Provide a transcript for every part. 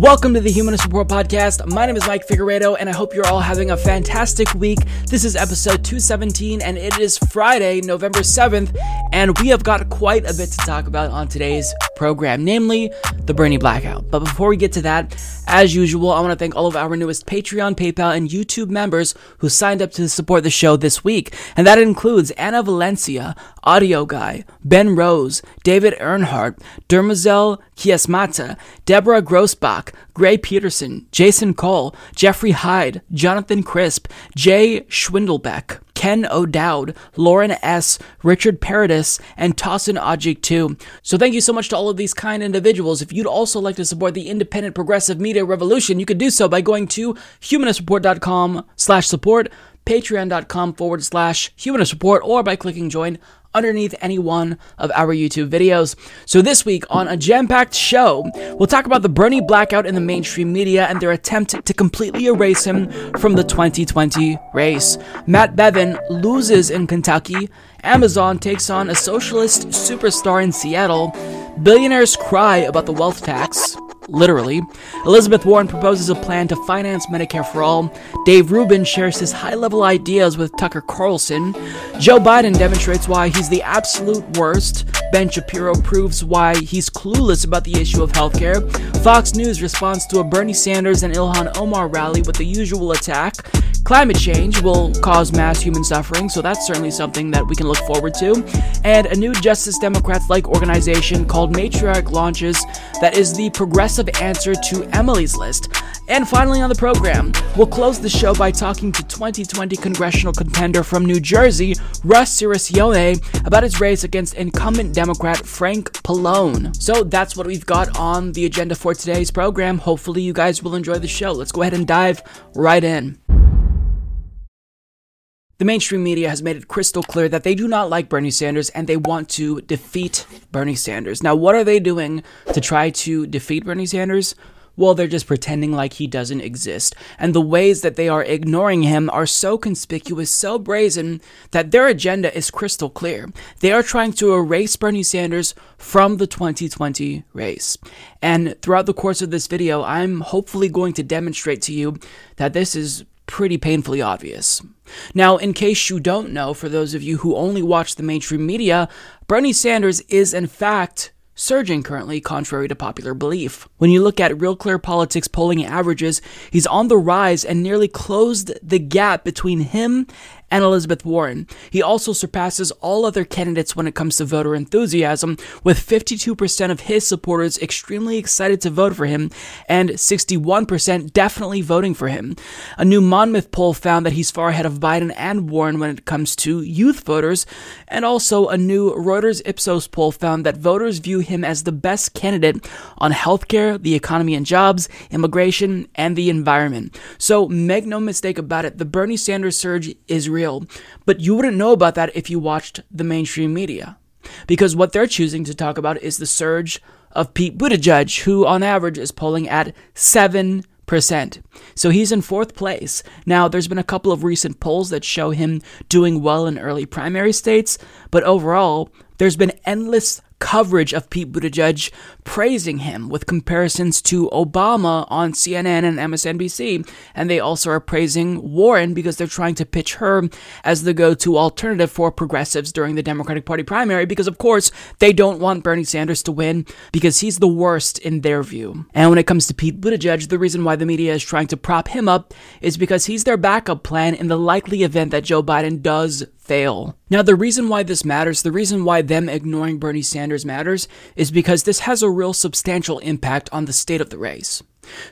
Welcome to the Humanist Report Podcast. My name is Mike Figueredo, and I hope you're all having a fantastic week. This is episode 217, and it is Friday, November 7th, and we have got quite a bit to talk about on today's program, namely the Bernie blackout. But before we get to that, as usual, I want to thank all of our newest Patreon, PayPal, and YouTube members who signed up to support the show this week. And that includes Anna Valencia, Audio Guy, Ben Rose, David Earnhardt, Dermazel Kiesmata, Deborah Grossbach, Gray Peterson, Jason Cole, Jeffrey Hyde, Jonathan Crisp, Jay Schwindelbeck, Ken O'Dowd, Lauren S., Richard Paradis, and Tossin Ajik too. So thank you so much to all of these kind individuals. If you'd also like to support the independent progressive media revolution, you could do so by going to humanistreport.com slash support, patreon.com forward slash humanist report, or by clicking join underneath any one of our YouTube videos. So this week on a jam-packed show, we'll talk about the Bernie blackout in the mainstream media and their attempt to completely erase him from the 2020 race. Matt Bevin loses in Kentucky. Amazon takes on a socialist superstar in Seattle. Billionaires cry about the wealth tax literally. Elizabeth Warren proposes a plan to finance Medicare for all. Dave Rubin shares his high level ideas with Tucker Carlson. Joe Biden demonstrates why he's the absolute worst. Ben Shapiro proves why he's clueless about the issue of healthcare. Fox News responds to a Bernie Sanders and Ilhan Omar rally with the usual attack. Climate change will cause mass human suffering, so that's certainly something that we can look forward to. And a new Justice Democrats like organization called Matriarch launches that is the progressive answer to Emily's List. And finally, on the program, we'll close the show by talking to 2020 congressional contender from New Jersey, Russ Cirincione, about his race against incumbent Democrat Frank Pallone. So that's what we've got on the agenda for today's program. Hopefully, you guys will enjoy the show. Let's go ahead and dive right in. The mainstream media has made it crystal clear that they do not like Bernie Sanders and they want to defeat Bernie Sanders. Now, what are they doing to try to defeat Bernie Sanders? Well, they're just pretending like he doesn't exist. And the ways that they are ignoring him are so conspicuous, so brazen, that their agenda is crystal clear. They are trying to erase Bernie Sanders from the 2020 race. And throughout the course of this video, I'm hopefully going to demonstrate to you that this is pretty painfully obvious. Now, in case you don't know, for those of you who only watch the mainstream media, Bernie Sanders is in fact surging currently, contrary to popular belief. When you look at Real Clear Politics polling averages, he's on the rise and nearly closed the gap between him and Elizabeth Warren. He also surpasses all other candidates when it comes to voter enthusiasm, with 52% of his supporters extremely excited to vote for him and 61% definitely voting for him. A new Monmouth poll found that he's far ahead of Biden and Warren when it comes to youth voters, and also a new Reuters Ipsos poll found that voters view him as the best candidate on healthcare, the economy and jobs, immigration, and the environment. So make no mistake about it, the Bernie Sanders surge is real real. But you wouldn't know about that if you watched the mainstream media. Because what they're choosing to talk about is the surge of Pete Buttigieg, who on average is polling at 7%. So he's in fourth place. Now, there's been a couple of recent polls that show him doing well in early primary states, but overall, there's been endless coverage of Pete Buttigieg praising him with comparisons to Obama on CNN and MSNBC. And they also are praising Warren because they're trying to pitch her as the go to alternative for progressives during the Democratic Party primary because, of course, they don't want Bernie Sanders to win because he's the worst in their view. And when it comes to Pete Buttigieg, the reason why the media is trying to prop him up is because he's their backup plan in the likely event that Joe Biden does fail. Now, the reason why this matters, the reason why them ignoring Bernie Sanders matters, is because this has a real substantial impact on the state of the race.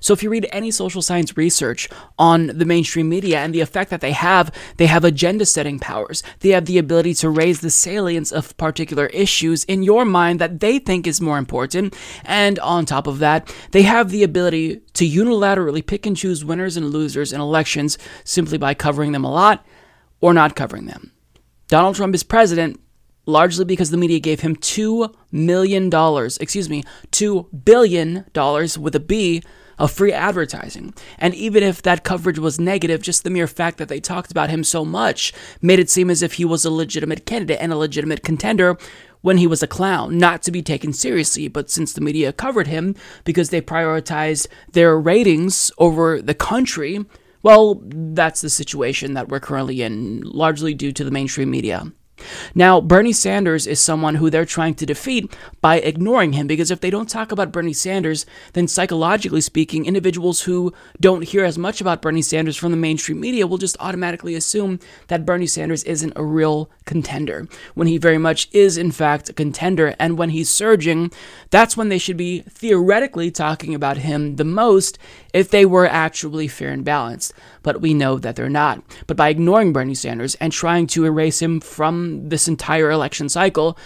So if you read any social science research on the mainstream media and the effect that they have, they have agenda setting powers. They have the ability to raise the salience of particular issues in your mind that they think is more important. And on top of that, they have the ability to unilaterally pick and choose winners and losers in elections simply by covering them a lot or not covering them. Donald Trump is president largely because the media gave him $2 million, excuse me, $2 billion with a B of free advertising. And even if that coverage was negative, just the mere fact that they talked about him so much made it seem as if he was a legitimate candidate and a legitimate contender when he was a clown, not to be taken seriously. But since the media covered him because they prioritized their ratings over the country, well, that's the situation that we're currently in, largely due to the mainstream media. Now, Bernie Sanders is someone who they're trying to defeat by ignoring him because if they don't talk about Bernie Sanders, then psychologically speaking, individuals who don't hear as much about Bernie Sanders from the mainstream media will just automatically assume that Bernie Sanders isn't a real contender, when he very much is, in fact, a contender. And when he's surging, that's when they should be theoretically talking about him the most if they were actually fair and balanced. But we know that they're not. But by ignoring Bernie Sanders and trying to erase him from this entire election cycle,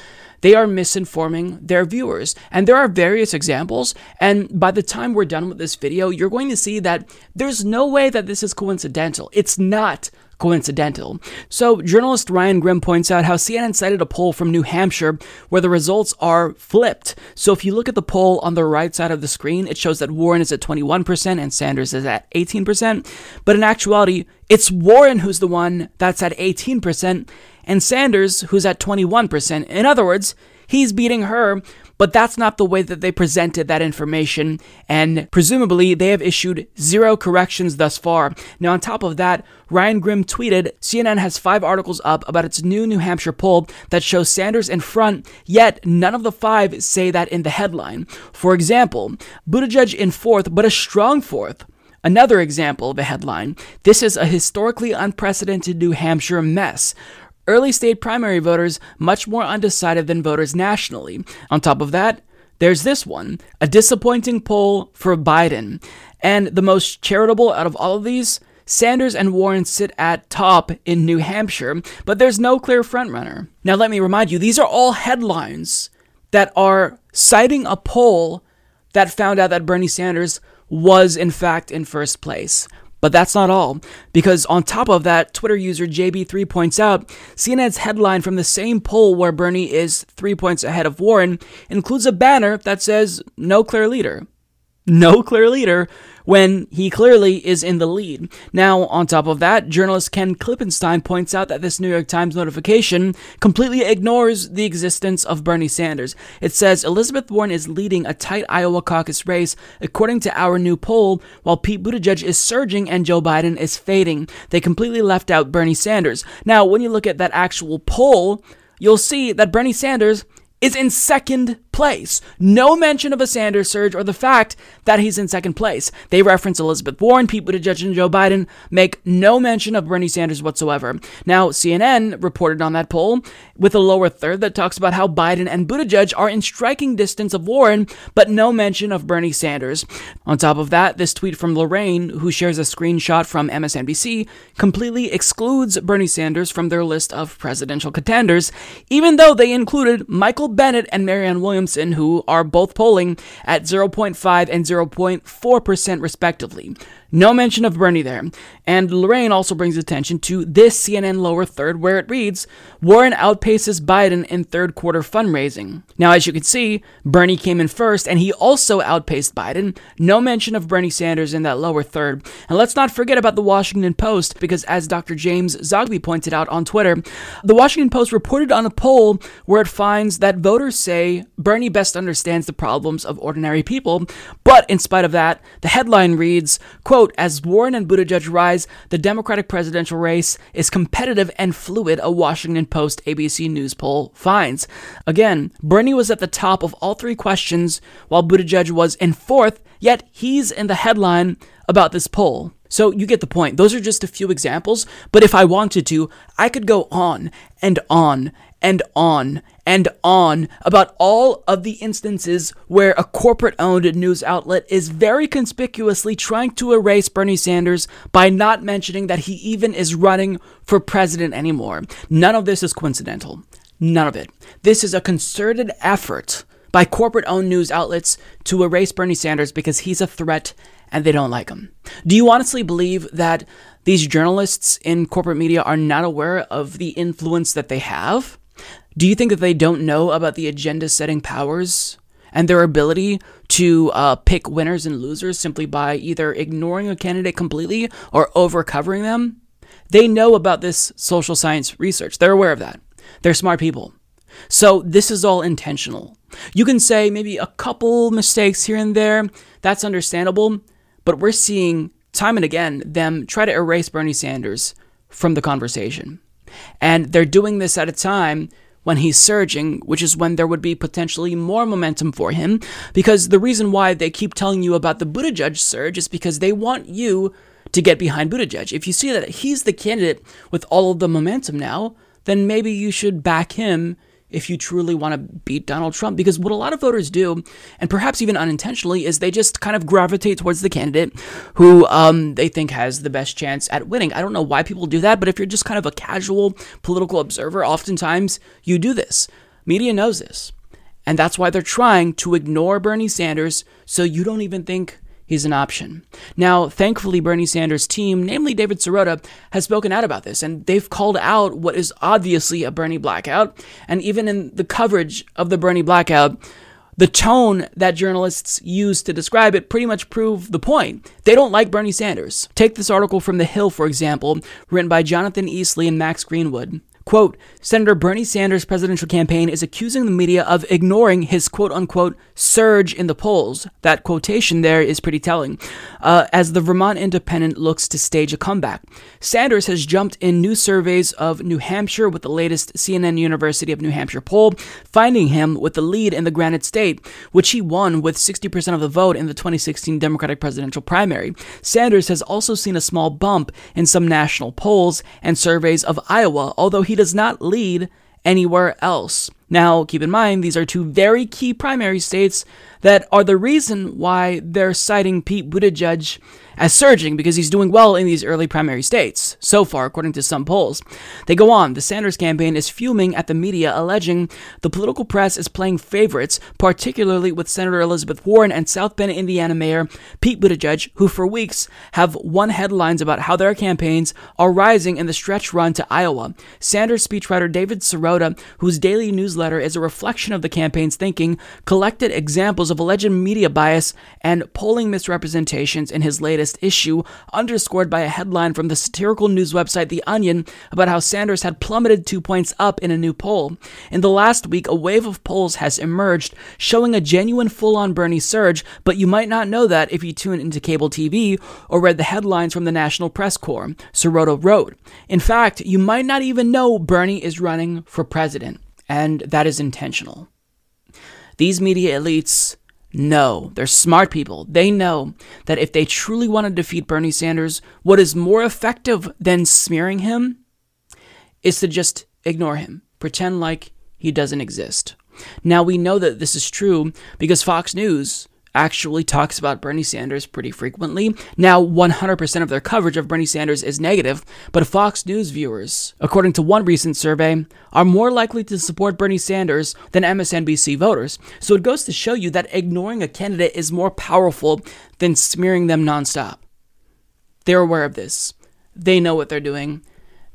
they are misinforming their viewers. And there are various examples. And by the time we're done with this video, you're going to see that there's no way that this is coincidental. It's not coincidental. So, journalist Ryan Grim points out how CNN cited a poll from New Hampshire where the results are flipped. So, if you look at the poll on the right side of the screen, it shows that Warren is at 21% and Sanders is at 18%. But in actuality, it's Warren who's the one that's at 18% and Sanders who's at 21%. In other words, he's beating her but that's not the way that they presented that information, and presumably they have issued zero corrections thus far. Now, on top of that, Ryan Grim tweeted CNN has five articles up about its new New Hampshire poll that shows Sanders in front, yet none of the five say that in the headline. For example, Buttigieg in fourth, but a strong fourth. Another example of a headline. This is a historically unprecedented New Hampshire mess. Early state primary voters much more undecided than voters nationally. On top of that, there's this one a disappointing poll for Biden. And the most charitable out of all of these, Sanders and Warren sit at top in New Hampshire, but there's no clear frontrunner. Now, let me remind you, these are all headlines that are citing a poll that found out that Bernie Sanders was, in fact, in first place. But that's not all, because on top of that, Twitter user JB3 points out CNN's headline from the same poll where Bernie is three points ahead of Warren includes a banner that says, No clear leader. No clear leader, when he clearly is in the lead. Now, on top of that, journalist Ken Klippenstein points out that this New York Times notification completely ignores the existence of Bernie Sanders. It says Elizabeth Warren is leading a tight Iowa caucus race, according to our new poll, while Pete Buttigieg is surging and Joe Biden is fading. They completely left out Bernie Sanders. Now, when you look at that actual poll, you'll see that Bernie Sanders is in second place. No mention of a Sanders surge or the fact that he's in second place. They reference Elizabeth Warren, Pete Buttigieg, and Joe Biden, make no mention of Bernie Sanders whatsoever. Now, CNN reported on that poll with a lower third that talks about how Biden and Buttigieg are in striking distance of Warren, but no mention of Bernie Sanders. On top of that, this tweet from Lorraine, who shares a screenshot from MSNBC, completely excludes Bernie Sanders from their list of presidential contenders, even though they included Michael Bennet and Marianne Williamson Williamson, who are both polling at 0.5 and 0.4% respectively. No mention of Bernie there. And Lorraine also brings attention to this CNN lower third where it reads Warren outpaces Biden in third quarter fundraising. Now, as you can see, Bernie came in first and he also outpaced Biden. No mention of Bernie Sanders in that lower third. And let's not forget about the Washington Post because, as Dr. James Zogby pointed out on Twitter, the Washington Post reported on a poll where it finds that voters say Bernie best understands the problems of ordinary people. But in spite of that, the headline reads, quote, Quote, as Warren and Buttigieg rise, the Democratic presidential race is competitive and fluid, a Washington Post ABC News poll finds. Again, Bernie was at the top of all three questions, while Buttigieg was in fourth, yet he's in the headline about this poll. So you get the point. Those are just a few examples, but if I wanted to, I could go on and on and on and on about all of the instances where a corporate owned news outlet is very conspicuously trying to erase Bernie Sanders by not mentioning that he even is running for president anymore. None of this is coincidental. None of it. This is a concerted effort by corporate owned news outlets to erase Bernie Sanders because he's a threat and they don't like him. Do you honestly believe that these journalists in corporate media are not aware of the influence that they have? Do you think that they don't know about the agenda setting powers and their ability to uh, pick winners and losers simply by either ignoring a candidate completely or over covering them? They know about this social science research. They're aware of that. They're smart people. So this is all intentional. You can say maybe a couple mistakes here and there. That's understandable. But we're seeing time and again them try to erase Bernie Sanders from the conversation. And they're doing this at a time when he's surging, which is when there would be potentially more momentum for him. Because the reason why they keep telling you about the Buttigieg surge is because they want you to get behind Buttigieg. If you see that he's the candidate with all of the momentum now, then maybe you should back him if you truly want to beat Donald Trump. Because what a lot of voters do, and perhaps even unintentionally, is they just kind of gravitate towards the candidate who um, they think has the best chance at winning. I don't know why people do that, but if you're just kind of a casual political observer, oftentimes you do this. Media knows this. And that's why they're trying to ignore Bernie Sanders so you don't even think he's an option. Now, thankfully, Bernie Sanders' team, namely David Sirota, has spoken out about this, and they've called out what is obviously a Bernie blackout. And even in the coverage of the Bernie blackout, the tone that journalists use to describe it pretty much prove the point. They don't like Bernie Sanders. Take this article from The Hill, for example, written by Jonathan Easley and Max Greenwood. Quote, Senator Bernie Sanders' presidential campaign is accusing the media of ignoring his quote unquote surge in the polls. That quotation there is pretty telling. Uh, as the Vermont Independent looks to stage a comeback, Sanders has jumped in new surveys of New Hampshire with the latest CNN University of New Hampshire poll, finding him with the lead in the Granite State, which he won with 60% of the vote in the 2016 Democratic presidential primary. Sanders has also seen a small bump in some national polls and surveys of Iowa, although he he does not lead anywhere else. Now, keep in mind, these are two very key primary states that are the reason why they're citing Pete Buttigieg as surging because he's doing well in these early primary states, so far, according to some polls. They go on the Sanders campaign is fuming at the media, alleging the political press is playing favorites, particularly with Senator Elizabeth Warren and South Bend, Indiana Mayor Pete Buttigieg, who for weeks have won headlines about how their campaigns are rising in the stretch run to Iowa. Sanders speechwriter David Sirota, whose daily newsletter is a reflection of the campaign's thinking, collected examples of alleged media bias and polling misrepresentations in his latest latest issue, underscored by a headline from the satirical news website The Onion about how Sanders had plummeted two points up in a new poll. In the last week, a wave of polls has emerged showing a genuine full on Bernie surge, but you might not know that if you tune into cable TV or read the headlines from the National Press Corps, Sirota wrote. In fact, you might not even know Bernie is running for president, and that is intentional. These media elites know. They're smart people. They know that if they truly want to defeat Bernie Sanders, what is more effective than smearing him is to just ignore him, pretend like he doesn't exist. Now, we know that this is true because Fox News actually talks about Bernie Sanders pretty frequently. Now, 100% of their coverage of Bernie Sanders is negative, but Fox News viewers, according to one recent survey, are more likely to support Bernie Sanders than MSNBC voters. So it goes to show you that ignoring a candidate is more powerful than smearing them nonstop. They're aware of this. They know what they're doing.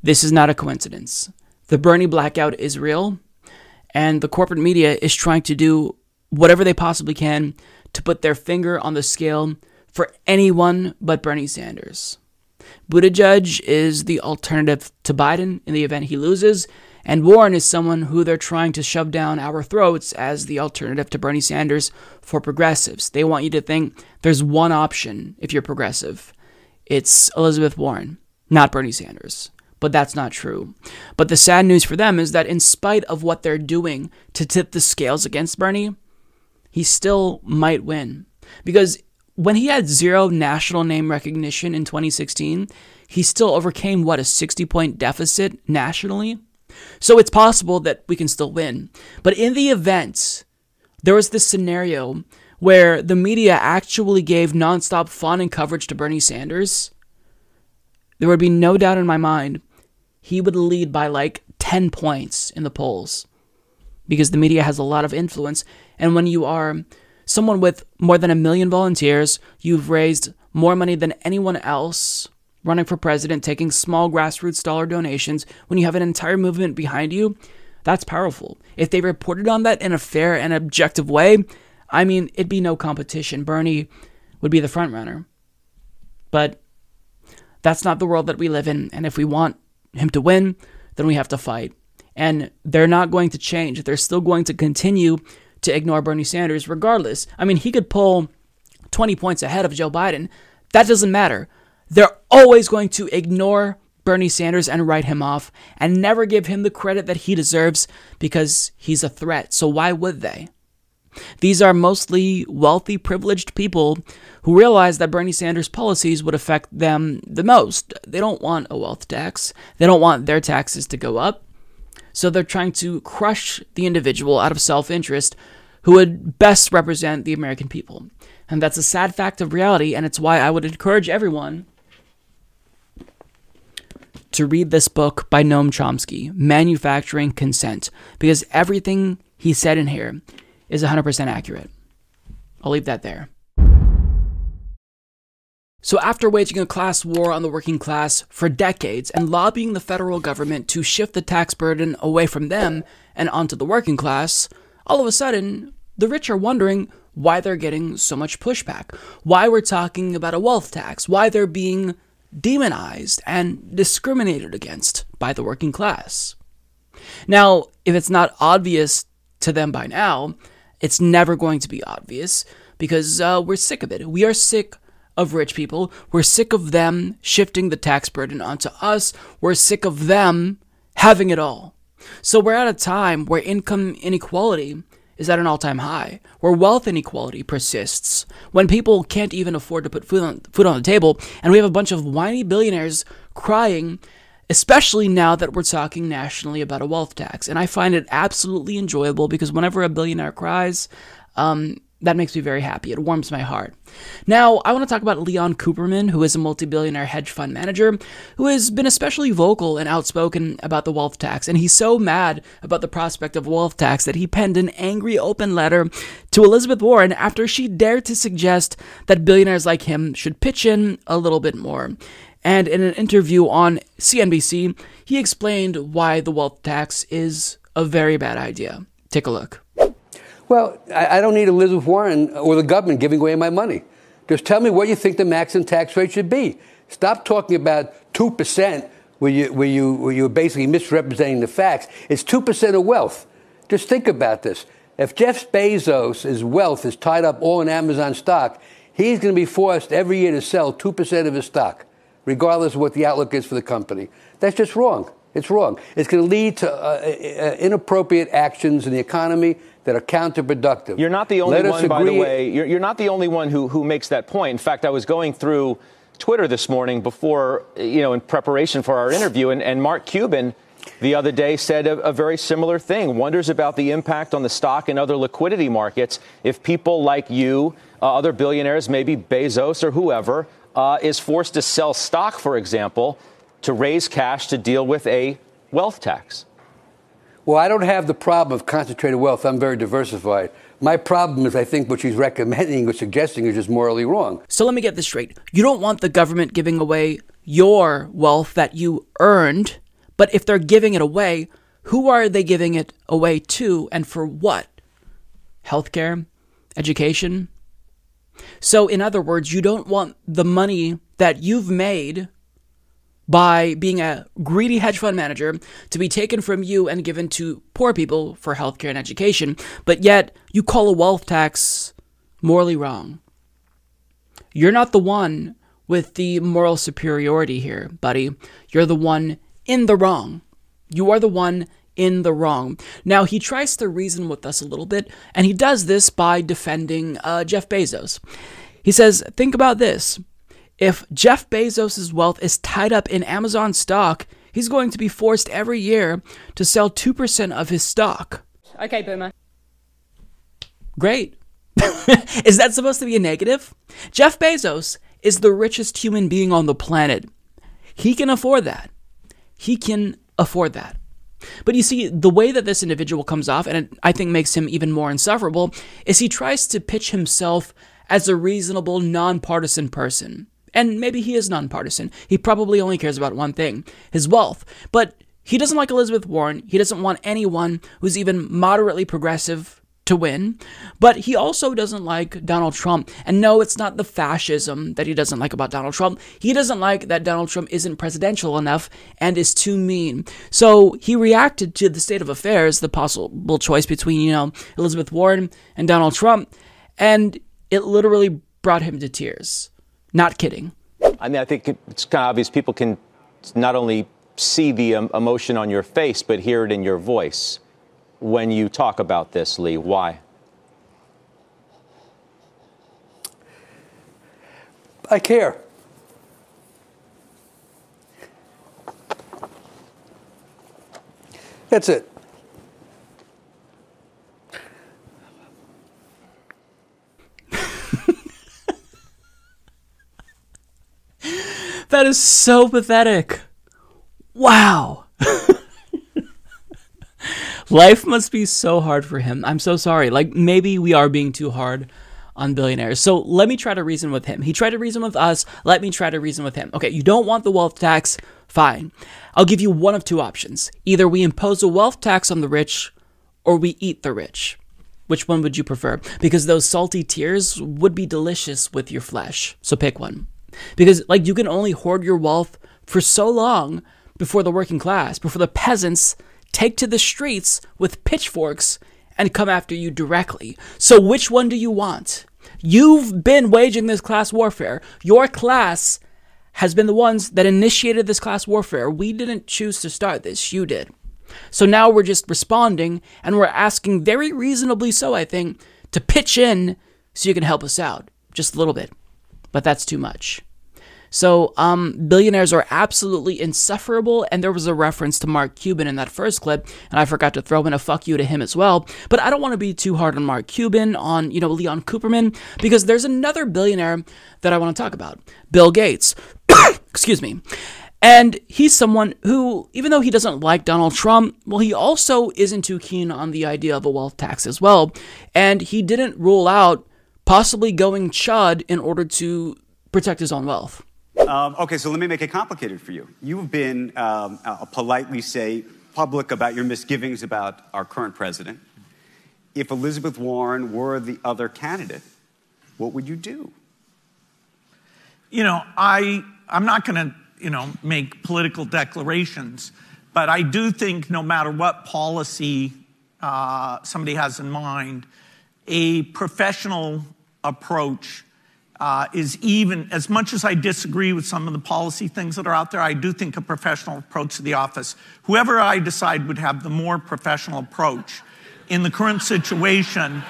This is not a coincidence. The Bernie blackout is real, and the corporate media is trying to do whatever they possibly can to put their finger on the scale for anyone but Bernie Sanders. Buttigieg is the alternative to Biden in the event he loses, and Warren is someone who they're trying to shove down our throats as the alternative to Bernie Sanders for progressives. They want you to think there's one option if you're progressive it's Elizabeth Warren, not Bernie Sanders. But that's not true. But the sad news for them is that, in spite of what they're doing to tip the scales against Bernie, he still might win. Because when he had zero national name recognition in 2016, he still overcame what a 60 point deficit nationally. So it's possible that we can still win. But in the event, there was this scenario where the media actually gave nonstop fun and coverage to Bernie Sanders. There would be no doubt in my mind he would lead by like 10 points in the polls because the media has a lot of influence. And when you are someone with more than a million volunteers, you've raised more money than anyone else running for president, taking small grassroots dollar donations, when you have an entire movement behind you, that's powerful. If they reported on that in a fair and objective way, I mean, it'd be no competition. Bernie would be the front runner. But that's not the world that we live in. And if we want him to win, then we have to fight. And they're not going to change. They're still going to continue to ignore Bernie Sanders regardless. I mean, he could pull 20 points ahead of Joe Biden. That doesn't matter. They're always going to ignore Bernie Sanders and write him off and never give him the credit that he deserves because he's a threat. So why would they? These are mostly wealthy, privileged people who realize that Bernie Sanders' policies would affect them the most. They don't want a wealth tax, they don't want their taxes to go up. So they're trying to crush the individual out of self interest who would best represent the American people. And that's a sad fact of reality, and it's why I would encourage everyone to read this book by Noam Chomsky, Manufacturing Consent, because everything he said in here is 100% accurate. I'll leave that there. So, after waging a class war on the working class for decades and lobbying the federal government to shift the tax burden away from them and onto the working class, all of a sudden, the rich are wondering why they're getting so much pushback, why we're talking about a wealth tax, why they're being demonized and discriminated against by the working class. Now, if it's not obvious to them by now, it's never going to be obvious because uh, we're sick of it. We are sick of rich people. We're sick of them shifting the tax burden onto us. We're sick of them having it all. So we're at a time where income inequality is at an all time high, where wealth inequality persists, when people can't even afford to put food on, food on the table, and we have a bunch of whiny billionaires crying especially now that we're talking nationally about a wealth tax. And I find it absolutely enjoyable because whenever a billionaire cries, um, that makes me very happy. It warms my heart. Now, I want to talk about Leon Cooperman, who is a multi billionaire hedge fund manager who has been especially vocal and outspoken about the wealth tax. And he's so mad about the prospect of wealth tax that he penned an angry open letter to Elizabeth Warren after she dared to suggest that billionaires like him should pitch in a little bit more. And in an interview on CNBC, he explained why the wealth tax is a very bad idea. Take a look. Well, I, don't need Elizabeth Warren or the government giving away my money. Just tell me what you think the maximum tax rate should be. Stop talking about 2% where, you, where, you, where you're basically misrepresenting the facts. It's 2% of wealth. Just think about this. If Jeff Bezos' wealth is tied up all in Amazon stock, he's going to be forced every year to sell 2% of his stock regardless of what the outlook is for the company. That's just wrong. It's wrong. It's going to lead to uh, uh, inappropriate actions in the economy that are counterproductive. You're not the only one, by the way. You're, you're, not the only one who, who makes that point. In fact, I was going through Twitter this morning before, you know, in preparation for our interview, and, and Mark Cuban the other day said a, a, very similar thing. Wonders about the impact on the stock and other liquidity markets if people like you, uh, other billionaires, maybe Bezos or whoever, uh, is forced to sell stock, for example, to raise cash to deal with a wealth tax? Well, I don't have the problem of concentrated wealth. I'm very diversified. My problem is, I think what she's recommending or suggesting is just morally wrong. So let me get this straight. You don't want the government giving away your wealth that you earned, but if they're giving it away, who are they giving it away to and for what? Healthcare? Education? So, in other words, you don't want the money that you've made by being a greedy hedge fund manager to be taken from you and given to poor people for healthcare and education, but yet you call a wealth tax morally wrong. You're not the one with the moral superiority here, buddy. You're the one in the wrong. You are the one in the wrong. Now, he tries to reason with us a little bit, and he does this by defending uh, Jeff Bezos. He says, Think about this. If Jeff Bezos' wealth is tied up in Amazon stock, he's going to be forced every year to sell 2% of his stock. Okay, Boomer. Great. is that supposed to be a negative? Jeff Bezos is the richest human being on the planet. He can afford that. He can afford that. But you see, the way that this individual comes off, and it, I think makes him even more insufferable, is he tries to pitch himself as a reasonable, nonpartisan person. And maybe he is nonpartisan. He probably only cares about one thing his wealth. But he doesn't like Elizabeth Warren. He doesn't want anyone who's even moderately progressive to win. But he also doesn't like Donald Trump. And no, it's not the fascism that he doesn't like about Donald Trump. He doesn't like that Donald Trump isn't presidential enough and is too mean. So he reacted to the state of affairs, the possible choice between, you know, Elizabeth Warren and Donald Trump. And it literally brought him to tears. Not kidding. I mean, I think it's kind of obvious people can not only see the um, emotion on your face, but hear it in your voice when you talk about this, Lee. Why? I care. That's it. That is so pathetic. Wow. Life must be so hard for him. I'm so sorry. Like, maybe we are being too hard on billionaires. So let me try to reason with him. He tried to reason with us. Let me try to reason with him. Okay, you don't want the wealth tax? Fine. I'll give you one of two options. Either we impose a wealth tax on the rich or we eat the rich. Which one would you prefer? Because those salty tears would be delicious with your flesh. So pick one. Because, like, you can only hoard your wealth for so long before the working class, before the peasants take to the streets with pitchforks and come after you directly. So, which one do you want? You've been waging this class warfare. Your class has been the ones that initiated this class warfare. We didn't choose to start this, you did. So now we're just responding and we're asking, very reasonably so, I think, to pitch in so you can help us out just a little bit. But that's too much. So, um, billionaires are absolutely insufferable, and there was a reference to Mark Cuban in that first clip, and I forgot to throw in a fuck you to him as well. But I don't want to be too hard on Mark Cuban, on, you know, Leon Cooperman, because there's another billionaire that I want to talk about Bill Gates. Excuse me. And he's someone who, even though he doesn't like Donald Trump, well, he also isn't too keen on the idea of a wealth tax as well. And he didn't rule out possibly going chud in order to protect his own wealth. Um, okay, so let me make it complicated for you. You've been, um, I'll politely say, public about your misgivings about our current president. If Elizabeth Warren were the other candidate, what would you do? You know, I, I'm not going to, you know, make political declarations, but I do think no matter what policy uh, somebody has in mind, a professional approach uh, is even, as much as I disagree with some of the policy things that are out there, I do think a professional approach to the office. Whoever I decide would have the more professional approach in the current situation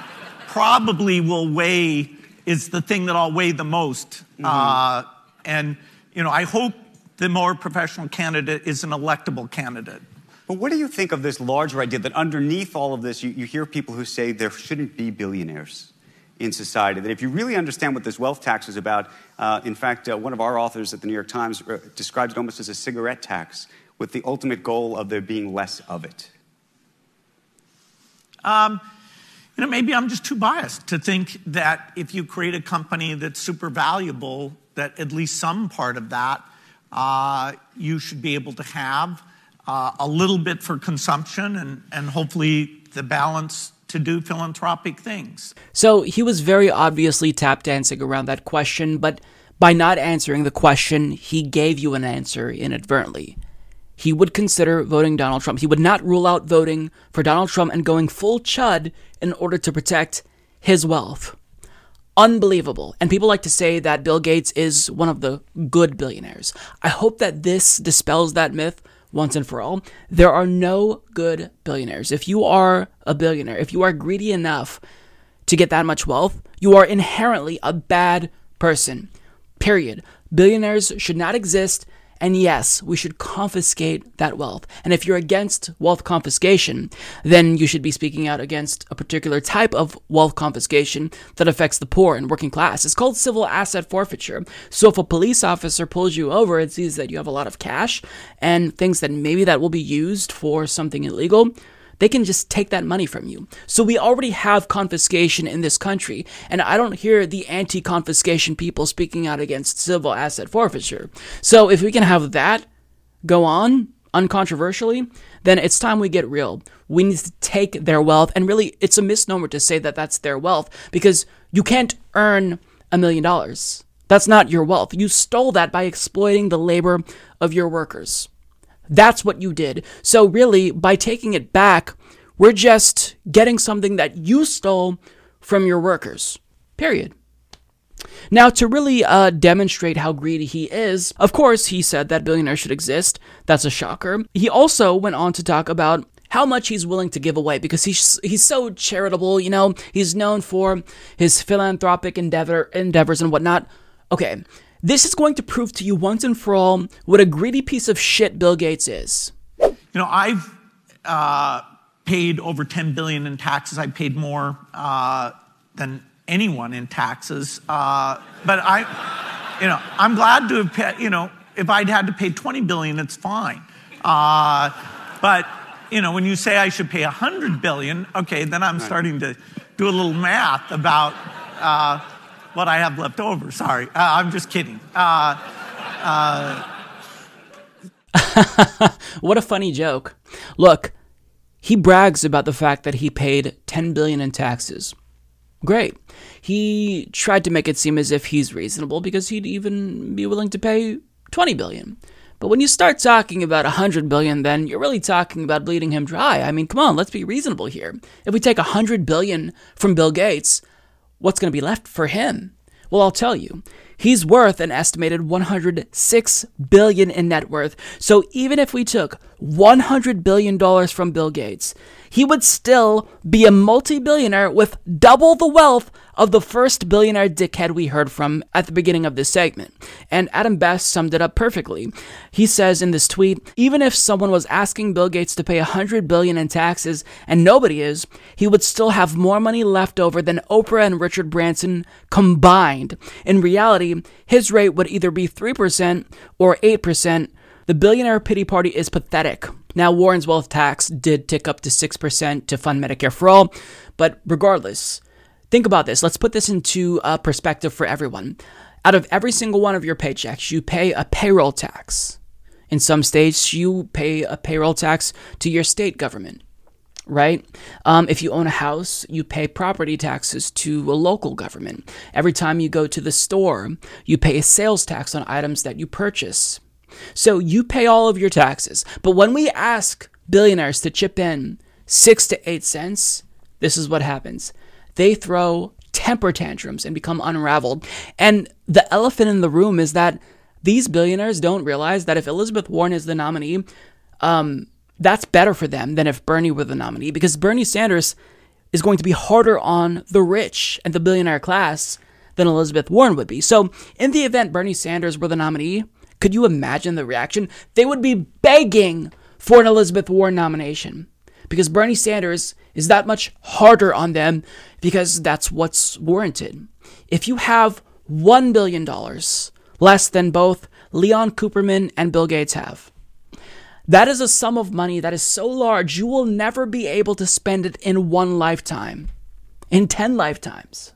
probably will weigh, is the thing that I'll weigh the most. Mm-hmm. Uh, and, you know, I hope the more professional candidate is an electable candidate. But what do you think of this larger idea that underneath all of this, you, you hear people who say there shouldn't be billionaires? In society. That if you really understand what this wealth tax is about, uh, in fact, uh, one of our authors at the New York Times uh, describes it almost as a cigarette tax with the ultimate goal of there being less of it. Um, you know, maybe I'm just too biased to think that if you create a company that's super valuable, that at least some part of that uh, you should be able to have uh, a little bit for consumption and, and hopefully the balance to do philanthropic things. So he was very obviously tap dancing around that question, but by not answering the question, he gave you an answer inadvertently. He would consider voting Donald Trump. He would not rule out voting for Donald Trump and going full chud in order to protect his wealth. Unbelievable. And people like to say that Bill Gates is one of the good billionaires. I hope that this dispels that myth once and for all. There are no good billionaires. If you are a billionaire, if you are greedy enough to get that much wealth, you are inherently a bad person. Period. Billionaires should not exist and yes, we should confiscate that wealth. And if you're against wealth confiscation, then you should be speaking out against a particular type of wealth confiscation that affects the poor and working class. It's called civil asset forfeiture. So if a police officer pulls you over and sees that you have a lot of cash and thinks that maybe that will be used for something illegal, they can just take that money from you. So we already have confiscation in this country, and I don't hear the anti confiscation people speaking out against civil asset forfeiture. So if we can have that go on uncontroversially, then it's time we get real. We need to take their wealth, and really, it's a misnomer to say that that's their wealth because you can't earn a million dollars. That's not your wealth. You stole that by exploiting the labor of your workers. That's what you did. So, really, by taking it back, we're just getting something that you stole from your workers. Period. Now, to really uh, demonstrate how greedy he is, of course, he said that billionaires should exist. That's a shocker. He also went on to talk about how much he's willing to give away because he's he's so charitable. You know, he's known for his philanthropic endeavor endeavors and whatnot. Okay, this is going to prove to you once and for all what a greedy piece of shit Bill Gates is. You know, I've uh, paid over 10 billion in taxes. I paid more uh, than anyone in taxes. Uh, but I, you know, I'm glad to have paid, you know, if I'd had to pay 20 billion, it's fine. Uh, but, you know, when you say I should pay 100 billion, okay, then I'm starting to do a little math about uh, what I have left over. Sorry, uh, I'm just kidding. Uh, what a funny joke. Look, he brags about the fact that he paid 10 billion in taxes. Great. He tried to make it seem as if he's reasonable because he'd even be willing to pay 20 billion. But when you start talking about 100 billion, then you're really talking about bleeding him dry. I mean, come on, let's be reasonable here. If we take 100 billion from Bill Gates, what's going to be left for him? Well, I'll tell you. He's worth an estimated 106 billion in net worth. So even if we took 100 billion dollars from Bill Gates, he would still be a multi-billionaire with double the wealth of the first billionaire dickhead we heard from at the beginning of this segment. And Adam Best summed it up perfectly. He says in this tweet, even if someone was asking Bill Gates to pay 100 billion in taxes and nobody is, he would still have more money left over than Oprah and Richard Branson combined. In reality, his rate would either be 3% or 8%. The billionaire pity party is pathetic. Now, Warren's wealth tax did tick up to 6% to fund Medicare for all, but regardless, think about this. Let's put this into uh, perspective for everyone. Out of every single one of your paychecks, you pay a payroll tax. In some states, you pay a payroll tax to your state government right? Um, if you own a house, you pay property taxes to a local government. Every time you go to the store, you pay a sales tax on items that you purchase. So you pay all of your taxes. But when we ask billionaires to chip in six to eight cents, this is what happens. They throw temper tantrums and become unraveled. And the elephant in the room is that these billionaires don't realize that if Elizabeth Warren is the nominee, um, that's better for them than if Bernie were the nominee because Bernie Sanders is going to be harder on the rich and the billionaire class than Elizabeth Warren would be. So, in the event Bernie Sanders were the nominee, could you imagine the reaction? They would be begging for an Elizabeth Warren nomination because Bernie Sanders is that much harder on them because that's what's warranted. If you have $1 billion less than both Leon Cooperman and Bill Gates have, that is a sum of money that is so large you will never be able to spend it in one lifetime, in 10 lifetimes.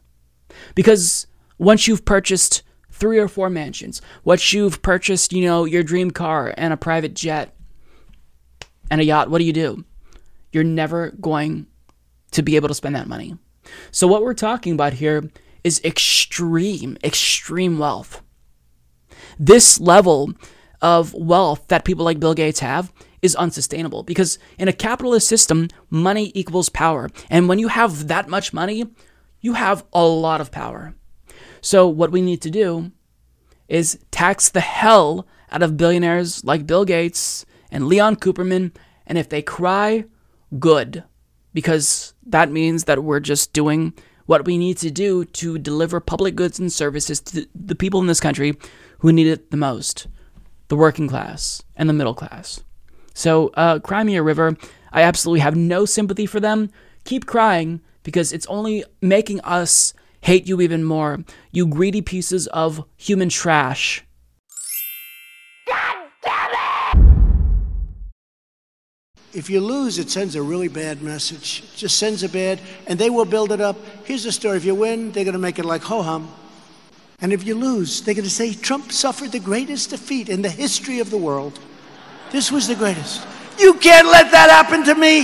Because once you've purchased three or four mansions, once you've purchased, you know, your dream car and a private jet and a yacht, what do you do? You're never going to be able to spend that money. So, what we're talking about here is extreme, extreme wealth. This level of wealth that people like Bill Gates have is unsustainable because in a capitalist system, money equals power. And when you have that much money, you have a lot of power. So, what we need to do is tax the hell out of billionaires like Bill Gates and Leon Cooperman. And if they cry, good, because that means that we're just doing what we need to do to deliver public goods and services to the people in this country who need it the most the working class, and the middle class. So, uh, Cry Me a River, I absolutely have no sympathy for them. Keep crying because it's only making us hate you even more, you greedy pieces of human trash. God damn it. If you lose, it sends a really bad message. It just sends a bad, and they will build it up. Here's the story if you win, they're going to make it like ho hum. And if you lose, they're going to say Trump suffered the greatest defeat in the history of the world. This was the greatest. You can't let that happen to me.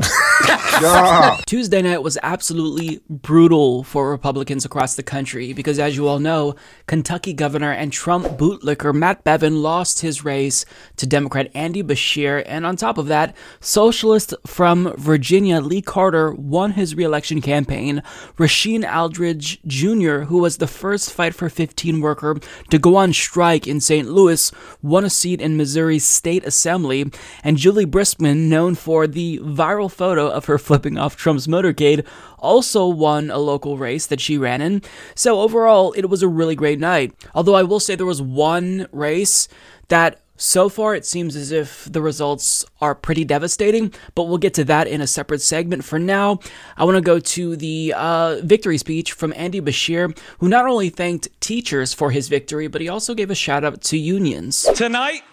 Tuesday night was absolutely brutal for Republicans across the country because, as you all know, Kentucky Governor and Trump bootlicker Matt Bevin lost his race to Democrat Andy Beshear, and on top of that, socialist from Virginia Lee Carter won his reelection campaign. Rasheen Aldridge Jr., who was the first Fight for 15 worker to go on strike in St. Louis, won a seat in Missouri's State Assembly, and Juli Briskman, known for the viral photo of her flipping off Trump's motorcade, also won a local race that she ran in. So overall, it was a really great night. Although I will say there was one race that so far, it seems as if the results are pretty devastating, but we'll get to that in a separate segment. For now, I want to go to the uh, victory speech from Andy Beshear, who not only thanked teachers for his victory, but he also gave a shout out to unions. Tonight,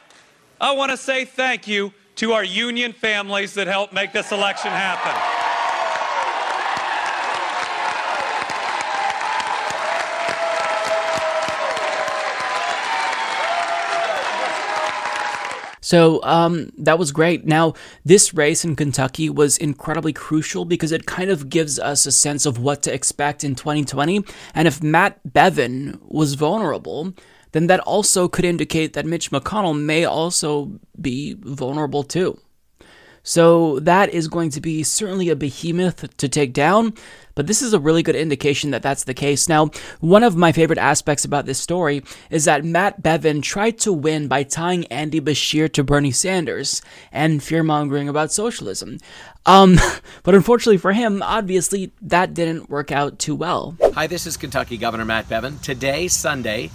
I want to say thank you to our union families that helped make this election happen. So um, that was great. Now, this race in Kentucky was incredibly crucial because it kind of gives us a sense of what to expect in 2020. And if Matt Bevin was vulnerable, then that also could indicate that Mitch McConnell may also be vulnerable too. So that is going to be certainly a behemoth to take down, but this is a really good indication that that's the case. Now, one of my favorite aspects about this story is that Matt Bevin tried to win by tying Andy Beshear to Bernie Sanders and fear mongering about socialism. Um, but unfortunately for him, obviously that didn't work out too well. Hi, this is Kentucky Governor Matt Bevin. Today, Sunday,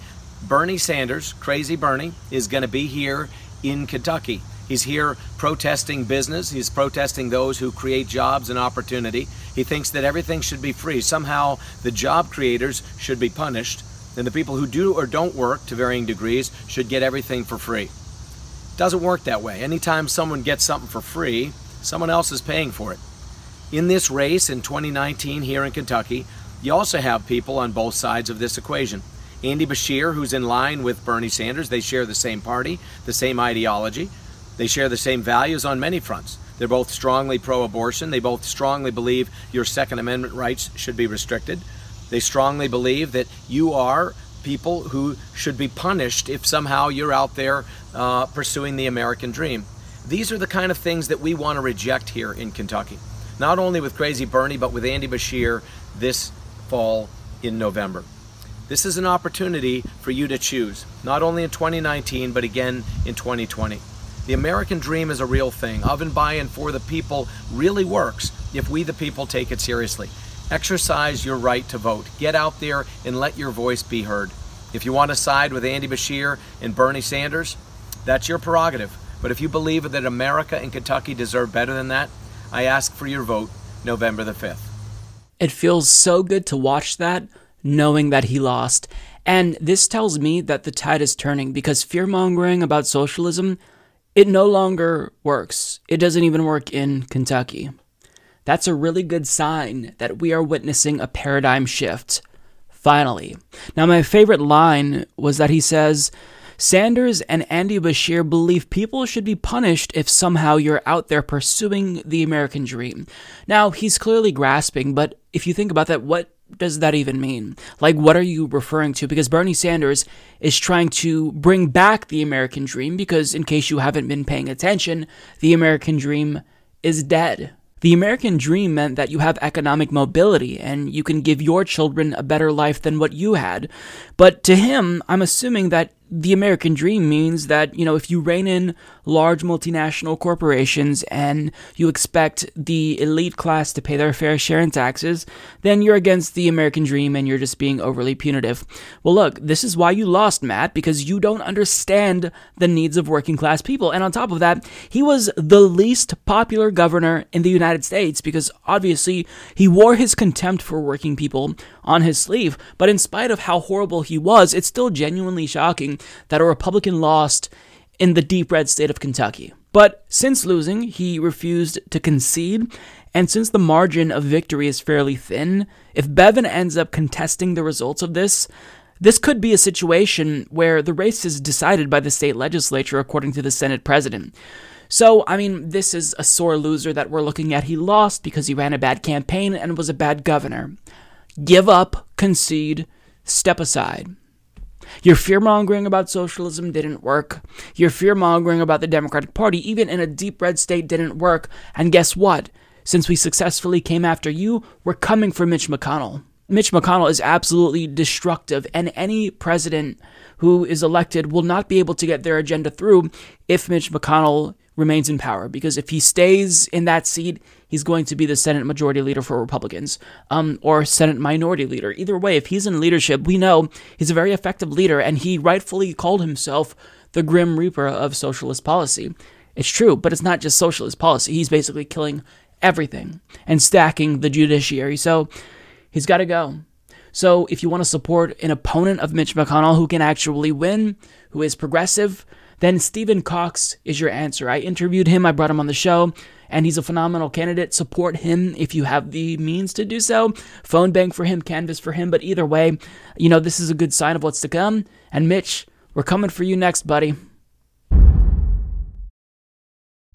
Bernie Sanders, Crazy Bernie, is going to be here in Kentucky. He's here protesting business. He's protesting those who create jobs and opportunity. He thinks that everything should be free. Somehow the job creators should be punished, and the people who do or don't work to varying degrees should get everything for free. It doesn't work that way. Anytime someone gets something for free, someone else is paying for it. In this race in 2019 here in Kentucky, you also have people on both sides of this equation. Andy Beshear, who's in line with Bernie Sanders, they share the same party, the same ideology. They share the same values on many fronts. They're both strongly pro abortion. They both strongly believe your Second Amendment rights should be restricted. They strongly believe that you are people who should be punished if somehow you're out there uh, pursuing the American dream. These are the kind of things that we want to reject here in Kentucky. Not only with Crazy Bernie, but with Andy Beshear this fall in November. This is an opportunity for you to choose, not only in 2019, but again in 2020. The American dream is a real thing. Of and by and for the people really works if we, the people, take it seriously. Exercise your right to vote. Get out there and let your voice be heard. If you want to side with Andy Beshear and Bernie Sanders, that's your prerogative. But if you believe that America and Kentucky deserve better than that, I ask for your vote November the 5th. It feels so good to watch that, knowing that he lost. And this tells me that the tide is turning because fear mongering about socialism it no longer works. It doesn't even work in Kentucky. That's a really good sign that we are witnessing a paradigm shift. Finally. Now, my favorite line was that he says, Sanders and Andy Beshear believe people should be punished if somehow you're out there pursuing the American dream. Now, he's clearly grasping, but if you think about that, what does that even mean? Like, what are you referring to? Because Bernie Sanders is trying to bring back the American dream, because in case you haven't been paying attention, the American dream is dead. The American dream meant that you have economic mobility and you can give your children a better life than what you had. But to him, I'm assuming that the American dream means that, you know, if you rein in large multinational corporations and you expect the elite class to pay their fair share in taxes, then you're against the American dream and you're just being overly punitive. Well, look, this is why you lost, Matt, because you don't understand the needs of working class people. And on top of that, he was the least popular governor in the United States because obviously he wore his contempt for working people on his sleeve. But in spite of how horrible he was, it's still genuinely shocking that a Republican lost in the deep red state of Kentucky. But since losing, he refused to concede, and since the margin of victory is fairly thin, if Bevin ends up contesting the results of this, this could be a situation where the race is decided by the state legislature according to the Senate president. So, I mean, this is a sore loser that we're looking at. He lost because he ran a bad campaign and was a bad governor. Give up, concede, step aside. Your fear mongering about socialism didn't work. Your fear mongering about the Democratic Party, even in a deep red state, didn't work. And guess what? Since we successfully came after you, we're coming for Mitch McConnell. Mitch McConnell is absolutely destructive, and any president who is elected will not be able to get their agenda through if Mitch McConnell remains in power. Because if he stays in that seat, he's going to be the Senate Majority Leader for Republicans, um, or Senate Minority Leader. Either way, if he's in leadership, we know he's a very effective leader, and he rightfully called himself the Grim Reaper of socialist policy. It's true, but it's not just socialist policy. He's basically killing everything and stacking the judiciary. So he's got to go. So if you want to support an opponent of Mitch McConnell who can actually win, who is progressive, then Stephen Cox is your answer. I interviewed him, I brought him on the show, and he's a phenomenal candidate. Support him if you have the means to do so. Phone bank for him, canvas for him, but either way, you know, this is a good sign of what's to come. And Mitch, we're coming for you next, buddy.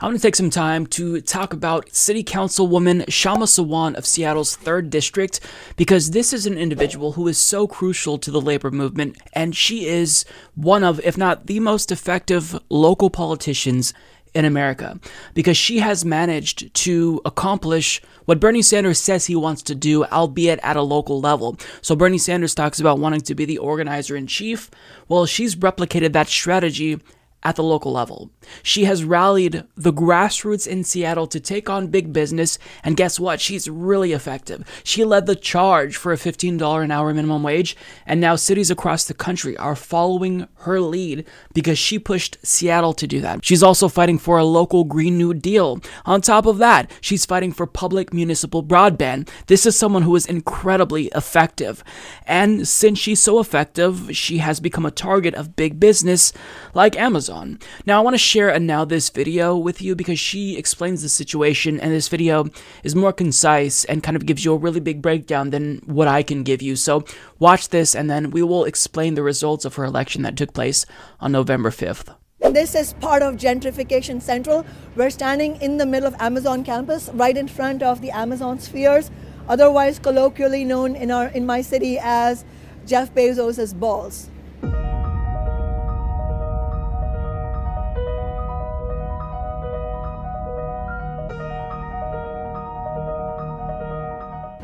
I want to take some time to talk about City Councilwoman Kshama Sawant of Seattle's 3rd District because this is an individual who is so crucial to the labor movement, and she is one of, if not the most effective local politicians in America because she has managed to accomplish what Bernie Sanders says he wants to do, albeit at a local level. So Bernie Sanders talks about wanting to be the organizer in chief. Well, she's replicated that strategy at the local level. She has rallied the grassroots in Seattle to take on big business, and guess what? She's really effective. She led the charge for a $15 an hour minimum wage, and now cities across the country are following her lead because she pushed Seattle to do that. She's also fighting for a local Green New Deal. On top of that, she's fighting for public municipal broadband. This is someone who is incredibly effective. And since she's so effective, she has become a target of big business like Amazon. Now, I want to share a now this video with you because she explains the situation, and this video is more concise and kind of gives you a really big breakdown than what I can give you. So, watch this, and then we will explain the results of her election that took place on November 5th. This is part of Gentrification Central. We're standing in the middle of Amazon campus, right in front of the Amazon spheres, otherwise colloquially known in our in my city as Jeff Bezos's balls.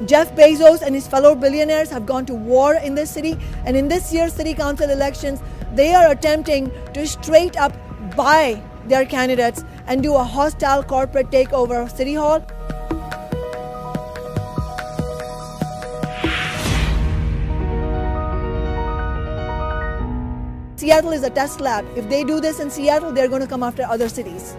Jeff Bezos and his fellow billionaires have gone to war in this city, and in this year's city council elections, they are attempting to straight up buy their candidates and do a hostile corporate takeover of City Hall. Seattle is a test lab. If they do this in Seattle, they're going to come after other cities.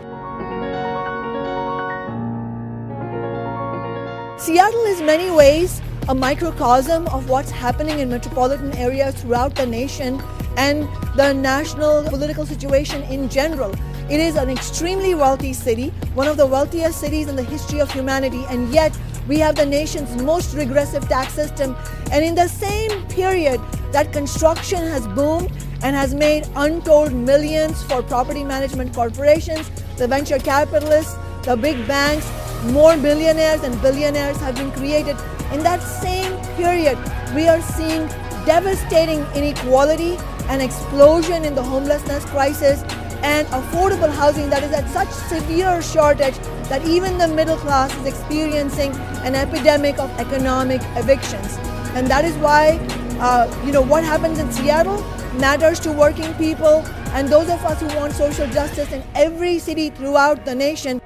Seattle is many ways a microcosm of what's happening in metropolitan areas throughout the nation and the national political situation in general. It is an extremely wealthy city, one of the wealthiest cities in the history of humanity, and yet we have the nation's most regressive tax system. And in the same period, that construction has boomed and has made untold millions for property management corporations, the venture capitalists, the big banks, more millionaires and billionaires have been created. In that same period, we are seeing devastating inequality and explosion in the homelessness crisis and affordable housing that is at such severe shortage that even the middle class is experiencing an epidemic of economic evictions. And that is why, uh, you know, what happens in Seattle matters to working people and those of us who want social justice in every city throughout the nation.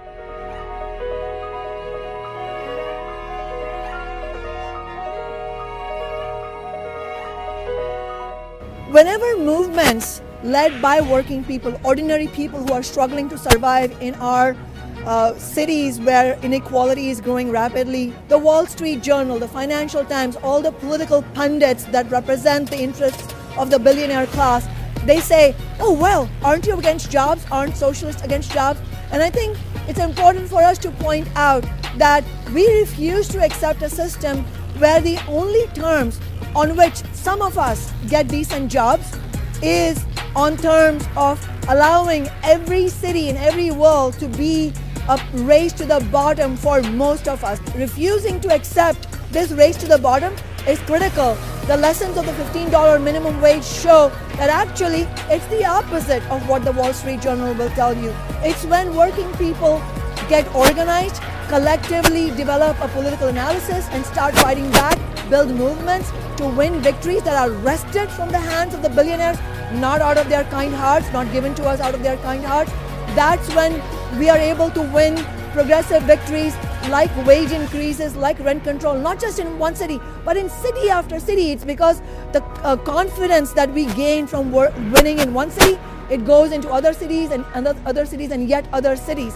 Whenever movements led by working people, ordinary people who are struggling to survive in our uh, cities where inequality is growing rapidly, the Wall Street Journal, the Financial Times, all the political pundits that represent the interests of the billionaire class, they say, oh, well, aren't you against jobs? Aren't socialists against jobs? And I think it's important for us to point out that we refuse to accept a system where the only terms on which some of us get decent jobs is on terms of allowing every city in every world to be a race to the bottom for most of us. Refusing to accept this race to the bottom is critical. The lessons of the $15 minimum wage show that actually it's the opposite of what the Wall Street Journal will tell you. It's when working people get organized, collectively develop a political analysis, and start fighting back, build movements to win victories that are wrested from the hands of the billionaires, not out of their kind hearts, not given to us out of their kind hearts. That's when we are able to win progressive victories like wage increases, like rent control, not just in one city, but in city after city. It's because the uh, confidence that we gain from winning in one city, it goes into other cities and other cities and yet other cities.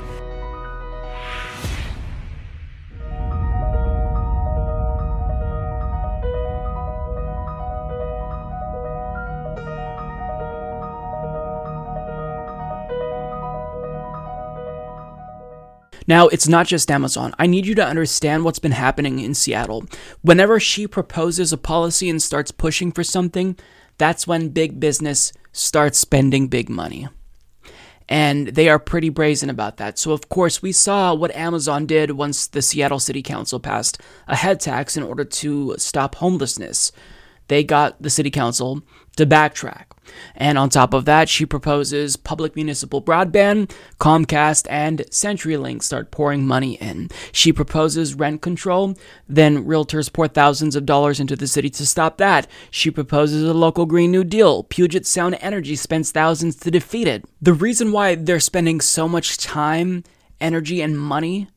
Now, it's not just Amazon. I need you to understand what's been happening in Seattle. Whenever she proposes a policy and starts pushing for something, that's when big business starts spending big money. And they are pretty brazen about that. So, of course, we saw what Amazon did once the Seattle City Council passed a head tax in order to stop homelessness. They got the City Council to backtrack. And on top of that, she proposes public municipal broadband, Comcast, and CenturyLink start pouring money in. She proposes rent control, then realtors pour thousands of dollars into the city to stop that. She proposes a local Green New Deal. Puget Sound Energy spends thousands to defeat it. The reason why they're spending so much time, energy, and money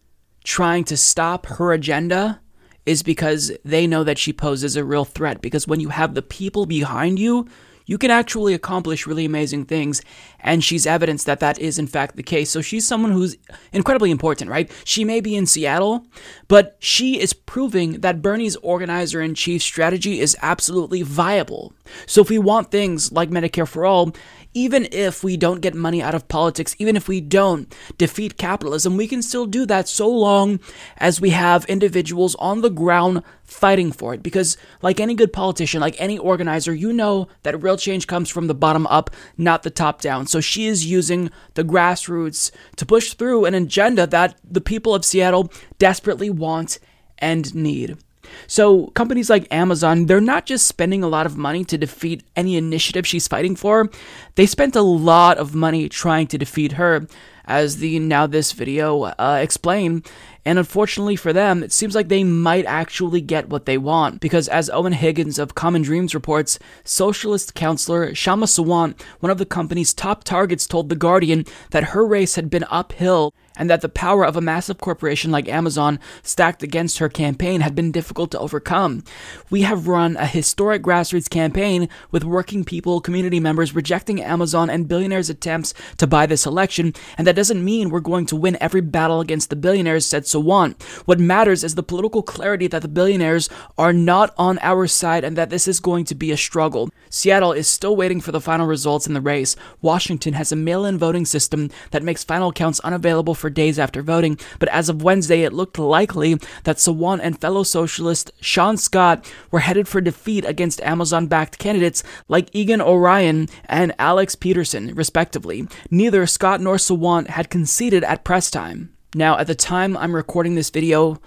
trying to stop her agenda is because they know that she poses a real threat. Because when you have the people behind you, you can actually accomplish really amazing things. And she's evidence that that is, in fact, the case. So she's someone who's incredibly important, right? She may be in Seattle, but she is proving that Bernie's organizer in chief strategy is absolutely viable. So if we want things like Medicare for All, even if we don't get money out of politics, even if we don't defeat capitalism, we can still do that so long as we have individuals on the ground fighting for it. Because, like any good politician, like any organizer, you know that real change comes from the bottom up, not the top down. So she is using the grassroots to push through an agenda that the people of Seattle desperately want and need. So, companies like Amazon, they're not just spending a lot of money to defeat any initiative she's fighting for, they spent a lot of money trying to defeat her, as the Now This video uh, explain. And unfortunately for them, it seems like they might actually get what they want, because as Eoin Higgins of Common Dreams reports, socialist counselor Kshama Sawant, one of the company's top targets, told The Guardian that her race had been uphill and that the power of a massive corporation like Amazon stacked against her campaign had been difficult to overcome. We have run a historic grassroots campaign with working people, community members rejecting Amazon and billionaires' attempts to buy this election, and that doesn't mean we're going to win every battle against the billionaires, said Sawant. What matters is the political clarity that the billionaires are not on our side and that this is going to be a struggle. Seattle is still waiting for the final results in the race. Washington has a mail in voting system that makes final counts unavailable for for days after voting, but as of Wednesday, it looked likely that Sawant and fellow socialist Shaun Scott were headed for defeat against Amazon backed candidates like Egan Orion and Alex Pedersen, respectively. Neither Scott nor Sawant had conceded at press time. Now, at the time I'm recording this video,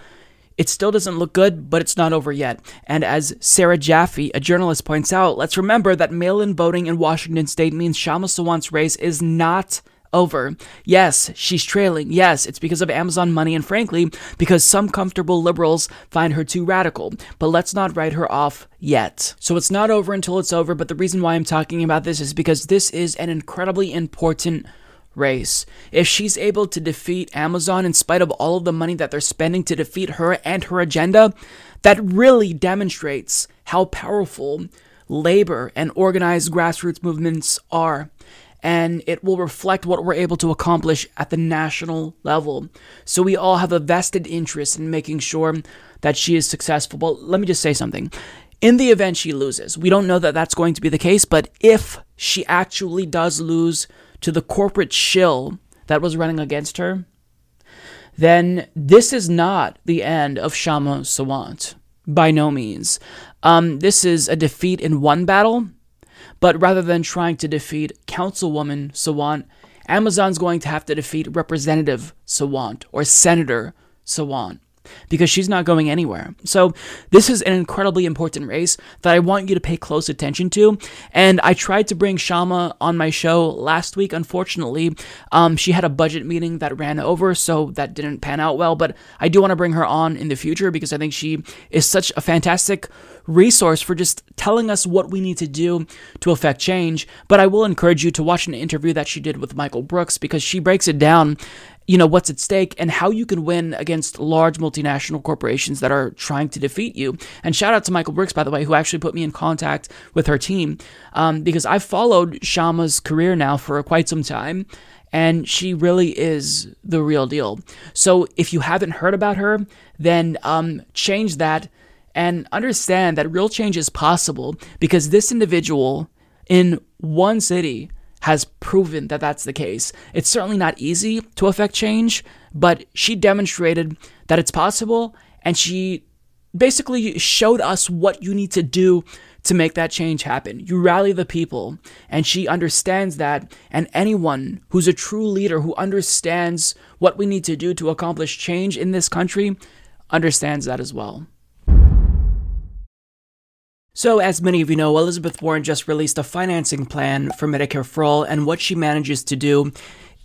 it still doesn't look good, but it's not over yet. And as Sarah Jaffe, a journalist, points out, let's remember that mail in voting in Washington state means Kshama Sawant's race is not over. Yes, she's trailing. Yes, it's because of Amazon money and frankly, because some comfortable liberals find her too radical. But let's not write her off yet. So it's not over until it's over, but the reason why I'm talking about this is because this is an incredibly important race. If she's able to defeat Amazon in spite of all of the money that they're spending to defeat her and her agenda, that really demonstrates how powerful labor and organized grassroots movements are and it will reflect what we're able to accomplish at the national level. So we all have a vested interest in making sure that she is successful. But let me just say something. In the event she loses, we don't know that that's going to be the case, but if she actually does lose to the corporate shill that was running against her, then this is not the end of Kshama Sawant. By no means. Um, this is a defeat in one battle, but rather than trying to defeat Councilwoman Sawant, Amazon's going to have to defeat Representative Sawant or Senator Sawant because she's not going anywhere. So, this is an incredibly important race that I want you to pay close attention to. And I tried to bring Kshama on my show last week. Unfortunately, um, she had a budget meeting that ran over, so that didn't pan out well. But I do want to bring her on in the future because I think she is such a fantastic resource for just telling us what we need to do to affect change. But I will encourage you to watch an interview that she did with Michael Brooks because she breaks it down you know what's at stake and how you can win against large multinational corporations that are trying to defeat you. And shout out to Michael Brooks, by the way, who actually put me in contact with her team um, because I've followed Kshama's career now for quite some time. And she really is the real deal. So if you haven't heard about her, then um, change that and understand that real change is possible because this individual in one city has proven that that's the case. It's certainly not easy to affect change, but she demonstrated that it's possible and she basically showed us what you need to do to make that change happen. You rally the people, and she understands that. And anyone who's a true leader who understands what we need to do to accomplish change in this country understands that as well. So, as many of you know, Elizabeth Warren just released a financing plan for Medicare for All, and what she manages to do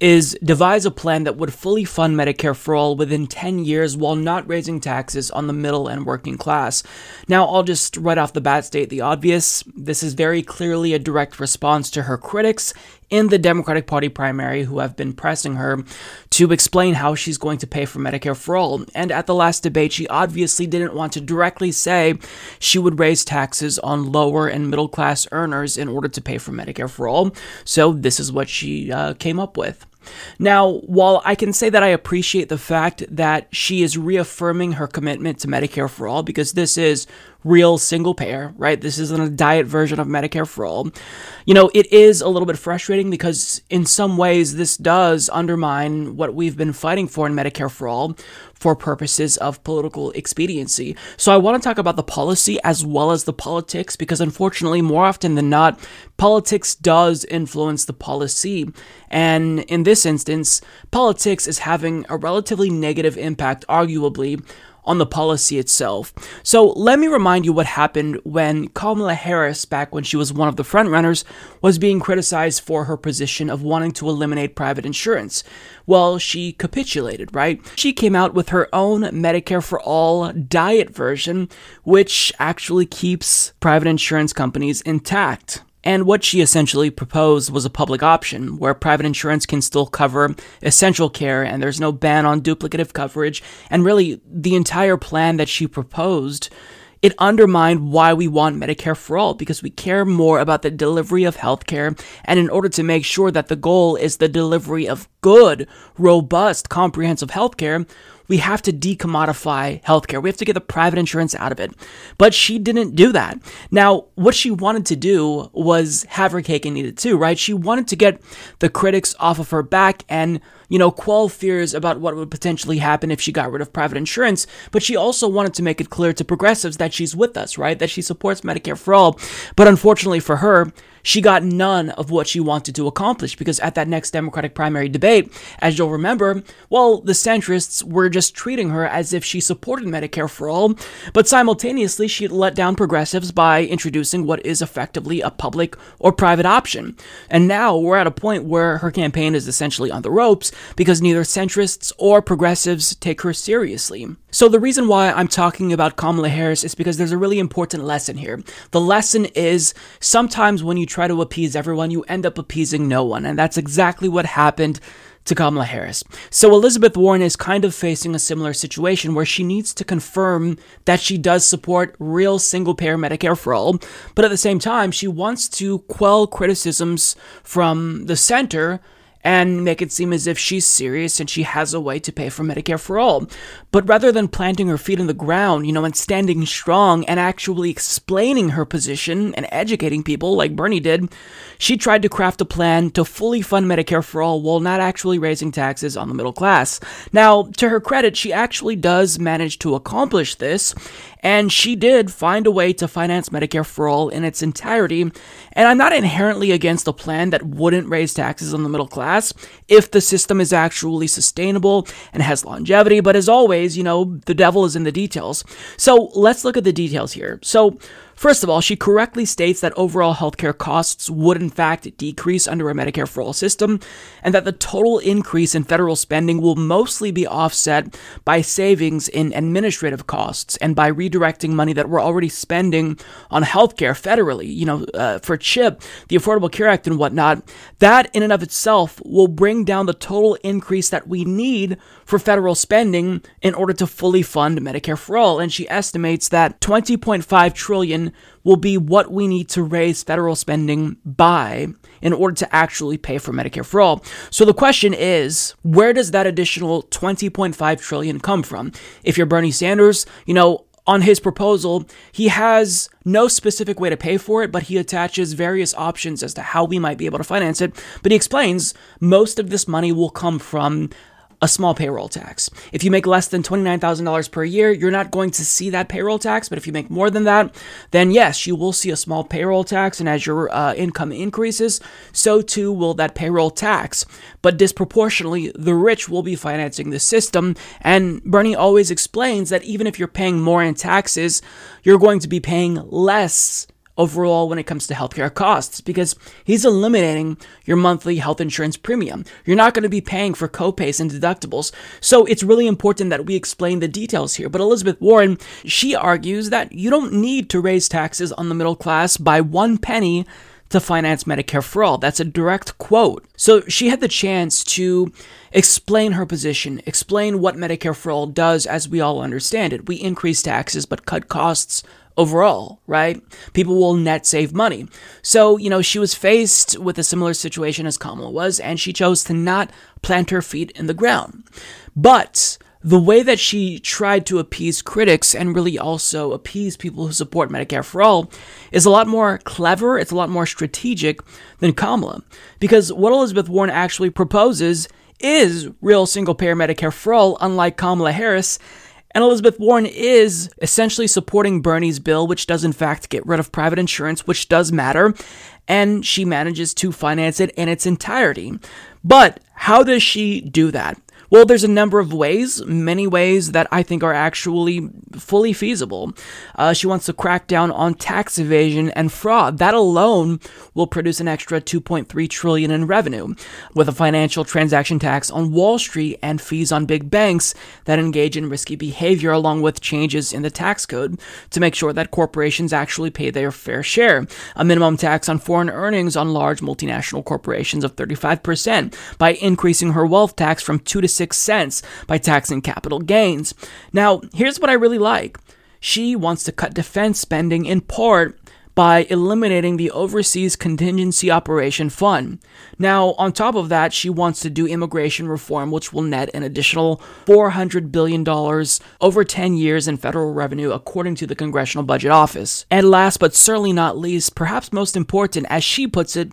is devise a plan that would fully fund Medicare for all within 10 years while not raising taxes on the middle and working class. Now, I'll just right off the bat state the obvious. This is very clearly a direct response to her critics in the Democratic Party primary who have been pressing her to explain how she's going to pay for Medicare for all. And at the last debate, she obviously didn't want to directly say she would raise taxes on lower and middle class earners in order to pay for Medicare for all. So this is what she uh, came up with. Now, while I can say that I appreciate the fact that she is reaffirming her commitment to Medicare for all, because this is real single payer, right? This isn't a diet version of Medicare for all. You know, it is a little bit frustrating because in some ways this does undermine what we've been fighting for in Medicare for all for purposes of political expediency. So I want to talk about the policy as well as the politics because unfortunately, more often than not, politics does influence the policy. And in this instance, politics is having a relatively negative impact, arguably, on the policy itself. So let me remind you what happened when Kamala Harris, back when she was one of the frontrunners, was being criticized for her position of wanting to eliminate private insurance. Well, she capitulated, right? She came out with her own Medicare for All diet version, which actually keeps private insurance companies intact. And what she essentially proposed was a public option where private insurance can still cover essential care and there's no ban on duplicative coverage. And really, the entire plan that she proposed it undermined why we want Medicare for all because we care more about the delivery of healthcare. And in order to make sure that the goal is the delivery of good, robust, comprehensive healthcare, we have to decommodify healthcare. We have to get the private insurance out of it. But she didn't do that. Now, what she wanted to do was have her cake and eat it too, right? She wanted to get the critics off of her back and you know, quell fears about what would potentially happen if she got rid of private insurance, but she also wanted to make it clear to progressives that she's with us, right? That she supports Medicare for all. But unfortunately for her, she got none of what she wanted to accomplish because at that next Democratic primary debate, as you'll remember, well, the centrists were just treating her as if she supported Medicare for all, but simultaneously she let down progressives by introducing what is effectively a public or private option. And now we're at a point where her campaign is essentially on the ropes because neither centrists or progressives take her seriously. So the reason why I'm talking about Kamala Harris is because there's a really important lesson here. The lesson is sometimes when you try to appease everyone, you end up appeasing no one. And that's exactly what happened to Kamala Harris. So Elizabeth Warren is kind of facing a similar situation where she needs to confirm that she does support real single payer Medicare for all, but at the same time, she wants to quell criticisms from the center and make it seem as if she's serious and she has a way to pay for Medicare for all. But rather than planting her feet in the ground, you know, and standing strong and actually explaining her position and educating people like Bernie did, she tried to craft a plan to fully fund Medicare for all while not actually raising taxes on the middle class. Now, to her credit, she actually does manage to accomplish this, and she did find a way to finance Medicare for all in its entirety. And I'm not inherently against a plan that wouldn't raise taxes on the middle class if the system is actually sustainable and has longevity. But as always, you know, the devil is in the details. So let's look at the details here. So, First of all, she correctly states that overall healthcare costs would in fact decrease under a Medicare for All system, and that the total increase in federal spending will mostly be offset by savings in administrative costs and by redirecting money that we're already spending on healthcare federally, you know, uh, for CHIP, the Affordable Care Act, and whatnot. That in and of itself will bring down the total increase that we need for federal spending in order to fully fund Medicare for All. And she estimates that 20.5 trillion will be what we need to raise federal spending by in order to actually pay for Medicare for all. So the question is, where does that additional 20.5 trillion come from? If you're Bernie Sanders, you know, on his proposal, he has no specific way to pay for it, but he attaches various options as to how we might be able to finance it. But he explains most of this money will come from a small payroll tax. If you make less than $29,000 per year, you're not going to see that payroll tax. But if you make more than that, then yes, you will see a small payroll tax. And as your uh, income increases, so too will that payroll tax. But disproportionately, the rich will be financing the system. And Bernie always explains that even if you're paying more in taxes, you're going to be paying less overall when it comes to healthcare costs because he's eliminating your monthly health insurance premium. You're not going to be paying for copays and deductibles. So it's really important that we explain the details here. But Elizabeth Warren, she argues that you don't need to raise taxes on the middle class by one penny to finance Medicare for all. That's a direct quote. So she had the chance to explain her position, explain what Medicare for all does as we all understand it. We increase taxes but cut costs overall, right? People will net save money. So, you know, she was faced with a similar situation as Kamala was, and she chose to not plant her feet in the ground. But the way that she tried to appease critics and really also appease people who support Medicare for All is a lot more clever, it's a lot more strategic than Kamala. Because what Elizabeth Warren actually proposes is real single payer Medicare for All, unlike Kamala Harris, and Elizabeth Warren is essentially supporting Bernie's bill, which does in fact get rid of private insurance, which does matter, and she manages to finance it in its entirety. But how does she do that? Well, there's a number of ways, many ways that I think are actually fully feasible. Uh, she wants to crack down on tax evasion and fraud. That alone will produce an extra 2.3 trillion in revenue, with a financial transaction tax on Wall Street and fees on big banks that engage in risky behavior, along with changes in the tax code to make sure that corporations actually pay their fair share. A minimum tax on foreign earnings on large multinational corporations of 35% by increasing her wealth tax from 2 to 6 cents by taxing capital gains. Now, here's what I really like. She wants to cut defense spending in part by eliminating the Overseas Contingency Operation Fund. Now, on top of that, she wants to do immigration reform, which will net an additional $400 billion over 10 years in federal revenue, according to the Congressional Budget Office. And last but certainly not least, perhaps most important, as she puts it,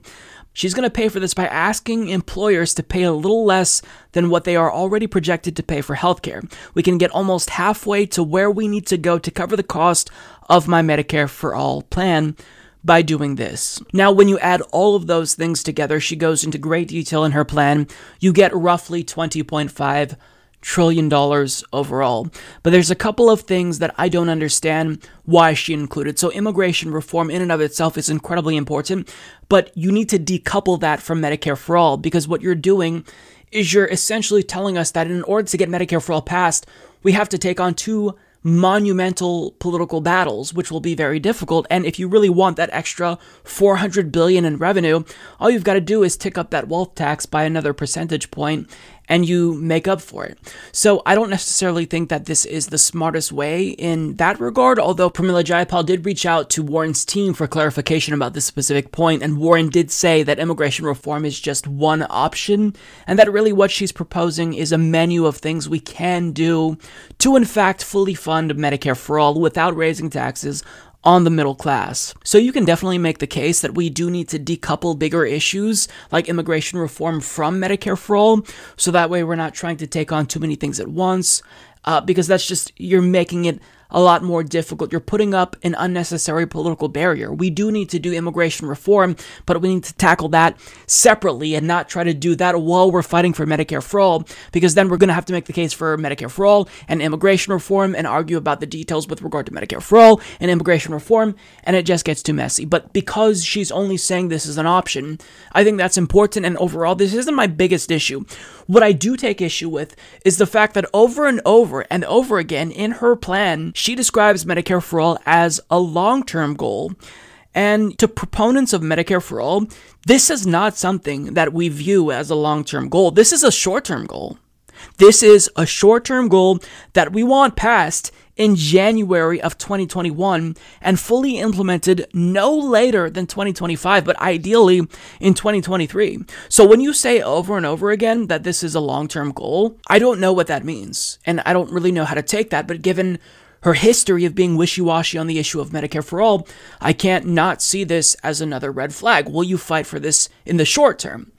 She's going to pay for this by asking employers to pay a little less than what they are already projected to pay for healthcare. We can get almost halfway to where we need to go to cover the cost of my Medicare for All plan by doing this. Now, when you add all of those things together, she goes into great detail in her plan. You get roughly 20.5 trillion dollars overall. But there's a couple of things that I don't understand why she included. So immigration reform in and of itself is incredibly important, but you need to decouple that from Medicare for all because what you're doing is you're essentially telling us that in order to get Medicare for all passed, we have to take on two monumental political battles, which will be very difficult. And if you really want that extra 400 billion in revenue, all you've got to do is tick up that wealth tax by another percentage point and you make up for it. So I don't necessarily think that this is the smartest way in that regard, although Pramila Jayapal did reach out to Warren's team for clarification about this specific point, and Warren did say that immigration reform is just one option, and that really what she's proposing is a menu of things we can do to in fact fully fund Medicare for all without raising taxes on the middle class. So you can definitely make the case that we do need to decouple bigger issues like immigration reform from Medicare for all, so that way we're not trying to take on too many things at once, uh, because that's just, you're making it a lot more difficult. You're putting up an unnecessary political barrier. We do need to do immigration reform, but we need to tackle that separately and not try to do that while we're fighting for Medicare for all, because then we're going to have to make the case for Medicare for all and immigration reform and argue about the details with regard to Medicare for all and immigration reform, and it just gets too messy. But because she's only saying this is an option, I think that's important, and overall, this isn't my biggest issue. What I do take issue with is the fact that over and over and over again in her plan, she describes Medicare for All as a long term goal. And to proponents of Medicare for All, this is not something that we view as a long term goal. This is a short term goal. This is a short term goal that we want passed in January of 2021 and fully implemented no later than 2025, but ideally in 2023. So when you say over and over again that this is a long term goal, I don't know what that means. And I don't really know how to take that, but given her history of being wishy washy on the issue of Medicare for all, I can't not see this as another red flag. Will you fight for this in the short term?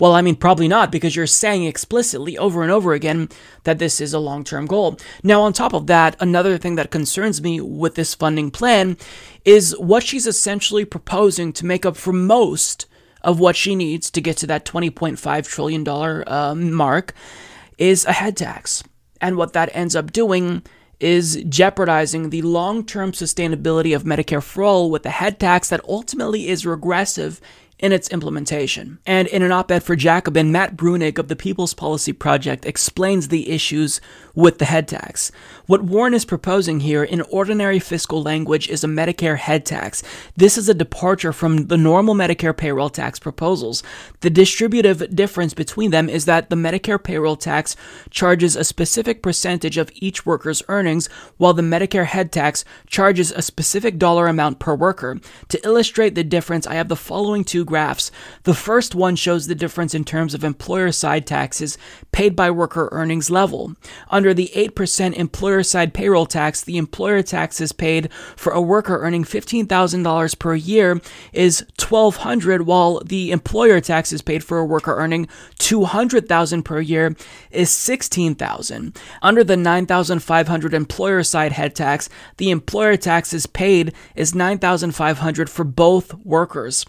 Well, I mean, probably not, because you're saying explicitly over and over again that this is a long term goal. Now, on top of that, another thing that concerns me with this funding plan is what she's essentially proposing to make up for most of what she needs to get to that $20.5 trillion uh, mark is a head tax. And what that ends up doing is jeopardizing the long term sustainability of Medicare for all with a head tax that ultimately is regressive in its implementation. And in an op ed for Jacobin, Matt Bruenig of the People's Policy Project explains the issues with the head tax. What Warren is proposing here in ordinary fiscal language is a Medicare head tax. This is a departure from the normal Medicare payroll tax proposals. The distributive difference between them is that the Medicare payroll tax charges a specific percentage of each worker's earnings, while the Medicare head tax charges a specific dollar amount per worker. To illustrate the difference, I have the following two graphs. The first one shows the difference in terms of employer side taxes paid by worker earnings level. Under the 8% employer side payroll tax, the employer tax is paid for a worker earning $15,000 per year is 1,200, while the employer tax is paid for a worker earning $200,000 per year is $16,000. Under the 9,500 employer side head tax, the employer tax is paid is 9,500 for both workers.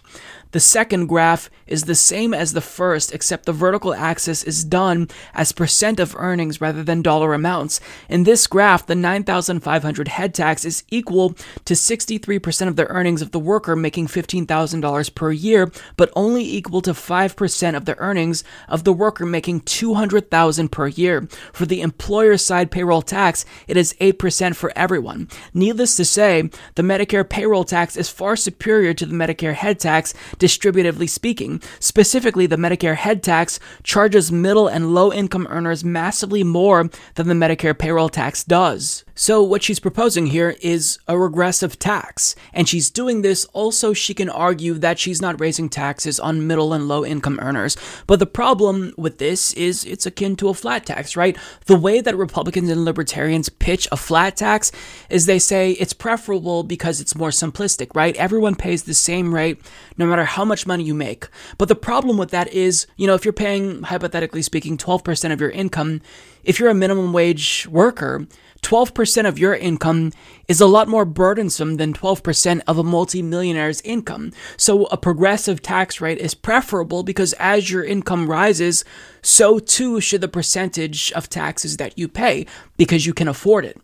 The second graph is the same as the first, except the vertical axis is done as percent of earnings rather than dollar amounts. In this graph, the 9,500 head tax is equal to 63% of the earnings of the worker making $15,000 per year, but only equal to 5% of the earnings of the worker making $200,000 per year. For the employer side payroll tax, it is 8% for everyone. Needless to say, the Medicare payroll tax is far superior to the Medicare head tax distributively speaking. Specifically, the Medicare head tax charges middle and low income earners massively more than the Medicare payroll tax does. So, what she's proposing here is a regressive tax, and she's doing this also she can argue that she's not raising taxes on middle and low income earners. But the problem with this is it's akin to a flat tax, right? The way that Republicans and libertarians pitch a flat tax is they say it's preferable because it's more simplistic, right? Everyone pays the same rate no matter how much money you make. But the problem with that is, you know, if you're paying, hypothetically speaking, 12% of your income, if you're a minimum wage worker, 12% of your income is a lot more burdensome than 12% of a multimillionaire's income. So a progressive tax rate is preferable because as your income rises, so too should the percentage of taxes that you pay because you can afford it.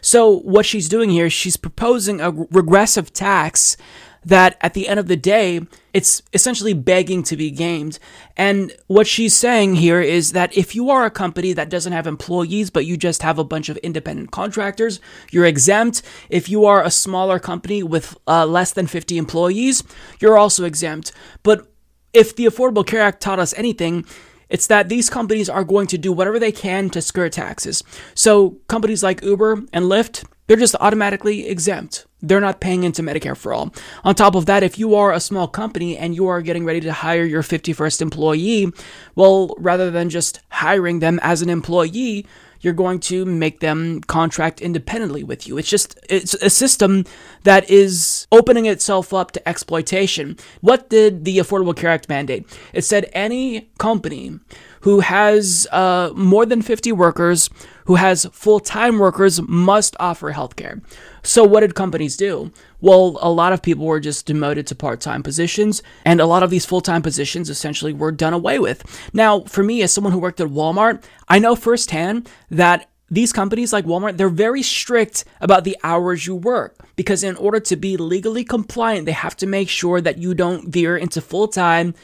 So what she's doing here, she's proposing a regressive tax that at the end of the day, it's essentially begging to be gamed. And what she's saying here is that if you are a company that doesn't have employees, but you just have a bunch of independent contractors, you're exempt. If you are a smaller company with uh, less than 50 employees, you're also exempt. But if the Affordable Care Act taught us anything, It's that these companies are going to do whatever they can to skirt taxes. So companies like Uber and Lyft, they're just automatically exempt. They're not paying into Medicare for all. On top of that, if you are a small company and you are getting ready to hire your 51st employee, well, rather than just hiring them as an employee, you're going to make them contract independently with you. It's just it's a system that is opening itself up to exploitation. What did the Affordable Care Act mandate? It said any company who has uh, more than 50 workers, who has full time workers, must offer healthcare. So, what did companies do? Well, a lot of people were just demoted to part time positions, and a lot of these full time positions essentially were done away with. Now, for me, as someone who worked at Walmart, I know firsthand that these companies like Walmart, they're very strict about the hours you work because in order to be legally compliant, they have to make sure that you don't veer into full time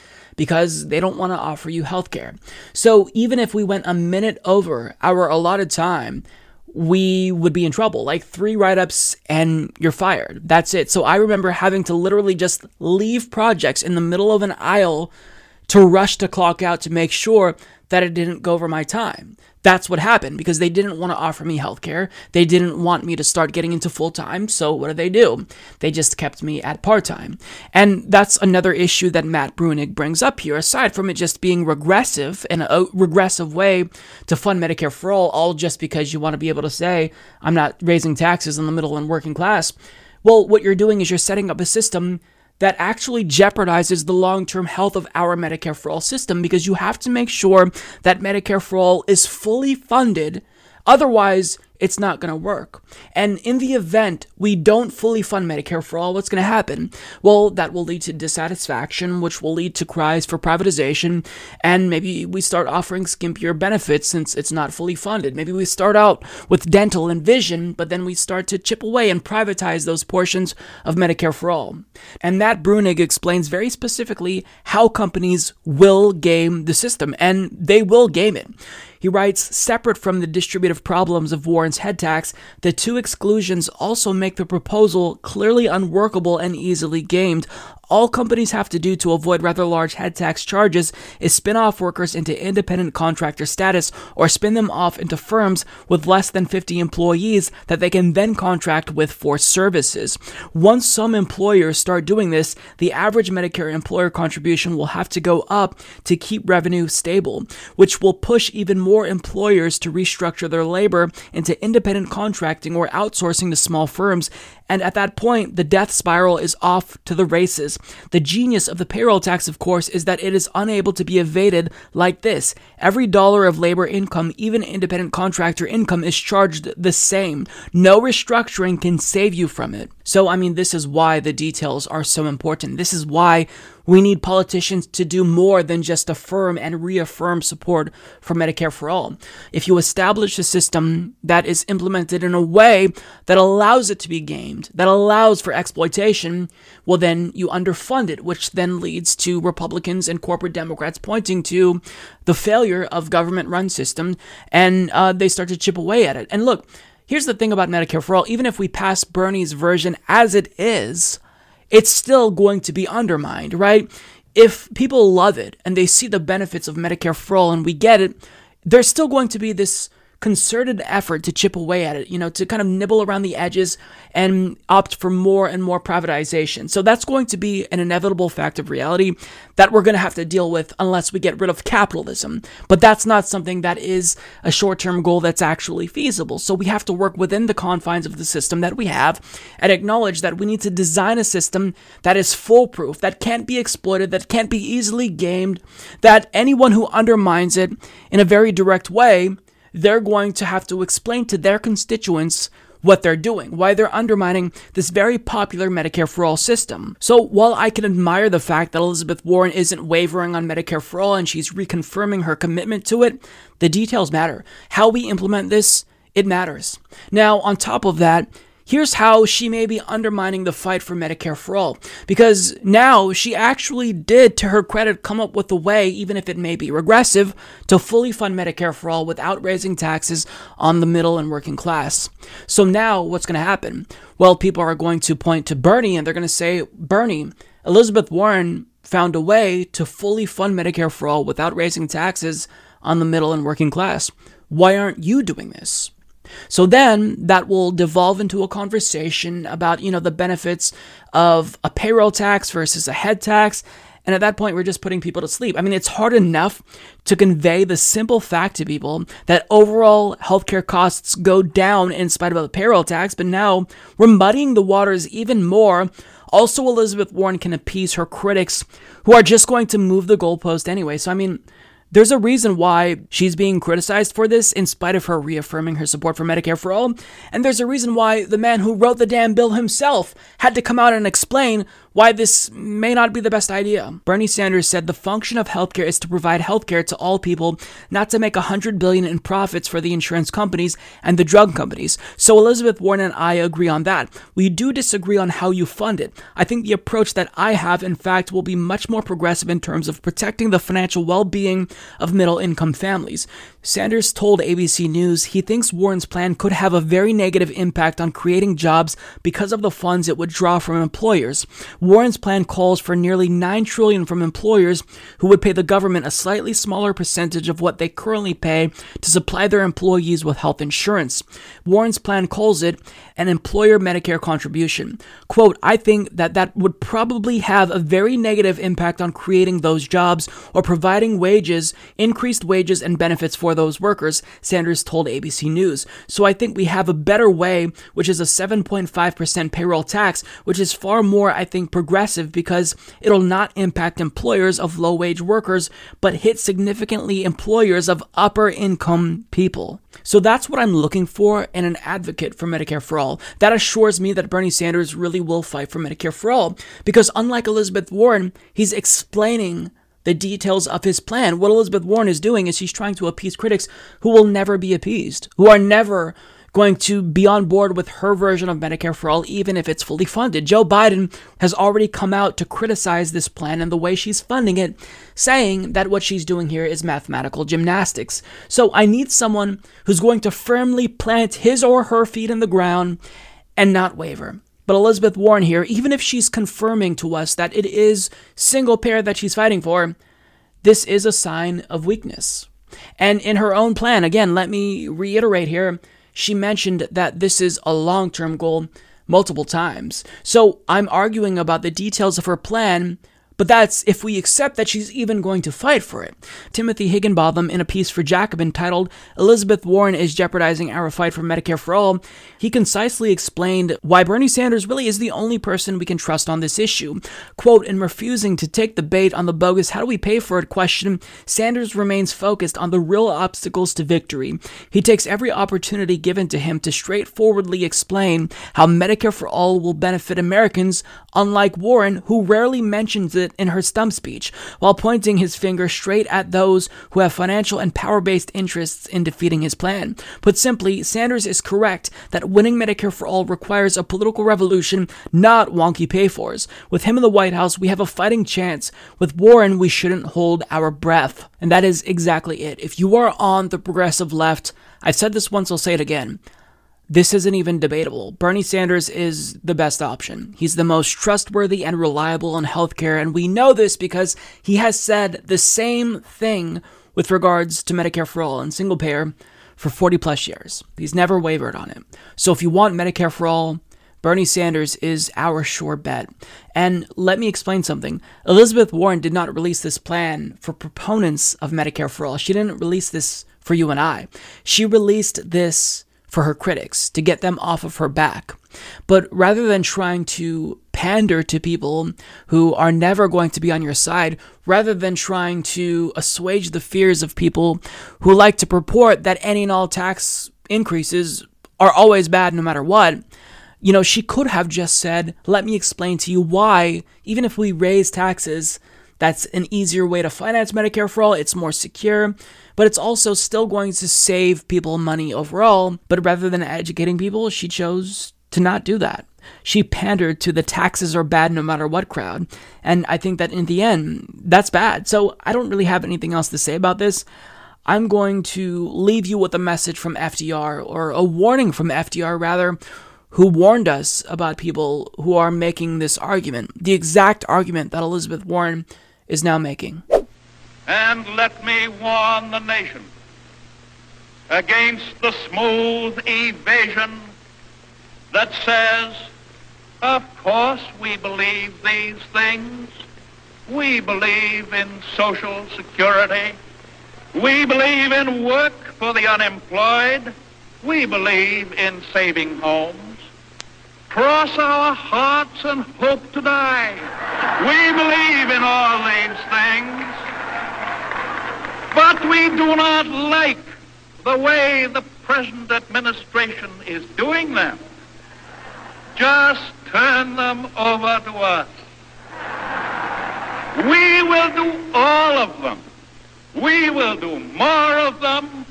because they don't want to offer you healthcare. So even if we went a minute over our allotted time, we would be in trouble. Like three write ups and you're fired. That's it. So I remember having to literally just leave projects in the middle of an aisle to rush to clock out to make sure that it didn't go over my time. That's what happened because they didn't want to offer me healthcare. They didn't want me to start getting into full time. So what do they do? They just kept me at part time. And that's another issue that Matt Bruenig brings up here. Aside from it just being regressive in a regressive way to fund Medicare for all, all just because you want to be able to say, I'm not raising taxes in the middle and working class. Well, what you're doing is you're setting up a system that actually jeopardizes the long term health of our Medicare for All system because you have to make sure that Medicare for All is fully funded. Otherwise, it's not going to work. And in the event we don't fully fund Medicare for all, what's going to happen? Well, that will lead to dissatisfaction, which will lead to cries for privatization, and maybe we start offering skimpier benefits since it's not fully funded. Maybe we start out with dental and vision, but then we start to chip away and privatize those portions of Medicare for all. And Matt Bruenig explains very specifically how companies will game the system, and they will game it. He writes, separate from the distributive problems of Warren's head tax, the two exclusions also make the proposal clearly unworkable and easily gamed, all companies have to do to avoid rather large head tax charges is spin off workers into independent contractor status or spin them off into firms with less than 50 employees that they can then contract with for services. Once some employers start doing this, the average Medicare employer contribution will have to go up to keep revenue stable, which will push even more employers to restructure their labor into independent contracting or outsourcing to small firms and at that point, the death spiral is off to the races. The genius of the payroll tax, of course, is that it is unable to be evaded like this. Every dollar of labor income, even independent contractor income, is charged the same. No restructuring can save you from it. So, I mean, this is why the details are so important. This is why we need politicians to do more than just affirm and reaffirm support for Medicare for all. If you establish a system that is implemented in a way that allows it to be gamed, that allows for exploitation, well, then you underfund it, which then leads to Republicans and corporate Democrats pointing to the failure of government run system and uh, they start to chip away at it. And look, here's the thing about Medicare for all even if we pass Bernie's version as it is, it's still going to be undermined, right? If people love it and they see the benefits of Medicare for all and we get it, there's still going to be this concerted effort to chip away at it, you know, to kind of nibble around the edges and opt for more and more privatization. So that's going to be an inevitable fact of reality that we're going to have to deal with unless we get rid of capitalism. But that's not something that is a short term goal that's actually feasible. So we have to work within the confines of the system that we have and acknowledge that we need to design a system that is foolproof, that can't be exploited, that can't be easily gamed, that anyone who undermines it in a very direct way they're going to have to explain to their constituents what they're doing, why they're undermining this very popular Medicare for All system. So while I can admire the fact that Elizabeth Warren isn't wavering on Medicare for All and she's reconfirming her commitment to it, the details matter. How we implement this, it matters. Now, on top of that, here's how she may be undermining the fight for Medicare for all. Because now she actually did, to her credit, come up with a way, even if it may be regressive, to fully fund Medicare for all without raising taxes on the middle and working class. So now what's going to happen? Well, people are going to point to Bernie and they're going to say, Bernie, Elizabeth Warren found a way to fully fund Medicare for all without raising taxes on the middle and working class. Why aren't you doing this? So then that will devolve into a conversation about, you know, the benefits of a payroll tax versus a head tax. And at that point, we're just putting people to sleep. I mean, it's hard enough to convey the simple fact to people that overall healthcare costs go down in spite of the payroll tax, but now we're muddying the waters even more. Also, Elizabeth Warren can appease her critics who are just going to move the goalpost anyway. So, I mean, there's a reason why she's being criticized for this, in spite of her reaffirming her support for Medicare for All. And there's a reason why the man who wrote the damn bill himself had to come out and explain why this may not be the best idea. Bernie Sanders said the function of healthcare is to provide healthcare to all people, not to make a hundred billion in profits for the insurance companies and the drug companies. So Elizabeth Warren and I agree on that. We do disagree on how you fund it. I think the approach that I have, in fact, will be much more progressive in terms of protecting the financial well-being of middle-income families. Sanders told ABC News he thinks Warren's plan could have a very negative impact on creating jobs because of the funds it would draw from employers. Warren's plan calls for nearly 9 trillion from employers who would pay the government a slightly smaller percentage of what they currently pay to supply their employees with health insurance. Warren's plan calls it an employer Medicare contribution. Quote, I think that that would probably have a very negative impact on creating those jobs or providing wages, increased wages and benefits for those workers, Sanders told ABC News. So I think we have a better way, which is a 7.5% payroll tax, which is far more, I think, progressive because it'll not impact employers of low wage workers, but hit significantly employers of upper income people. So that's what I'm looking for in an advocate for Medicare for All. That assures me that Bernie Sanders really will fight for Medicare for All because unlike Elizabeth Warren, he's explaining the details of his plan. What Elizabeth Warren is doing is she's trying to appease critics who will never be appeased, who are never going to be on board with her version of Medicare for All, even if it's fully funded. Joe Biden has already come out to criticize this plan and the way she's funding it, saying that what she's doing here is mathematical gymnastics. So I need someone who's going to firmly plant his or her feet in the ground and not waver. But Elizabeth Warren here, even if she's confirming to us that it is single payer that she's fighting for, this is a sign of weakness. And in her own plan, again, let me reiterate here, she mentioned that this is a long term goal multiple times. So I'm arguing about the details of her plan but that's if we accept that she's even going to fight for it. Timothy Higginbotham, in a piece for Jacobin titled Elizabeth Warren is Jeopardizing Our Fight for Medicare for All, he concisely explained why Bernie Sanders really is the only person we can trust on this issue. Quote, in refusing to take the bait on the bogus how do we pay for it question, Sanders remains focused on the real obstacles to victory. He takes every opportunity given to him to straightforwardly explain how Medicare for All will benefit Americans, unlike Warren, who rarely mentions it in her stump speech, while pointing his finger straight at those who have financial and power based interests in defeating his plan. Put simply, Sanders is correct that winning Medicare for All requires a political revolution, not wonky pay fors. With him in the White House, we have a fighting chance. With Warren, we shouldn't hold our breath. And that is exactly it. If you are on the progressive left, I've said this once, I'll say it again. This isn't even debatable. Bernie Sanders is the best option. He's the most trustworthy and reliable in healthcare, and we know this because he has said the same thing with regards to Medicare for All and single payer for 40 plus years. He's never wavered on it. So if you want Medicare for All, Bernie Sanders is our sure bet. And let me explain something. Elizabeth Warren did not release this plan for proponents of Medicare for All. She didn't release this for you and I. She released this for her critics to get them off of her back. But rather than trying to pander to people who are never going to be on your side, rather than trying to assuage the fears of people who like to purport that any and all tax increases are always bad no matter what, you know, she could have just said, Let me explain to you why, even if we raise taxes, that's an easier way to finance Medicare for all. It's more secure, but it's also still going to save people money overall. But rather than educating people, she chose to not do that. She pandered to the taxes are bad no matter what crowd. And I think that in the end, that's bad. So I don't really have anything else to say about this. I'm going to leave you with a message from FDR, or a warning from FDR rather, who warned us about people who are making this argument, the exact argument that Elizabeth Warren is now making. And let me warn the nation against the smooth evasion that says, of course we believe these things. We believe in social security. We believe in work for the unemployed. We believe in saving homes. Cross our hearts and hope to die. We believe in all these things. But we do not like the way the present administration is doing them. Just turn them over to us. We will do all of them. We will do more of them.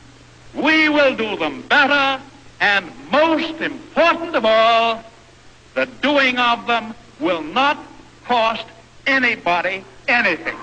We will do them better. And most important of all, the doing of them will not cost anybody anything.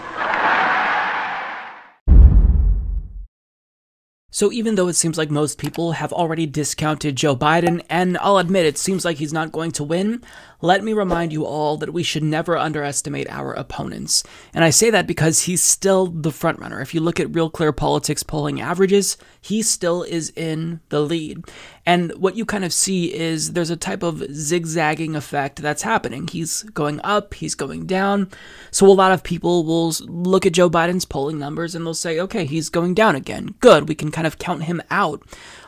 So even though it seems like most people have already discounted Joe Biden, and I'll admit it seems like he's not going to win, let me remind you all that we should never underestimate our opponents. And I say that because he's still the frontrunner. If you look at Real Clear Politics polling averages, he still is in the lead. And what you kind of see is there's a type of zigzagging effect that's happening. He's going up, he's going down. So a lot of people will look at Joe Biden's polling numbers and they'll say, okay, he's going down again. Good, we can kind of count him out.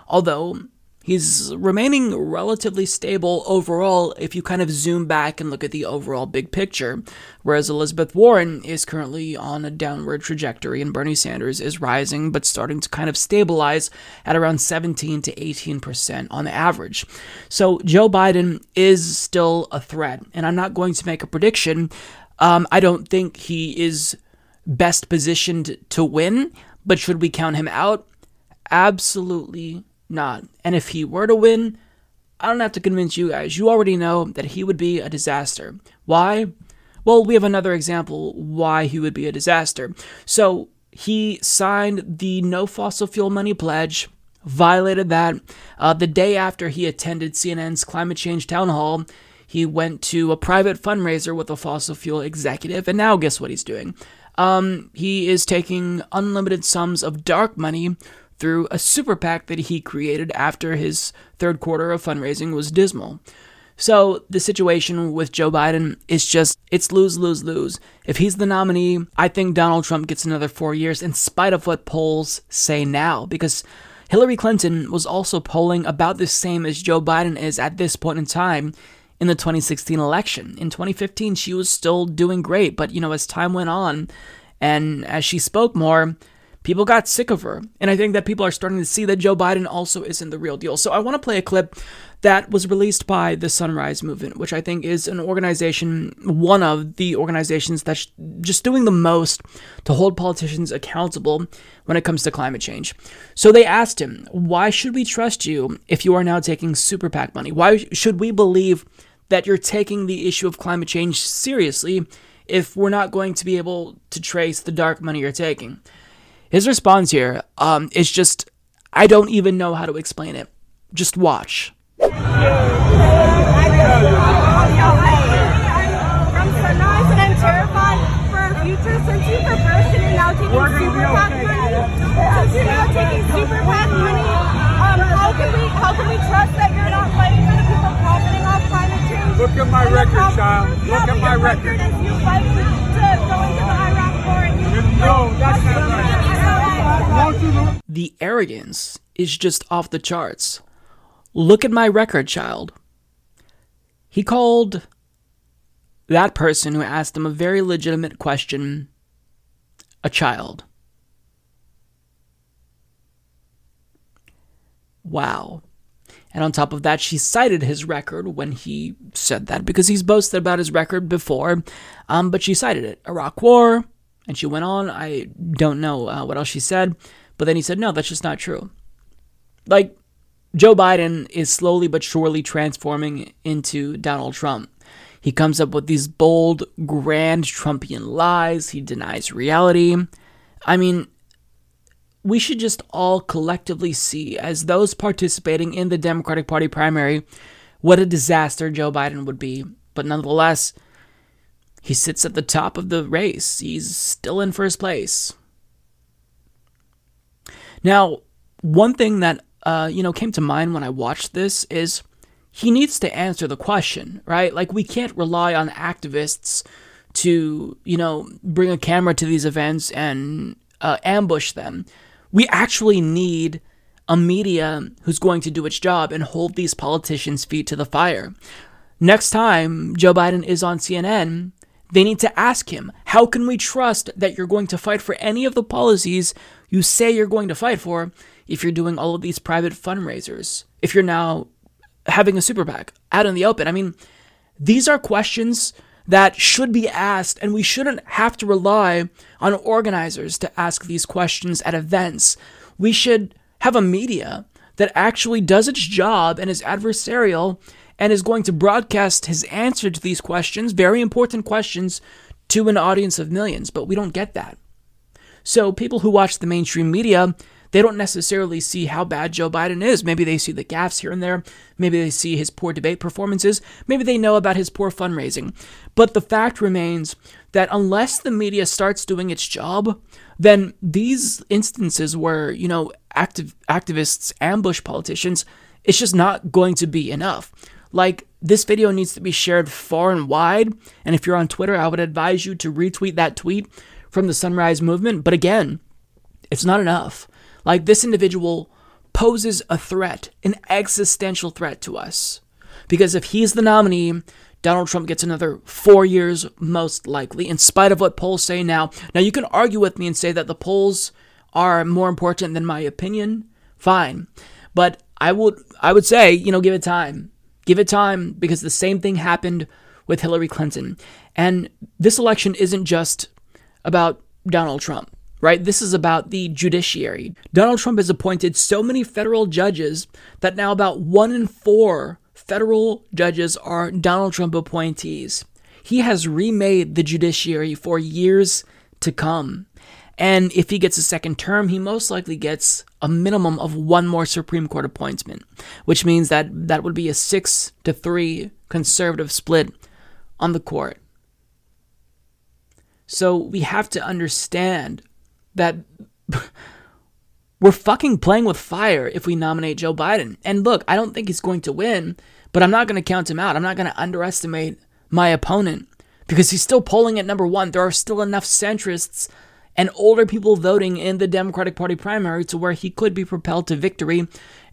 Although He's remaining relatively stable overall if you kind of zoom back and look at the overall big picture, whereas Elizabeth Warren is currently on a downward trajectory and Bernie Sanders is rising but starting to kind of stabilize at around 17 to 18% on average. So Joe Biden is still a threat, and I'm not going to make a prediction. Um, I don't think he is best positioned to win, but should we count him out? Absolutely not. And if he were to win, I don't have to convince you guys. You already know that he would be a disaster. Why? Well, we have another example why he would be a disaster. So, he signed the no fossil fuel money pledge, violated that. Uh, the day after he attended CNN's climate change town hall, he went to a private fundraiser with a fossil fuel executive, and now guess what he's doing? Um, he is taking unlimited sums of dark money through a super PAC that he created after his third quarter of fundraising was dismal. So the situation with Joe Biden is just it's lose lose lose. If he's the nominee, I think Donald Trump gets another 4 years in spite of what polls say now because Hillary Clinton was also polling about the same as Joe Biden is at this point in time in the 2016 election. In 2015 she was still doing great, but you know as time went on and as she spoke more, people got sick of her. And I think that people are starting to see that Joe Biden also isn't the real deal. So I want to play a clip that was released by the Sunrise Movement, which I think is an organization, one of the organizations that's just doing the most to hold politicians accountable when it comes to climate change. So they asked him, Why should we trust you if you are now taking super PAC money? Why should we believe that you're taking the issue of climate change seriously if we're not going to be able to trace the dark money you're taking? His response here um, is just, I don't even know how to explain it. Just watch. From Sunrise, and I'm terrified for our future since you reversed it and now taking super PAC money. Since you're now taking super PAC money, um, how can we how can we trust that you're not fighting for the people profiting off climate change? Look at my record, child. Look at my record. record. You fight to go into the Iraq war and you no, that's not right. The arrogance is just off the charts. Look at my record, child. He called that person who asked him a very legitimate question a child. Wow. And on top of that, she cited his record when he said that because he's boasted about his record before. Um, but she cited it Iraq War, and she went on. I don't know uh, what else she said, but then he said, no, that's just not true. Like, Joe Biden is slowly but surely transforming into Donald Trump. He comes up with these bold, grand Trumpian lies. He denies reality. I mean, we should just all collectively see, as those participating in the Democratic Party primary, what a disaster Joe Biden would be. But nonetheless, he sits at the top of the race. He's still in first place. Now, one thing that uh, you know came to mind when I watched this is he needs to answer the question, right? Like we can't rely on activists to you know bring a camera to these events and uh, ambush them. We actually need a media who's going to do its job and hold these politicians' feet to the fire. Next time Joe Biden is on CNN, they need to ask him, how can we trust that you're going to fight for any of the policies you say you're going to fight for if you're doing all of these private fundraisers? If you're now having a super PAC out in the open? I mean, these are questions that should be asked, and we shouldn't have to rely on organizers to ask these questions at events. We should have a media that actually does its job and is adversarial and is going to broadcast his answer to these questions, very important questions, to an audience of millions. But we don't get that. So people who watch the mainstream media, they don't necessarily see how bad Joe Biden is. Maybe they see the gaffes here and there. Maybe they see his poor debate performances. Maybe they know about his poor fundraising. But the fact remains that unless the media starts doing its job, then these instances where, you know, active activists ambush politicians, it's just not going to be enough. Like, this video needs to be shared far and wide. And if you're on Twitter, I would advise you to retweet that tweet from the Sunrise Movement. But again, it's not enough. Like, this individual poses a threat, an existential threat to us. Because if he's the nominee, Donald Trump gets another four years, most likely, in spite of what polls say now. Now, you can argue with me and say that the polls are more important than my opinion. Fine. But I would I would say, you know, give it time. Give it time because the same thing happened with Hillary Clinton. And this election isn't just about Donald Trump, right? This is about the judiciary. Donald Trump has appointed so many federal judges that now about one in four federal judges are Donald Trump appointees. He has remade the judiciary for years to come. And if he gets a second term, he most likely gets a minimum of one more Supreme Court appointment, which means that that would be a six to three conservative split on the court. So we have to understand that we're fucking playing with fire if we nominate Joe Biden. And look, I don't think he's going to win, but I'm not going to count him out. I'm not going to underestimate my opponent because he's still polling at number one. There are still enough centrists and older people voting in the Democratic Party primary to where he could be propelled to victory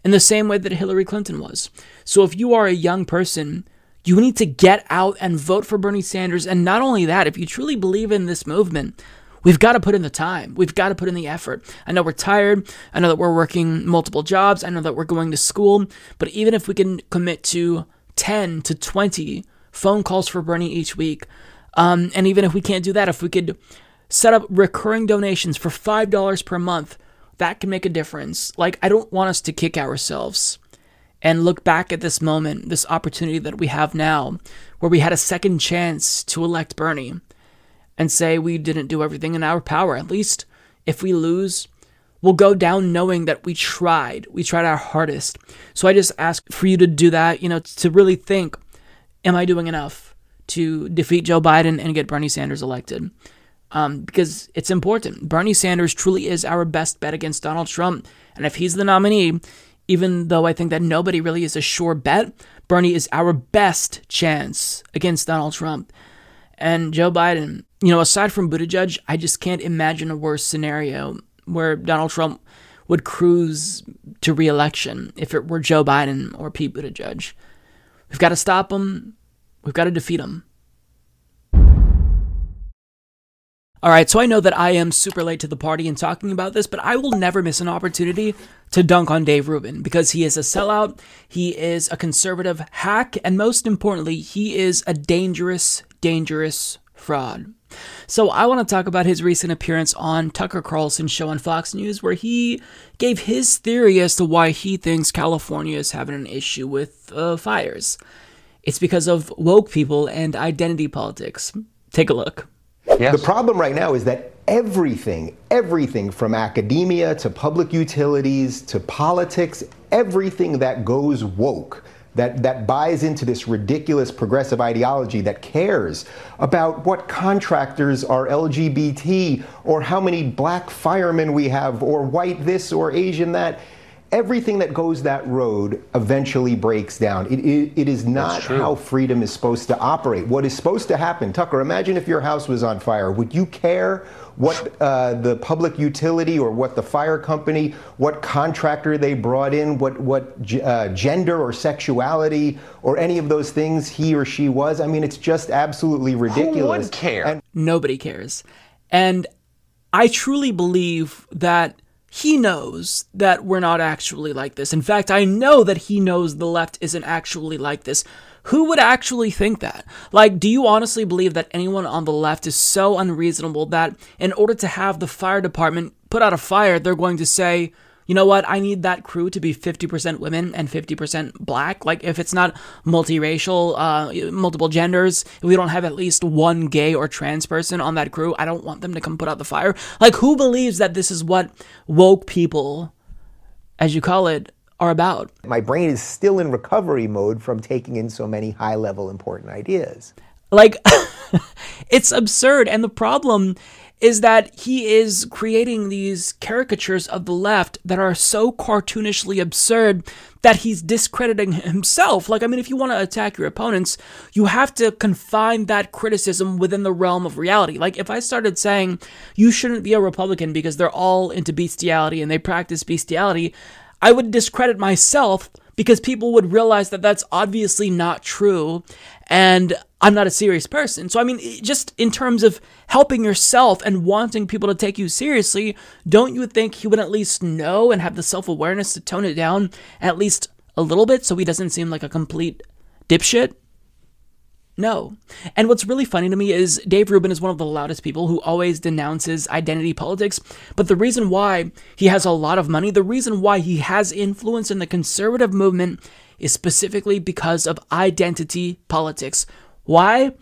in the same way that Hillary Clinton was. So if you are a young person, you need to get out and vote for Bernie Sanders. And not only that, if you truly believe in this movement, We've got to put in the time. We've got to put in the effort. I know we're tired. I know that we're working multiple jobs. I know that we're going to school. But even if we can commit to 10 to 20 phone calls for Bernie each week, um, and even if we can't do that, if we could set up recurring donations for $5 per month, that can make a difference. Like, I don't want us to kick ourselves and look back at this moment, this opportunity that we have now, where we had a second chance to elect Bernie and say we didn't do everything in our power. At least if we lose, we'll go down knowing that we tried. We tried our hardest. So I just ask for you to do that, you know, to really think am I doing enough to defeat Joe Biden and get Bernie Sanders elected? Um, because it's important. Bernie Sanders truly is our best bet against Donald Trump. And if he's the nominee, even though I think that nobody really is a sure bet, Bernie is our best chance against Donald Trump. And Joe Biden, you know, aside from Buttigieg, I just can't imagine a worse scenario where Donald Trump would cruise to reelection if it were Joe Biden or Pete Buttigieg. We've got to stop him. We've got to defeat him. All right, so I know that I am super late to the party in talking about this, but I will never miss an opportunity to dunk on Dave Rubin because he is a sellout, he is a conservative hack, and most importantly, he is a dangerous, dangerous fraud. So I want to talk about his recent appearance on Tucker Carlson's show on Fox News, where he gave his theory as to why he thinks California is having an issue with uh, fires. It's because of woke people and identity politics. Take a look. Yes. The problem right now is that everything, everything from academia to public utilities to politics, everything that goes woke that, that buys into this ridiculous progressive ideology that cares about what contractors are LGBT or how many black firemen we have or white this or Asian that everything that goes that road eventually breaks down. It, it, it is not how freedom is supposed to operate. What is supposed to happen, Tucker, imagine if your house was on fire. Would you care what uh, the public utility or what the fire company, what contractor they brought in, what, what uh, gender or sexuality or any of those things he or she was? I mean, it's just absolutely ridiculous. Who would care? And- Nobody cares. And I truly believe that he knows that we're not actually like this. In fact, I know that he knows the left isn't actually like this. Who would actually think that? Like, do you honestly believe that anyone on the left is so unreasonable that in order to have the fire department put out a fire, they're going to say, you know what, I need that crew to be 50% women and 50% black. Like, if it's not multiracial, uh, multiple genders, if we don't have at least one gay or trans person on that crew, I don't want them to come put out the fire. Like, who believes that this is what woke people, as you call it, are about? My brain is still in recovery mode from taking in so many high level important ideas. Like, it's absurd. And the problem is that he is creating these caricatures of the left that are so cartoonishly absurd that he's discrediting himself. Like, I mean, if you want to attack your opponents, you have to confine that criticism within the realm of reality. Like, if I started saying you shouldn't be a Republican because they're all into bestiality and they practice bestiality, I would discredit myself because people would realize that that's obviously not true and I'm not a serious person. So, I mean, just in terms of helping yourself and wanting people to take you seriously, don't you think he would at least know and have the self awareness to tone it down at least a little bit so he doesn't seem like a complete dipshit? No. And what's really funny to me is Dave Rubin is one of the loudest people who always denounces identity politics. But the reason why he has a lot of money, the reason why he has influence in the conservative movement is specifically because of identity politics. Why?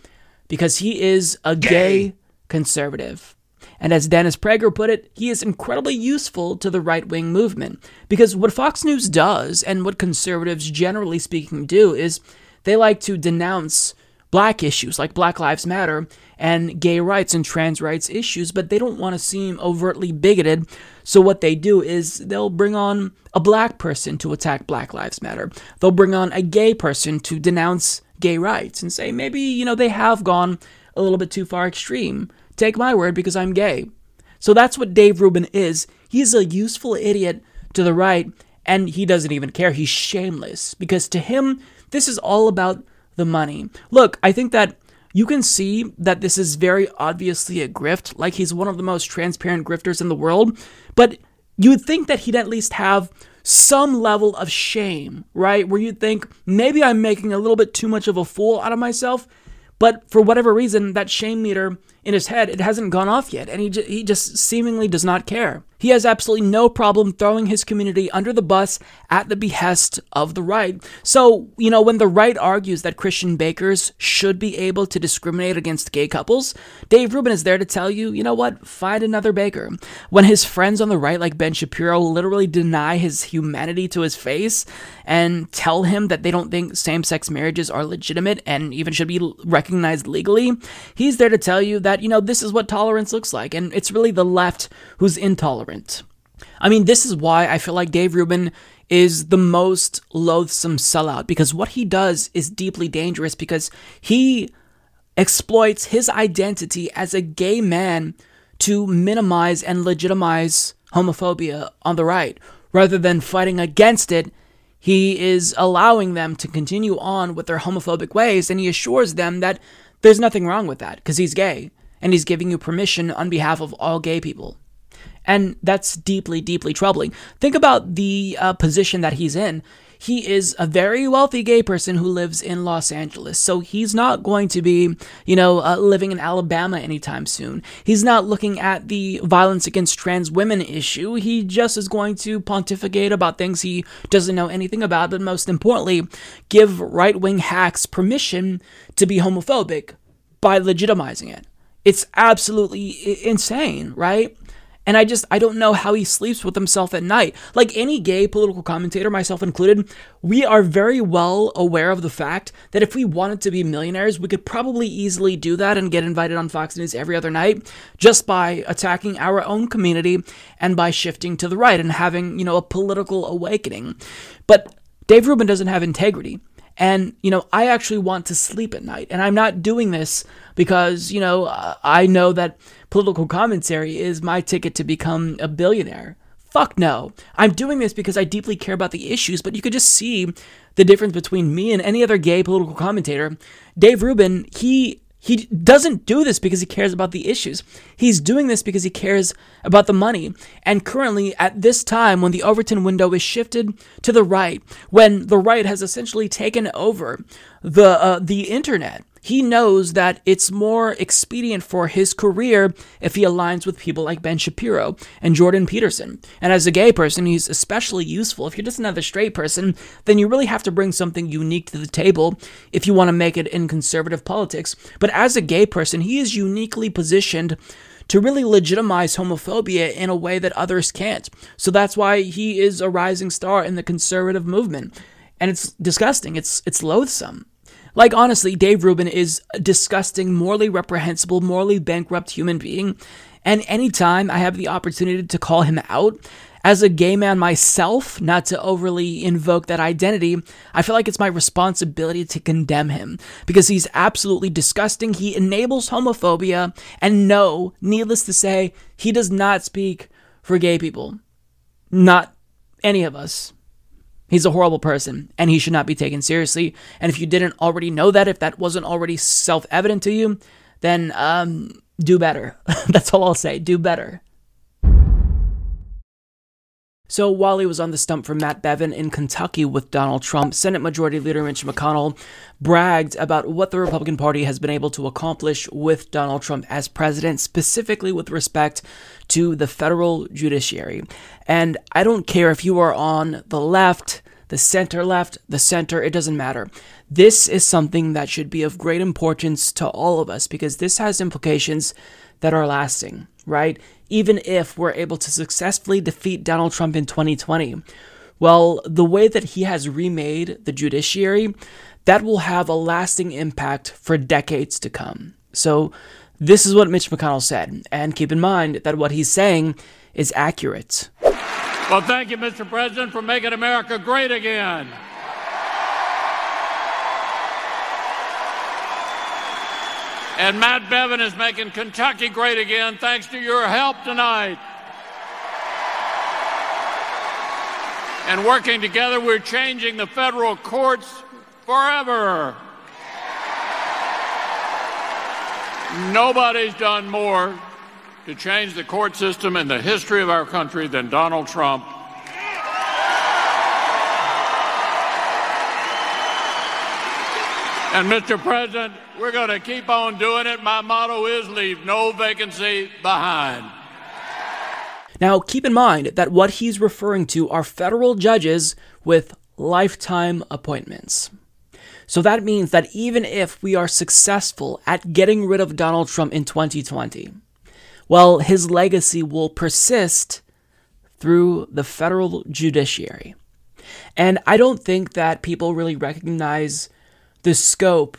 Because he is a gay, gay conservative. And as Dennis Prager put it, he is incredibly useful to the right wing movement. Because what Fox News does, and what conservatives generally speaking do, is they like to denounce black issues like Black Lives Matter and gay rights and trans rights issues, but they don't want to seem overtly bigoted. So what they do is they'll bring on a black person to attack Black Lives Matter. They'll bring on a gay person to denounce gay rights and say maybe, you know, they have gone a little bit too far extreme. Take my word because I'm gay. So that's what Dave Rubin is. He's a useful idiot to the right and he doesn't even care. He's shameless because to him this is all about the money. Look, I think that you can see that this is very obviously a grift, like he's one of the most transparent grifters in the world, but you'd think that he'd at least have some level of shame, right? Where you'd think maybe I'm making a little bit too much of a fool out of myself, but for whatever reason, that shame meter in his head, it hasn't gone off yet, and he, j- he just seemingly does not care. He has absolutely no problem throwing his community under the bus at the behest of the right. So, you know, when the right argues that Christian bakers should be able to discriminate against gay couples, Dave Rubin is there to tell you, you know what, find another baker. When his friends on the right, like Ben Shapiro, literally deny his humanity to his face and tell him that they don't think same sex marriages are legitimate and even should be recognized legally, he's there to tell you that, you know, this is what tolerance looks like. And it's really the left who's intolerant. I mean, this is why I feel like Dave Rubin is the most loathsome sellout because what he does is deeply dangerous because he exploits his identity as a gay man to minimize and legitimize homophobia on the right. Rather than fighting against it, he is allowing them to continue on with their homophobic ways and he assures them that there's nothing wrong with that because he's gay and he's giving you permission on behalf of all gay people. And that's deeply, deeply troubling. Think about the uh, position that he's in. He is a very wealthy gay person who lives in Los Angeles. So he's not going to be, you know, uh, living in Alabama anytime soon. He's not looking at the violence against trans women issue. He just is going to pontificate about things he doesn't know anything about, but most importantly, give right wing hacks permission to be homophobic by legitimizing it. It's absolutely insane, right? And I just, I don't know how he sleeps with himself at night. Like any gay political commentator, myself included, we are very well aware of the fact that if we wanted to be millionaires, we could probably easily do that and get invited on Fox News every other night just by attacking our own community and by shifting to the right and having, you know, a political awakening. But Dave Rubin doesn't have integrity. And, you know, I actually want to sleep at night. And I'm not doing this because, you know, I know that political commentary is my ticket to become a billionaire. Fuck no. I'm doing this because I deeply care about the issues, but you could just see the difference between me and any other gay political commentator. Dave Rubin, he he doesn't do this because he cares about the issues. He's doing this because he cares about the money. And currently, at this time, when the Overton window is shifted to the right, when the right has essentially taken over the uh, the internet, he knows that it's more expedient for his career if he aligns with people like Ben Shapiro and Jordan Peterson. And as a gay person, he's especially useful. If you're just another straight person, then you really have to bring something unique to the table if you want to make it in conservative politics. But as a gay person, he is uniquely positioned to really legitimize homophobia in a way that others can't. So that's why he is a rising star in the conservative movement. And it's disgusting. It's it's loathsome. Like, honestly, Dave Rubin is a disgusting, morally reprehensible, morally bankrupt human being. And anytime I have the opportunity to call him out, as a gay man myself, not to overly invoke that identity, I feel like it's my responsibility to condemn him because he's absolutely disgusting. He enables homophobia, and no, needless to say, he does not speak for gay people. Not any of us. He's a horrible person and he should not be taken seriously. And if you didn't already know that, if that wasn't already self evident to you, then um, do better. That's all I'll say. Do better. So while he was on the stump for Matt Bevin in Kentucky with Donald Trump, Senate Majority Leader Mitch McConnell bragged about what the Republican Party has been able to accomplish with Donald Trump as president, specifically with respect to the federal judiciary. And I don't care if you are on the left, the center left, the center, it doesn't matter. This is something that should be of great importance to all of us because this has implications that are lasting, right? Even if we're able to successfully defeat Donald Trump in 2020. Well, the way that he has remade the judiciary, that will have a lasting impact for decades to come. So, this is what Mitch McConnell said, and keep in mind that what he's saying is accurate. Well, thank you, Mr. President, for making America great again. And Matt Bevin is making Kentucky great again thanks to your help tonight. And working together, we're changing the federal courts forever. Nobody's done more to change the court system in the history of our country than Donald Trump. And Mr. President, we're going to keep on doing it. My motto is leave no vacancy behind. Now, keep in mind that what he's referring to are federal judges with lifetime appointments. So that means that even if we are successful at getting rid of Donald Trump in 2020, well, his legacy will persist through the federal judiciary. And I don't think that people really recognize the scope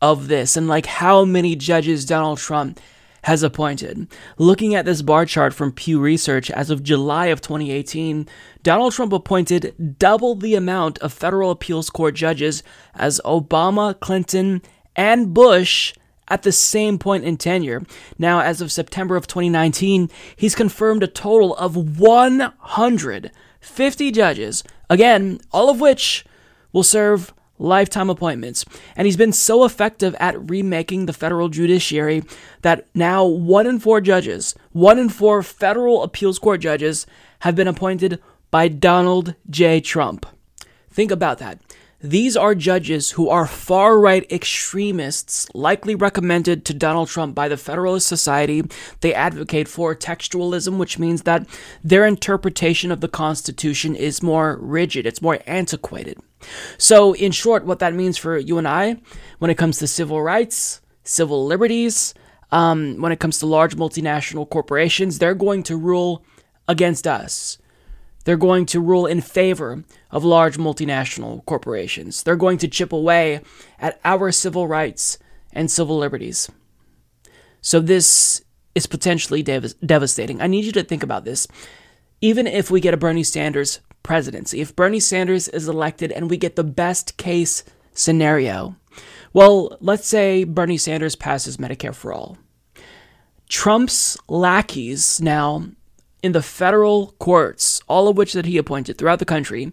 of this and like how many judges Donald Trump has appointed. Looking at this bar chart from Pew Research as of July of 2018, Donald Trump appointed double the amount of federal appeals court judges as Obama, Clinton, and Bush at the same point in tenure. Now, as of September of 2019, he's confirmed a total of 150 judges, again, all of which will serve lifetime appointments. And he's been so effective at remaking the federal judiciary that now one in four judges, one in four federal appeals court judges, have been appointed by Donald J. Trump. Think about that. These are judges who are far right extremists, likely recommended to Donald Trump by the Federalist Society. They advocate for textualism, which means that their interpretation of the Constitution is more rigid, it's more antiquated. So, in short, what that means for you and I when it comes to civil rights, civil liberties, um, when it comes to large multinational corporations, they're going to rule against us. They're going to rule in favor of large multinational corporations. They're going to chip away at our civil rights and civil liberties. So, this is potentially dev- devastating. I need you to think about this. Even if we get a Bernie Sanders presidency, if Bernie Sanders is elected and we get the best case scenario, well, let's say Bernie Sanders passes Medicare for all. Trump's lackeys now in the federal courts, all of which that he appointed throughout the country,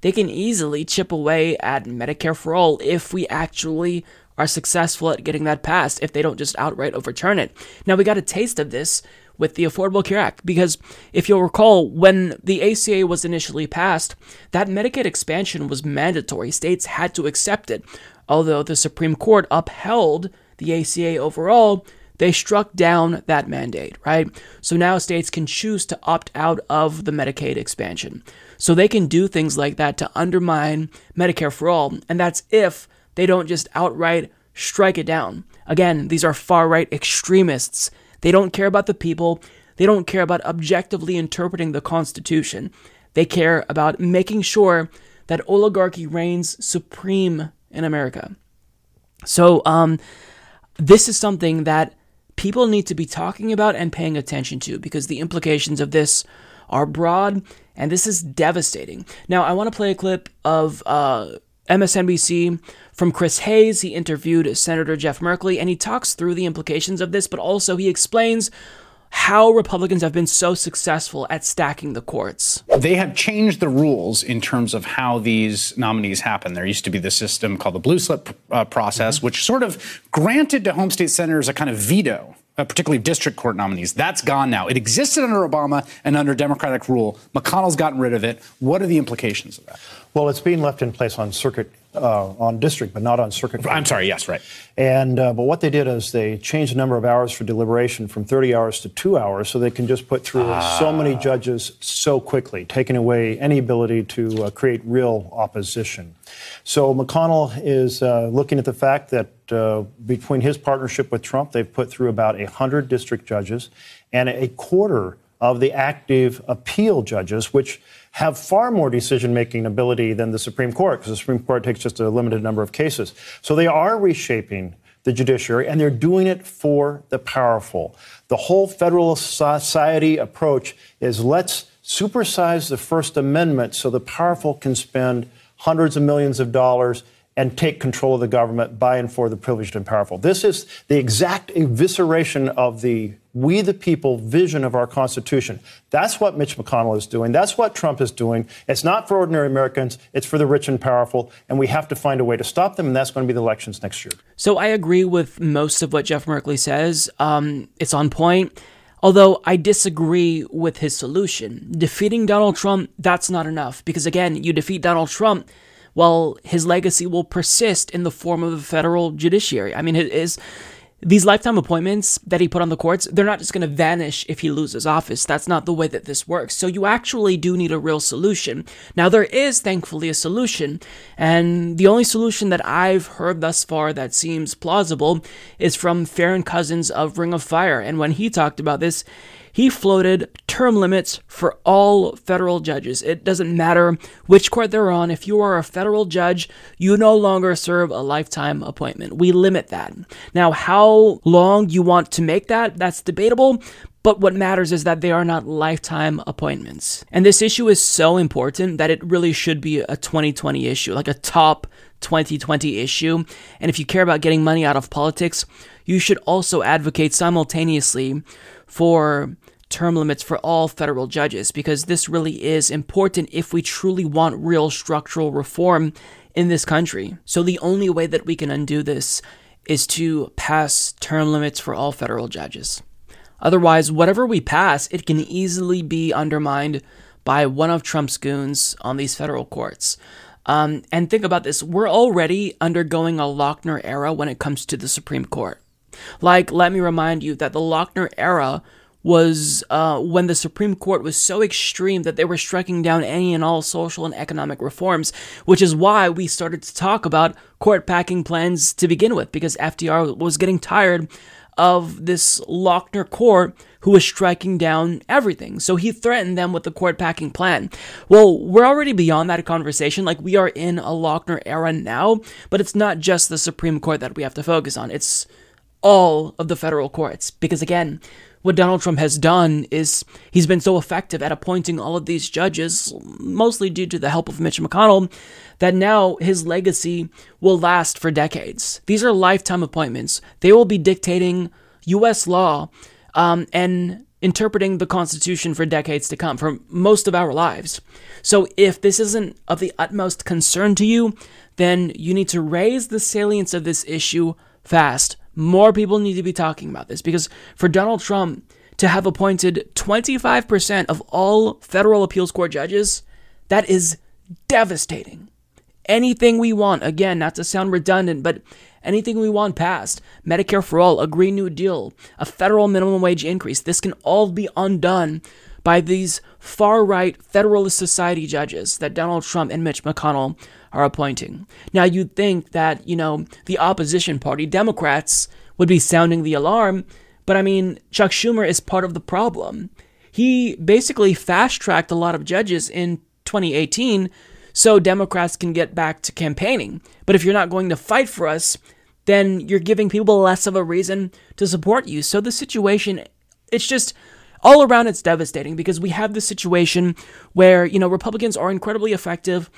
they can easily chip away at Medicare for all if we actually are successful at getting that passed, if they don't just outright overturn it. Now, we got a taste of this with the Affordable Care Act because if you'll recall, when the ACA was initially passed, that Medicaid expansion was mandatory. States had to accept it. Although the Supreme Court upheld the ACA overall, they struck down that mandate, right? So now states can choose to opt out of the Medicaid expansion. So they can do things like that to undermine Medicare for all, and that's if they don't just outright strike it down. Again, these are far right extremists. They don't care about the people, they don't care about objectively interpreting the Constitution. They care about making sure that oligarchy reigns supreme in America. So, um, this is something that people need to be talking about and paying attention to because the implications of this are broad and this is devastating. Now, I want to play a clip of uh, MSNBC from Chris Hayes. He interviewed Senator Jeff Merkley and he talks through the implications of this, but also he explains how Republicans have been so successful at stacking the courts. They have changed the rules in terms of how these nominees happen. There used to be the system called the blue slip uh, process, mm-hmm. which sort of granted to home state senators a kind of veto. Uh, particularly district court nominees. That's gone now. It existed under Obama and under Democratic rule. McConnell's gotten rid of it. What are the implications of that? Well, it's being left in place on circuit uh, on district, but not on circuit. I'm sorry. Yes, right. And uh, but what they did is they changed the number of hours for deliberation from 30 hours to two hours, so they can just put through ah. so many judges so quickly, taking away any ability to uh, create real opposition. So McConnell is uh, looking at the fact that uh, between his partnership with Trump, they've put through about 100 district judges and a quarter of the active appeal judges, which have far more decision making ability than the Supreme Court, because the Supreme Court takes just a limited number of cases. So they are reshaping the judiciary, and they're doing it for the powerful. The whole Federalist Society approach is let's supersize the First Amendment so the powerful can spend hundreds of millions of dollars and take control of the government by and for the privileged and powerful. This is the exact evisceration of the we the people vision of our Constitution. That's what Mitch McConnell is doing. That's what Trump is doing. It's not for ordinary Americans, it's for the rich and powerful, and we have to find a way to stop them, and that's going to be the elections next year. So I agree with most of what Jeff Merkley says. Um, it's on point. Although I disagree with his solution. Defeating Donald Trump, that's not enough. Because again, you defeat Donald Trump, well, his legacy will persist in the form of a federal judiciary. I mean, his these lifetime appointments that he put on the courts, they're not just going to vanish if he loses office. That's not the way that this works. So you actually do need a real solution. Now, there is thankfully a solution, and the only solution that I've heard thus far that seems plausible is from Farron Cousins of Ring of Fire. And when he talked about this, he floated term limits for all federal judges. It doesn't matter which court they're on. If you are a federal judge, you no longer serve a lifetime appointment. We limit that. Now, how long you want to make that, that's debatable, but what matters is that they are not lifetime appointments. And this issue is so important that it really should be a 2020 issue, like a top 2020 issue. And if you care about getting money out of politics, you should also advocate simultaneously for term limits for all federal judges because this really is important if we truly want real structural reform in this country. So the only way that we can undo this is to pass term limits for all federal judges. Otherwise, whatever we pass, it can easily be undermined by one of Trump's goons on these federal courts. Um, and think about this we're already undergoing a Lochner era when it comes to the Supreme Court. Like, let me remind you that the Lochner era was uh, when the Supreme Court was so extreme that they were striking down any and all social and economic reforms, which is why we started to talk about court packing plans to begin with, because FDR was getting tired of this Lochner court who was striking down everything. So he threatened them with the court packing plan. Well, we're already beyond that conversation. Like we are in a Lochner era now, but it's not just the Supreme Court that we have to focus on. It's all of the federal courts. Because again, what Donald Trump has done is he's been so effective at appointing all of these judges, mostly due to the help of Mitch McConnell, that now his legacy will last for decades. These are lifetime appointments. They will be dictating U.S. law um, and interpreting the Constitution for decades to come, for most of our lives. So if this isn't of the utmost concern to you, then you need to raise the salience of this issue fast. More people need to be talking about this. Because for Donald Trump to have appointed 25% of all federal appeals court judges, that is devastating. Anything we want, again, not to sound redundant, but anything we want passed. Medicare for all, a Green New Deal, a federal minimum wage increase. This can all be undone by these far right Federalist Society judges that Donald Trump and Mitch McConnell are appointing. Now, you'd think that, you know, the opposition party, Democrats, would be sounding the alarm, but I mean, Chuck Schumer is part of the problem. He basically fast tracked a lot of judges in 2018 so Democrats can get back to campaigning. But if you're not going to fight for us, then you're giving people less of a reason to support you. So the situation, it's just all around it's devastating because we have this situation where, you know, Republicans are incredibly effective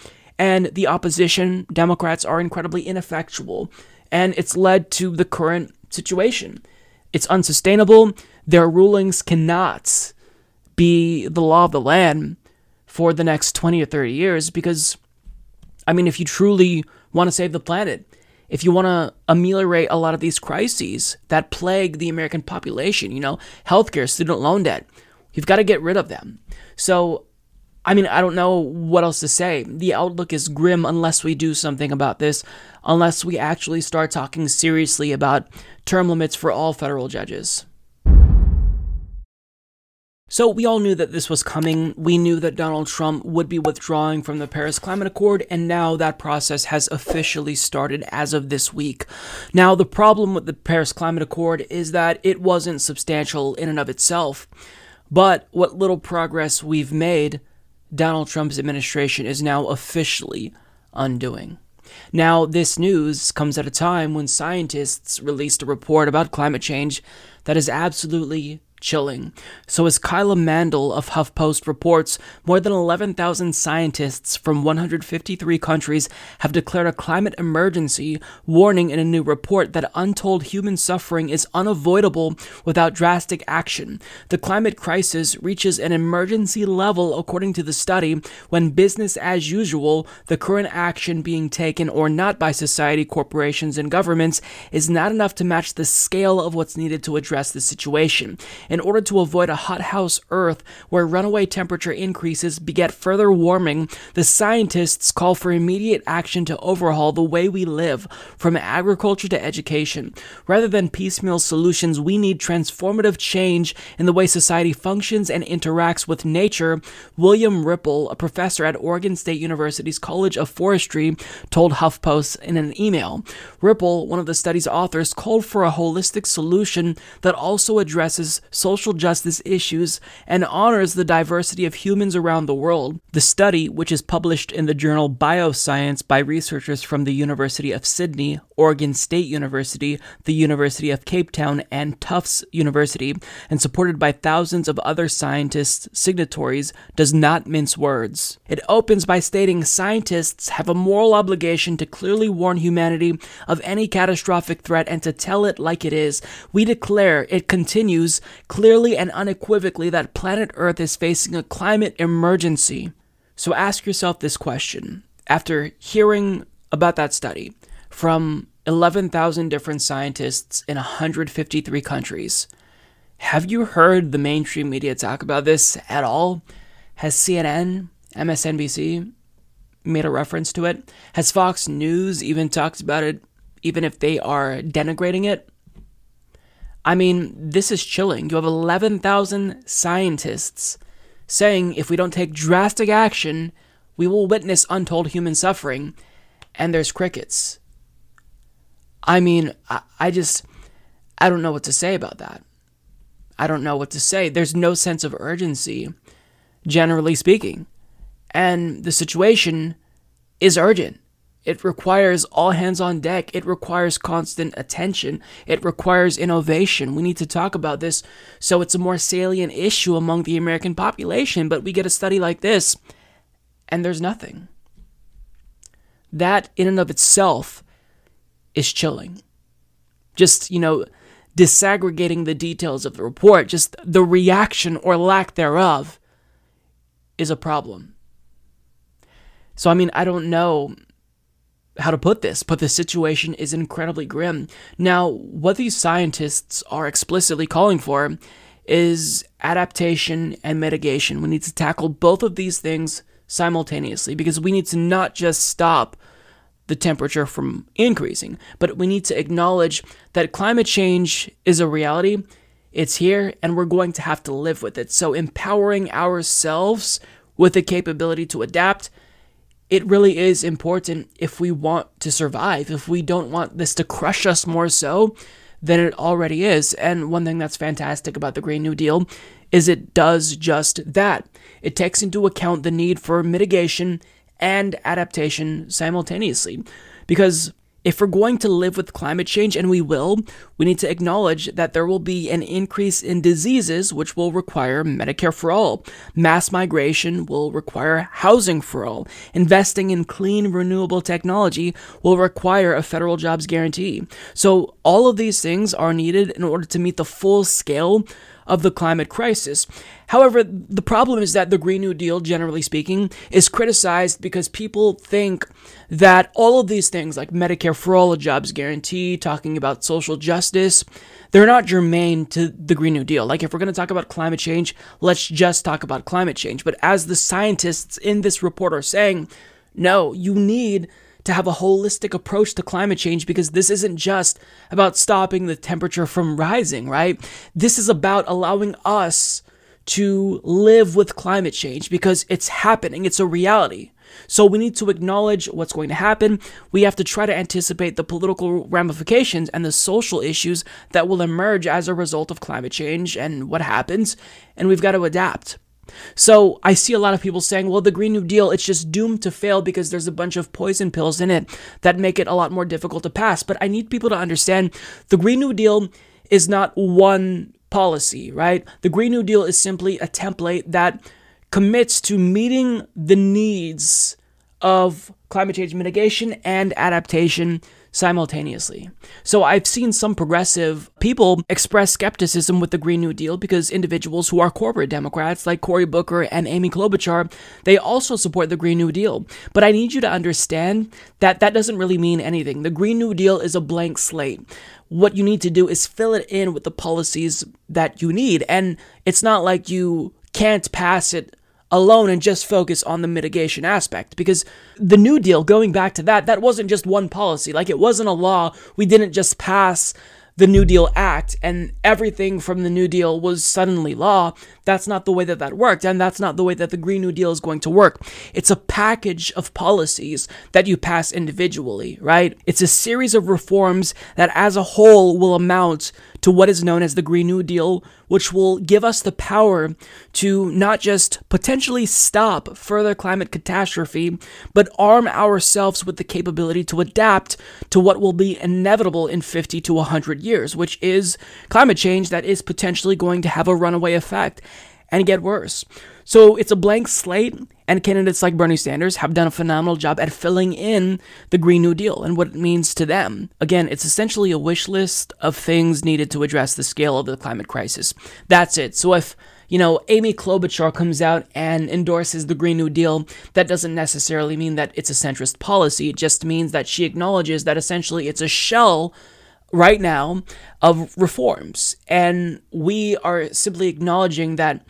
and the opposition, Democrats, are incredibly ineffectual. And it's led to the current situation. It's unsustainable. Their rulings cannot be the law of the land for the next 20 or 30 years because, I mean, if you truly want to save the planet, if you want to ameliorate a lot of these crises that plague the American population, you know, healthcare, student loan debt, you've got to get rid of them. So, I mean, I don't know what else to say. The outlook is grim unless we do something about this, unless we actually start talking seriously about term limits for all federal judges. So we all knew that this was coming. We knew that Donald Trump would be withdrawing from the Paris Climate Accord, and now that process has officially started as of this week. Now, the problem with the Paris Climate Accord is that it wasn't substantial in and of itself, but what little progress we've made, Donald Trump's administration is now officially undoing. Now, this news comes at a time when scientists released a report about climate change that is absolutely chilling. So, as Kyla Mandel of HuffPost reports, more than 11,000 scientists from 153 countries have declared a climate emergency, warning in a new report that untold human suffering is unavoidable without drastic action. The climate crisis reaches an emergency level, according to the study, when business as usual, the current action being taken or not by society, corporations, and governments, is not enough to match the scale of what's needed to address the situation in order to avoid a hothouse Earth where runaway temperature increases beget further warming, the scientists call for immediate action to overhaul the way we live, from agriculture to education. Rather than piecemeal solutions, we need transformative change in the way society functions and interacts with nature. William Ripple, a professor at Oregon State University's College of Forestry, told HuffPost in an email. Ripple, one of the study's authors, called for a holistic solution that also addresses social justice issues and honors the diversity of humans around the world. The study, which is published in the journal Bioscience by researchers from the University of Sydney, Oregon State University, the University of Cape Town, and Tufts University, and supported by thousands of other scientists, signatories, does not mince words. It opens by stating scientists have a moral obligation to clearly warn humanity of any catastrophic threat and to tell it like it is. We declare, it continues, clearly and unequivocally that planet Earth is facing a climate emergency. So ask yourself this question. After hearing about that study from 11,000 different scientists in 153 countries, have you heard the mainstream media talk about this at all? Has CNN, MSNBC made a reference to it? Has Fox News even talked about it, even if they are denigrating it? I mean, this is chilling. You have 11,000 scientists saying if we don't take drastic action, we will witness untold human suffering, and there's crickets. I mean, I, I just. I don't know what to say about that. I don't know what to say. There's no sense of urgency, generally speaking. And the situation is urgent. It requires all hands on deck. It requires constant attention. It requires innovation. We need to talk about this so it's a more salient issue among the American population. But we get a study like this, and there's nothing. That, in and of itself, is chilling. Just, you know, disaggregating the details of the report, just the reaction or lack thereof is a problem. So, I mean, I don't know how to put this, but the situation is incredibly grim. Now, what these scientists are explicitly calling for is adaptation and mitigation. We need to tackle both of these things simultaneously because we need to not just stop the temperature from increasing, but we need to acknowledge that climate change is a reality. It's here and we're going to have to live with it. So, empowering ourselves with the capability to adapt it really is important if we want to survive, if we don't want this to crush us more so than it already is. And one thing that's fantastic about the Green New Deal is it does just that. It takes into account the need for mitigation and adaptation simultaneously. Because if we're going to live with climate change, and we will, we need to acknowledge that there will be an increase in diseases, which will require Medicare for all. Mass migration will require housing for all. Investing in clean, renewable technology will require a federal jobs guarantee. So, all of these things are needed in order to meet the full scale of the climate crisis. However, the problem is that the Green New Deal, generally speaking, is criticized because people think that all of these things, like Medicare for All, a jobs guarantee, talking about social justice, they're not germane to the Green New Deal. Like, if we're going to talk about climate change, let's just talk about climate change. But as the scientists in this report are saying, no, you need to have a holistic approach to climate change because this isn't just about stopping the temperature from rising, right? This is about allowing us to live with climate change because it's happening, it's a reality. So we need to acknowledge what's going to happen. We have to try to anticipate the political ramifications and the social issues that will emerge as a result of climate change and what happens, and we've got to adapt. So I see a lot of people saying, well, the Green New Deal, it's just doomed to fail because there's a bunch of poison pills in it that make it a lot more difficult to pass. But I need people to understand the Green New Deal is not one policy, right? The Green New Deal is simply a template that commits to meeting the needs of climate change mitigation and adaptation simultaneously. So I've seen some progressive people express skepticism with the Green New Deal because individuals who are corporate Democrats like Cory Booker and Amy Klobuchar, they also support the Green New Deal. But I need you to understand that that doesn't really mean anything. The Green New Deal is a blank slate. What you need to do is fill it in with the policies that you need. And it's not like you can't pass it alone and just focus on the mitigation aspect. Because the New Deal, going back to that, that wasn't just one policy. Like it wasn't a law. We didn't just pass the New Deal Act and everything from the New Deal was suddenly law. That's not the way that that worked, and that's not the way that the Green New Deal is going to work. It's a package of policies that you pass individually, right? It's a series of reforms that as a whole will amount to what is known as the Green New Deal, which will give us the power to not just potentially stop further climate catastrophe, but arm ourselves with the capability to adapt to what will be inevitable in 50 to 100 years, which is climate change that is potentially going to have a runaway effect and get worse. So it's a blank slate, and candidates like Bernie Sanders have done a phenomenal job at filling in the Green New Deal and what it means to them. Again, it's essentially a wish list of things needed to address the scale of the climate crisis. That's it. So if you know, Amy Klobuchar comes out and endorses the Green New Deal, that doesn't necessarily mean that it's a centrist policy. It just means that she acknowledges that essentially it's a shell right now of reforms. And we are simply acknowledging that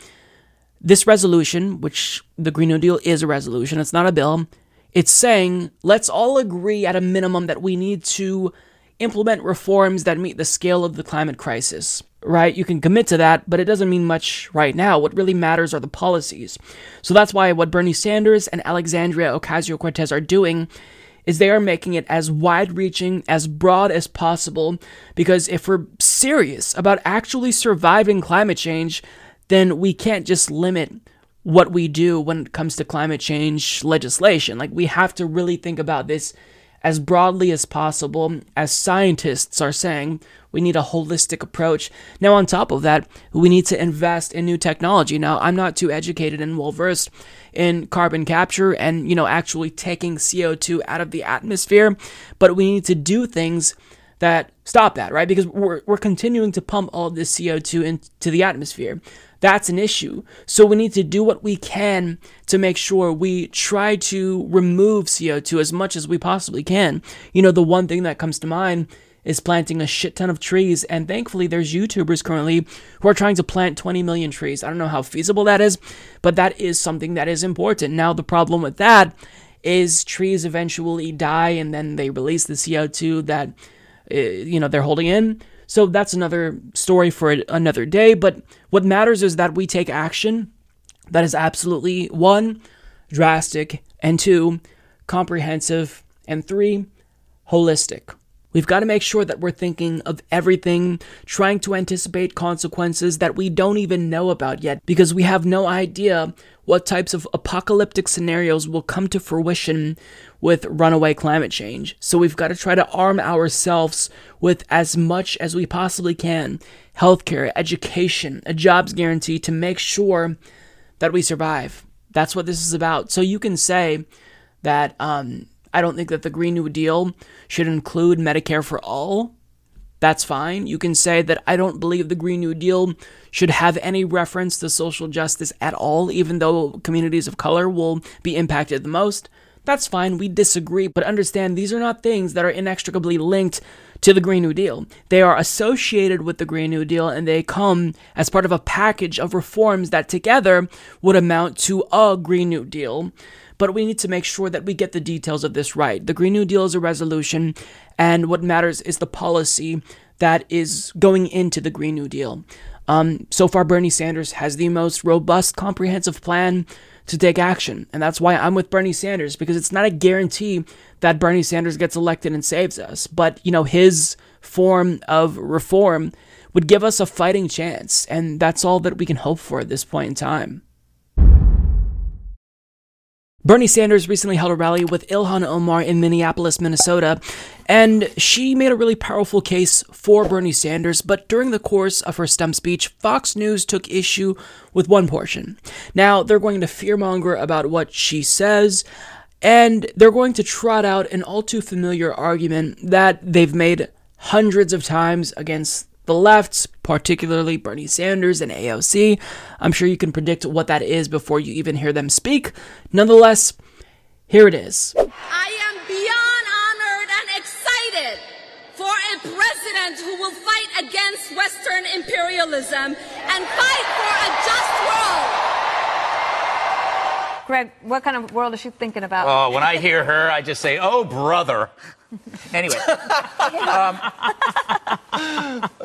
this resolution, which the Green New Deal is a resolution, it's not a bill, it's saying let's all agree at a minimum that we need to implement reforms that meet the scale of the climate crisis. Right? You can commit to that, but it doesn't mean much right now. What really matters are the policies. So that's why what Bernie Sanders and Alexandria Ocasio Cortez are doing is they are making it as wide reaching, as broad as possible, because if we're serious about actually surviving climate change, then we can't just limit what we do when it comes to climate change legislation. Like, we have to really think about this as broadly as possible. As scientists are saying, we need a holistic approach. Now, on top of that, we need to invest in new technology. Now, I'm not too educated and well versed in carbon capture and, you know, actually taking CO2 out of the atmosphere, but we need to do things that stop that, right? Because we're, we're continuing to pump all this CO2 into the atmosphere. That's an issue. So we need to do what we can to make sure we try to remove CO2 as much as we possibly can. You know, the one thing that comes to mind is planting a shit ton of trees. And thankfully, there's YouTubers currently who are trying to plant 20 million trees. I don't know how feasible that is, but that is something that is important. Now, the problem with that is trees eventually die and then they release the CO2 that, uh, you know, they're holding in. So that's another story for another day. But what matters is that we take action that is absolutely one, drastic, and two, comprehensive, and three, holistic. We've got to make sure that we're thinking of everything, trying to anticipate consequences that we don't even know about yet, because we have no idea what types of apocalyptic scenarios will come to fruition with runaway climate change. So we've got to try to arm ourselves with as much as we possibly can healthcare, education, a jobs guarantee to make sure that we survive. That's what this is about. So you can say that um, I don't think that the Green New Deal should include Medicare for all. That's fine. You can say that I don't believe the Green New Deal should have any reference to social justice at all, even though communities of color will be impacted the most. That's fine. We disagree, but understand these are not things that are inextricably linked to the Green New Deal. They are associated with the Green New Deal and they come as part of a package of reforms that together would amount to a Green New Deal but we need to make sure that we get the details of this right. The Green New Deal is a resolution, and what matters is the policy that is going into the Green New Deal. Um, so far, Bernie Sanders has the most robust, comprehensive plan to take action. And that's why I'm with Bernie Sanders, because it's not a guarantee that Bernie Sanders gets elected and saves us. But, you know, his form of reform would give us a fighting chance. And that's all that we can hope for at this point in time. Bernie Sanders recently held a rally with Ilhan Omar in Minneapolis, Minnesota, and she made a really powerful case for Bernie Sanders. But during the course of her stump speech, Fox News took issue with one portion. Now, they're going to fearmonger about what she says, and they're going to trot out an all too familiar argument that they've made hundreds of times against the lefts, particularly Bernie Sanders and AOC. I'm sure you can predict what that is before you even hear them speak. Nonetheless, here it is. I am beyond honored and excited for a president who will fight against Western imperialism and fight for a just world. Greg, what kind of world is she thinking about? Oh, when I hear her, I just say, oh, brother. Anyway, um,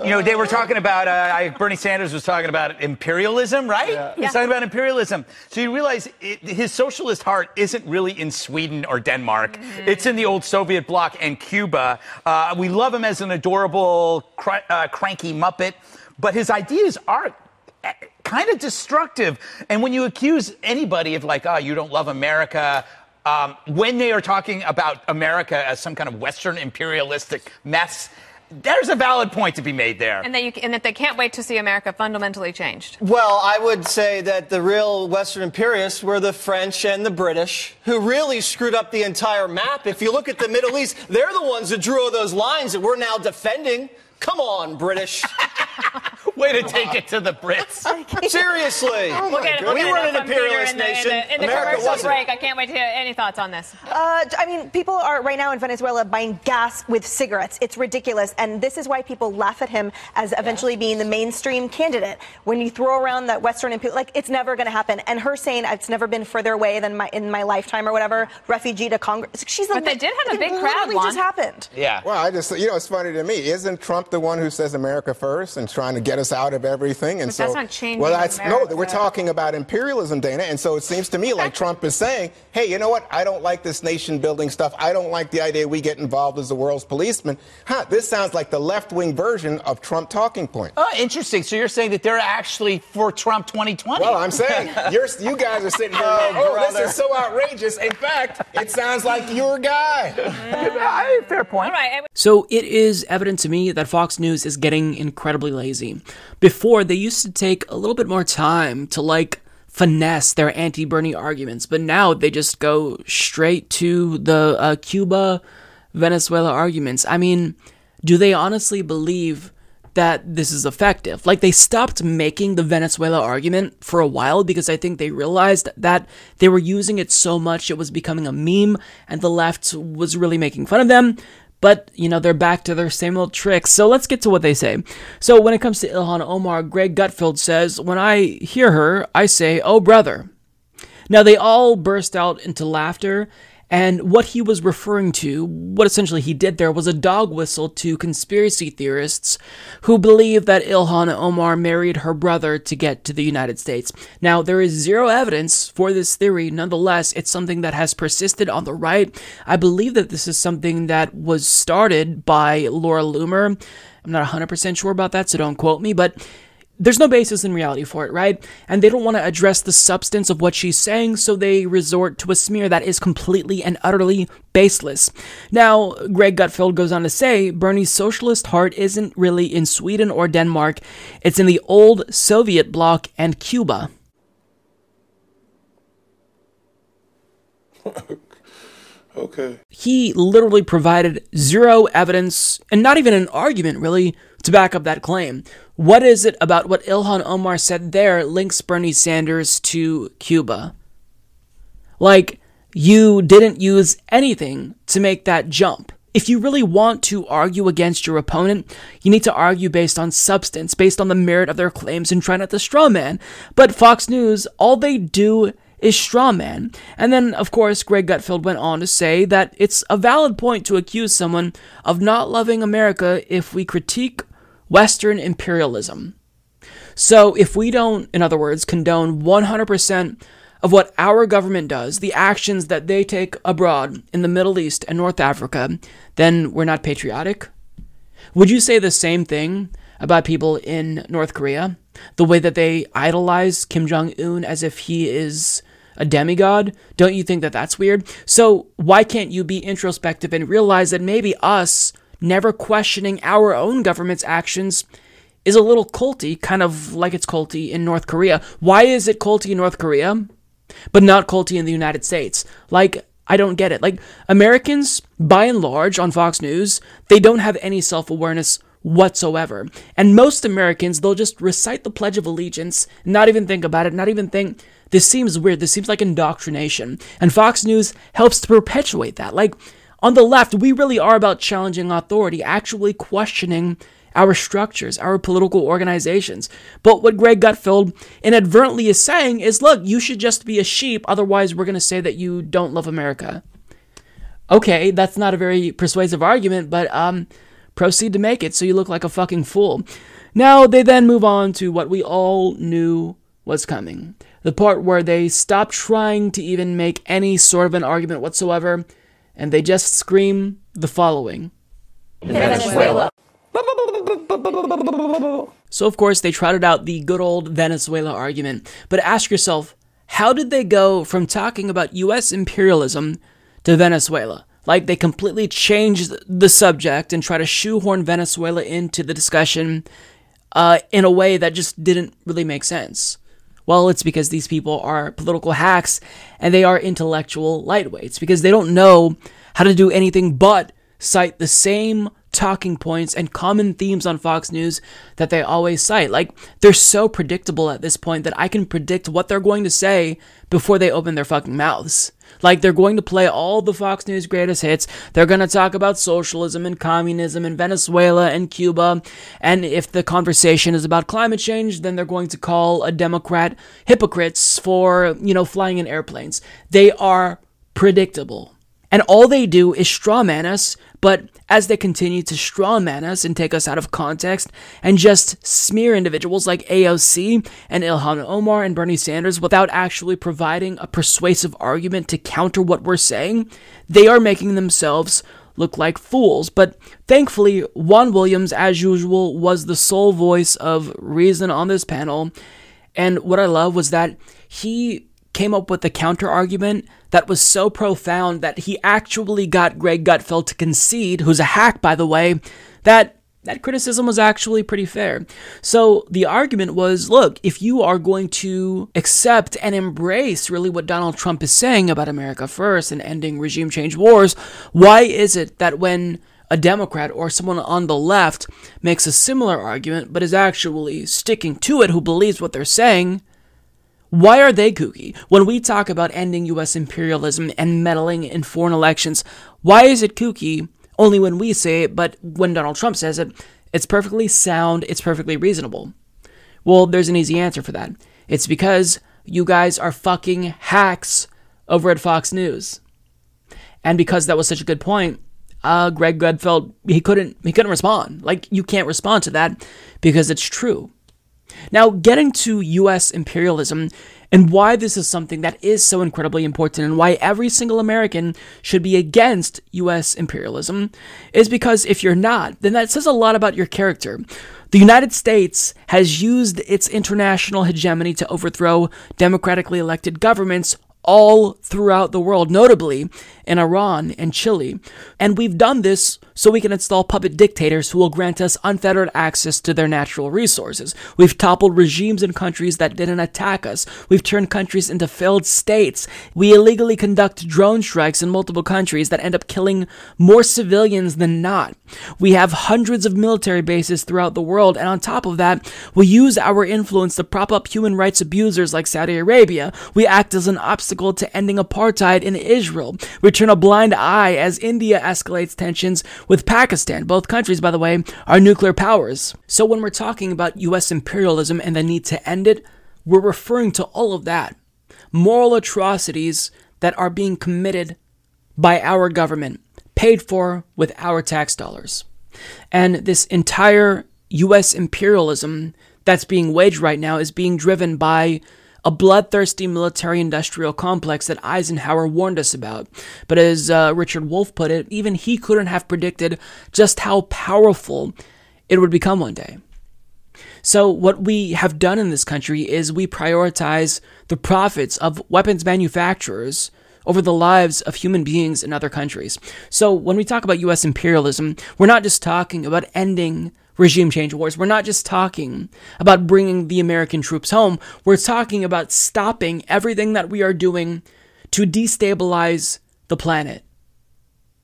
you know, they were talking about, uh, I, Bernie Sanders was talking about imperialism, right? Yeah. He's talking about imperialism. So you realize it, his socialist heart isn't really in Sweden or Denmark. Mm-hmm. It's in the old Soviet bloc and Cuba. Uh, we love him as an adorable, cr- uh, cranky Muppet, but his ideas are eh, kind of destructive. And when you accuse anybody of like, oh, you don't love America, um, when they are talking about America as some kind of Western imperialistic mess, there's a valid point to be made there. And that, you, and that they can't wait to see America fundamentally changed. Well, I would say that the real Western imperialists were the French and the British, who really screwed up the entire map. If you look at the Middle East, they're the ones that drew all those lines that we're now defending. Come on, British. Way to take it to the Brits. Seriously. Oh we'll get, we'll we were an imperialist in the, nation. In the, in the America commercial wasn't. break, I can't wait to hear any thoughts on this. Uh, I mean, people are right now in Venezuela buying gas with cigarettes. It's ridiculous. And this is why people laugh at him as eventually being the mainstream candidate. When you throw around that Western imperial, like, it's never going to happen. And her saying it's never been further away than my in my lifetime or whatever, refugee to Congress. She's like, But they did have a big it crowd, literally Juan. just happened. Yeah. Well, I just, you know, it's funny to me. Isn't Trump the one who says America first and trying to get us us out of everything. And But so, that's not changing well, that's no. We're talking about imperialism, Dana. And so it seems to me like Trump is saying, "Hey, you know what? I don't like this nation-building stuff. I don't like the idea we get involved as the world's policeman." Huh? This sounds like the left-wing version of Trump talking point. Oh, interesting. So you're saying that they're actually for Trump 2020? Well, I'm saying you're, you guys are sitting here. Oh, oh, brother. this is so outrageous. In fact, it sounds like your guy. Fair point. All right. So it is evident to me that Fox News is getting incredibly lazy. Before, they used to take a little bit more time to like finesse their anti Bernie arguments, but now they just go straight to the uh, Cuba Venezuela arguments. I mean, do they honestly believe that this is effective? Like, they stopped making the Venezuela argument for a while because I think they realized that they were using it so much it was becoming a meme and the left was really making fun of them. But, you know, they're back to their same old tricks. So let's get to what they say. So when it comes to Ilhan Omar, Greg Gutfeld says, When I hear her, I say, oh, brother. Now, they all burst out into laughter, and what he was referring to, what essentially he did there, was a dog whistle to conspiracy theorists who believe that Ilhan Omar married her brother to get to the United States. Now, there is zero evidence for this theory. Nonetheless, it's something that has persisted on the right. I believe that this is something that was started by Laura Loomer. I'm not 100% sure about that, so don't quote me, but there's no basis in reality for it, right? And they don't want to address the substance of what she's saying, so they resort to a smear that is completely and utterly baseless. Now, Greg Gutfeld goes on to say Bernie's socialist heart isn't really in Sweden or Denmark, it's in the old Soviet bloc and Cuba. Okay. He literally provided zero evidence, and not even an argument really, to back up that claim. What is it about what Ilhan Omar said there links Bernie Sanders to Cuba? Like, you didn't use anything to make that jump. If you really want to argue against your opponent, you need to argue based on substance, based on the merit of their claims, and try not to straw man. But Fox News, all they do is straw man. And then, of course, Greg Gutfeld went on to say that it's a valid point to accuse someone of not loving America if we critique Western imperialism. So, if we don't, in other words, condone 100% of what our government does, the actions that they take abroad in the Middle East and North Africa, then we're not patriotic? Would you say the same thing about people in North Korea? The way that they idolize Kim Jong un as if he is a demigod? Don't you think that that's weird? So, why can't you be introspective and realize that maybe us never questioning our own government's actions is a little culty, kind of like it's culty in North Korea? Why is it culty in North Korea, but not culty in the United States? Like, I don't get it. Like, Americans, by and large, on Fox News, they don't have any self awareness whatsoever. And most Americans, they'll just recite the Pledge of Allegiance, not even think about it, not even think, this seems weird, this seems like indoctrination. And Fox News helps to perpetuate that. Like, on the left, we really are about challenging authority, actually questioning our structures, our political organizations. But what Greg Gutfeld inadvertently is saying is look, you should just be a sheep, otherwise, we're going to say that you don't love America. Okay, that's not a very persuasive argument, but um, proceed to make it so you look like a fucking fool. Now, they then move on to what we all knew was coming the part where they stop trying to even make any sort of an argument whatsoever, and they just scream the following Venezuela. So, of course, they trotted out the good old Venezuela argument. But ask yourself, how did they go from talking about US imperialism to Venezuela? Like, they completely changed the subject and try to shoehorn Venezuela into the discussion uh, in a way that just didn't really make sense. Well, it's because these people are political hacks and they are intellectual lightweights because they don't know how to do anything but cite the same talking points and common themes on Fox News that they always cite. Like, they're so predictable at this point that I can predict what they're going to say before they open their fucking mouths. Like, they're going to play all the Fox News greatest hits. They're going to talk about socialism and communism and Venezuela and Cuba. And if the conversation is about climate change, then they're going to call a Democrat hypocrites for, you know, flying in airplanes. They are predictable. And all they do is strawman us But as they continue to strawman us and take us out of context and just smear individuals like AOC and Ilhan Omar and Bernie Sanders without actually providing a persuasive argument to counter what we're saying, they are making themselves look like fools. But thankfully, Juan Williams, as usual, was the sole voice of reason on this panel. And what I love was that he came up with a counter argument that was so profound that he actually got Greg Gutfeld to concede, who's a hack, by the way, that that criticism was actually pretty fair. So the argument was look, if you are going to accept and embrace really what Donald Trump is saying about America first and ending regime change wars, why is it that when a Democrat or someone on the left makes a similar argument but is actually sticking to it who believes what they're saying, why are they kooky? When we talk about ending US imperialism and meddling in foreign elections, why is it kooky only when we say it, but when Donald Trump says it, it's perfectly sound, it's perfectly reasonable? Well, there's an easy answer for that. It's because you guys are fucking hacks over at Fox News. And because that was such a good point, uh, Greg Gutfeld he couldn't he couldn't respond. Like you can't respond to that because it's true. Now, getting to US imperialism and why this is something that is so incredibly important and why every single American should be against US imperialism is because if you're not, then that says a lot about your character. The United States has used its international hegemony to overthrow democratically elected governments all throughout the world, notably in Iran and Chile. And we've done this so we can install puppet dictators who will grant us unfettered access to their natural resources. We've toppled regimes in countries that didn't attack us. We've turned countries into failed states. We illegally conduct drone strikes in multiple countries that end up killing more civilians than not. We have hundreds of military bases throughout the world, and on top of that, we use our influence to prop up human rights abusers like Saudi Arabia. We act as an obstacle to ending apartheid in Israel. We turn a blind eye as India escalates tensions with Pakistan. Both countries, by the way, are nuclear powers. So when we're talking about US imperialism and the need to end it, we're referring to all of that. Moral atrocities that are being committed by our government, paid for with our tax dollars. And this entire US imperialism that's being waged right now is being driven by a bloodthirsty military industrial complex that Eisenhower warned us about. But as uh, Richard Wolff put it, even he couldn't have predicted just how powerful it would become one day. So, what we have done in this country is we prioritize the profits of weapons manufacturers over the lives of human beings in other countries. So, when we talk about US imperialism, we're not just talking about ending regime change wars. We're not just talking about bringing the American troops home, we're talking about stopping everything that we are doing to destabilize the planet.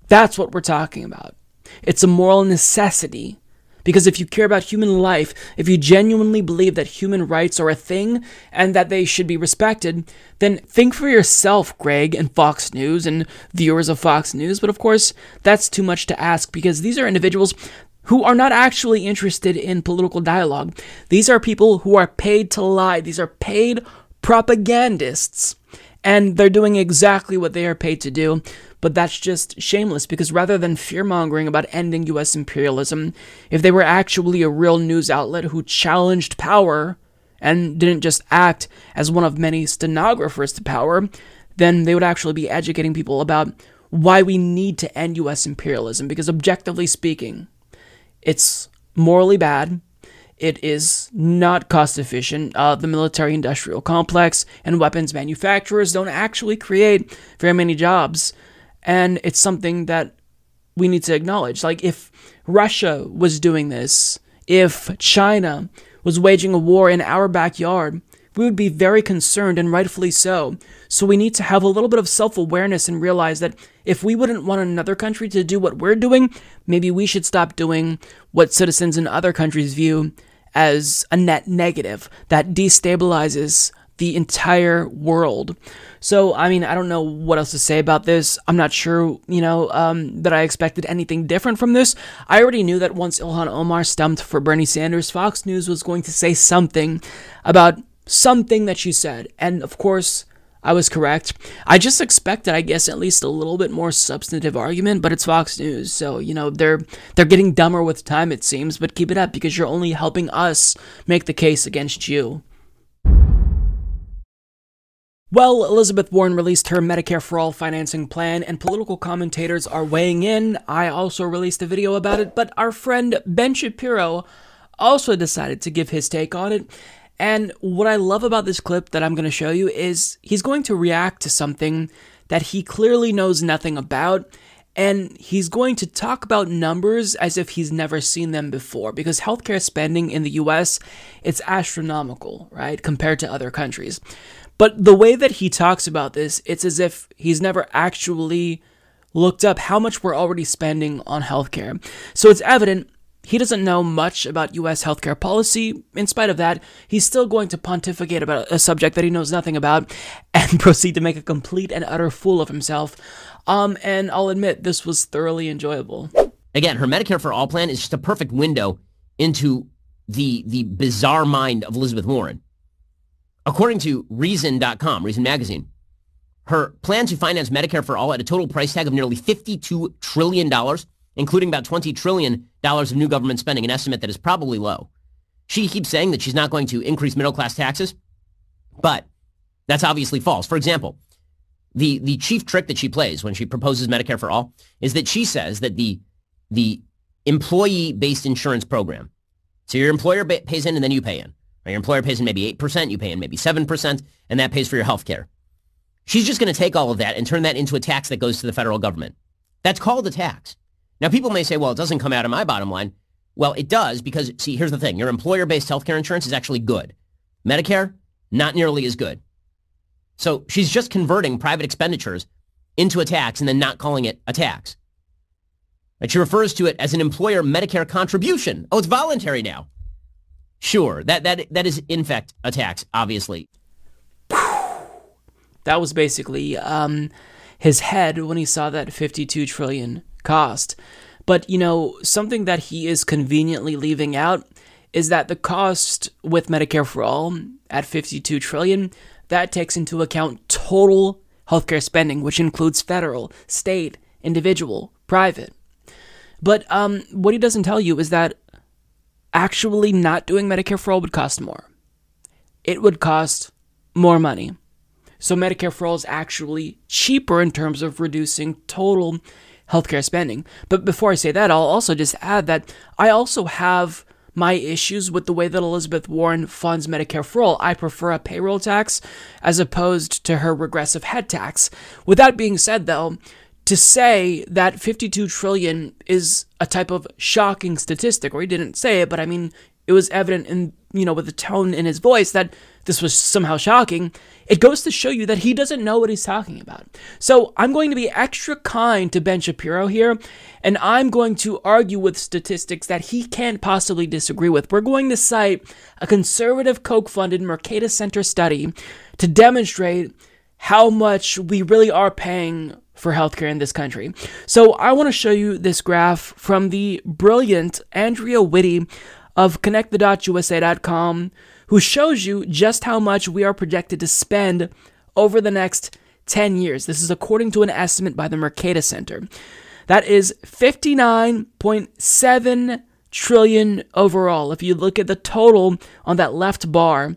That's what we're talking about. It's a moral necessity. Because if you care about human life, if you genuinely believe that human rights are a thing and that they should be respected, then think for yourself, Greg and Fox News and viewers of Fox News. But of course, that's too much to ask because these are individuals who are not actually interested in political dialogue. These are people who are paid to lie. These are paid propagandists. And they're doing exactly what they are paid to do. But that's just shameless because rather than fear mongering about ending US imperialism, if they were actually a real news outlet who challenged power and didn't just act as one of many stenographers to power, then they would actually be educating people about why we need to end US imperialism. Because objectively speaking, it's morally bad. It is not cost efficient. Uh, the military industrial complex and weapons manufacturers don't actually create very many jobs. And it's something that we need to acknowledge. Like, if Russia was doing this, if China was waging a war in our backyard, we would be very concerned, and rightfully so. So we need to have a little bit of self awareness and realize that if we wouldn't want another country to do what we're doing, maybe we should stop doing what citizens in other countries view as a net negative that destabilizes the entire world. So, I mean, I don't know what else to say about this. I'm not sure, you know, um, that I expected anything different from this. I already knew that once Ilhan Omar stumped for Bernie Sanders, Fox News was going to say something about something that she said. And of course, I was correct. I just expected, I guess, at least a little bit more substantive argument, but it's Fox News, so you know they're they're getting dumber with time, it seems. But keep it up because you're only helping us make the case against you. Well, Elizabeth Warren released her Medicare for All financing plan, and political commentators are weighing in. I also released a video about it, but our friend Ben Shapiro also decided to give his take on it. And what I love about this clip that I'm going to show you is he's going to react to something that he clearly knows nothing about. And he's going to talk about numbers as if he's never seen them before because healthcare spending in the US it's astronomical, right, compared to other countries. But the way that he talks about this, it's as if he's never actually looked up how much we're already spending on healthcare. So it's evident he doesn't know much about US healthcare policy. In spite of that, he's still going to pontificate about a subject that he knows nothing about and proceed to make a complete and utter fool of himself. Um, and I'll admit, this was thoroughly enjoyable. Again, her Medicare for All plan is just a perfect window into the the bizarre mind of Elizabeth Warren. According to Reason.com, Reason Magazine, her plan to finance Medicare for all at a total price tag of nearly $52 trillion, including about $20 trillion of new government spending, an estimate that is probably low. She keeps saying that she's not going to increase middle class taxes, but that's obviously false. For example, the, the chief trick that she plays when she proposes Medicare for all is that she says that the, the employee-based insurance program, so your employer pays in and then you pay in, your employer pays in maybe 8%, you pay in maybe 7%, and that pays for your health care. She's just going to take all of that and turn that into a tax that goes to the federal government. That's called a tax. Now, people may say, well, it doesn't come out of my bottom line. Well, it does because, see, here's the thing. Your employer-based healthcare insurance is actually good. Medicare, not nearly as good. So she's just converting private expenditures into a tax and then not calling it a tax. But she refers to it as an employer Medicare contribution. Oh, it's voluntary now. Sure, that, that, that is in fact a tax, obviously. That was basically um, his head when he saw that 52 trillion cost. But, you know, something that he is conveniently leaving out is that the cost with Medicare for All at 52 trillion, that takes into account total healthcare spending, which includes federal, state, individual, private. But um, what he doesn't tell you is that actually not doing Medicare for All would cost more. It would cost more money. So Medicare for All is actually cheaper in terms of reducing total healthcare spending. But before I say that, I'll also just add that I also have my issues with the way that Elizabeth Warren funds Medicare for All. I prefer a payroll tax as opposed to her regressive head tax. With that being said, though, to say that 52 trillion is a type of shocking statistic, or he didn't say it, but I mean, it was evident in, you know, with the tone in his voice that this was somehow shocking, it goes to show you that he doesn't know what he's talking about. So I'm going to be extra kind to Ben Shapiro here, and I'm going to argue with statistics that he can't possibly disagree with. We're going to cite a conservative Koch funded Mercatus Center study to demonstrate how much we really are paying for healthcare in this country. So I want to show you this graph from the brilliant Andrea Whitty of connectthedotsusa.com who shows you just how much we are projected to spend over the next 10 years. This is according to an estimate by the Mercatus Center. That is 59.7 trillion overall. If you look at the total on that left bar,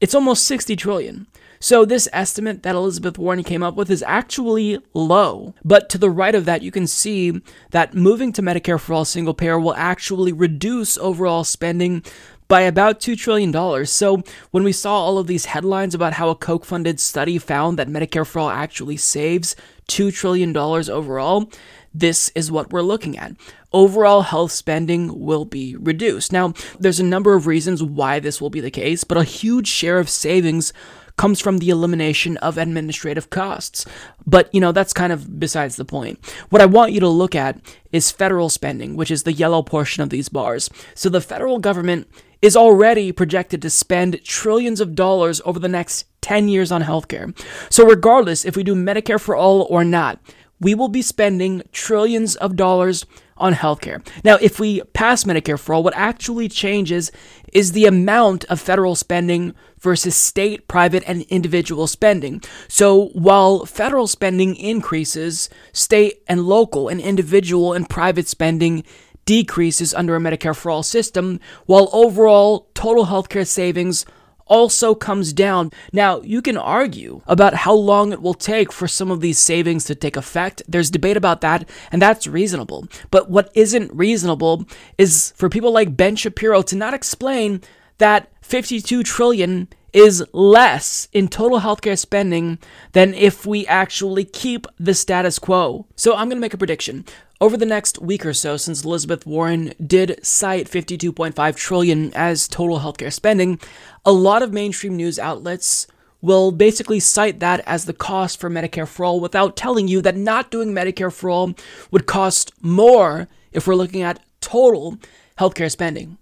it's almost 60 trillion. So this estimate that Elizabeth Warren came up with is actually low. But to the right of that, you can see that moving to Medicare for all single payer will actually reduce overall spending by about $2 trillion. So when we saw all of these headlines about how a Koch funded study found that Medicare for all actually saves $2 trillion overall, this is what we're looking at. Overall health spending will be reduced. Now, there's a number of reasons why this will be the case, but a huge share of savings comes from the elimination of administrative costs. But, you know, that's kind of besides the point. What I want you to look at is federal spending, which is the yellow portion of these bars. So the federal government is already projected to spend trillions of dollars over the next 10 years on healthcare. So regardless if we do Medicare for all or not, we will be spending trillions of dollars on healthcare. Now, if we pass Medicare for all, what actually changes is the amount of federal spending versus state, private, and individual spending. So while federal spending increases, state and local and individual and private spending decreases under a Medicare for all system, while overall total healthcare savings also comes down. Now, you can argue about how long it will take for some of these savings to take effect. There's debate about that, and that's reasonable. But what isn't reasonable is for people like Ben Shapiro to not explain that 52 trillion is less in total healthcare spending than if we actually keep the status quo. So I'm going to make a prediction. Over the next week or so, since Elizabeth Warren did cite 52.5 trillion as total healthcare spending, a lot of mainstream news outlets will basically cite that as the cost for Medicare for all without telling you that not doing Medicare for all would cost more if we're looking at total healthcare spending.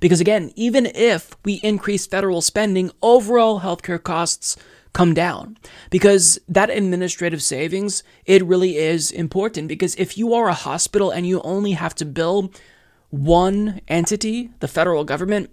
Because again, even if we increase federal spending, overall healthcare costs come down because that administrative savings it really is important because if you are a hospital and you only have to bill one entity the federal government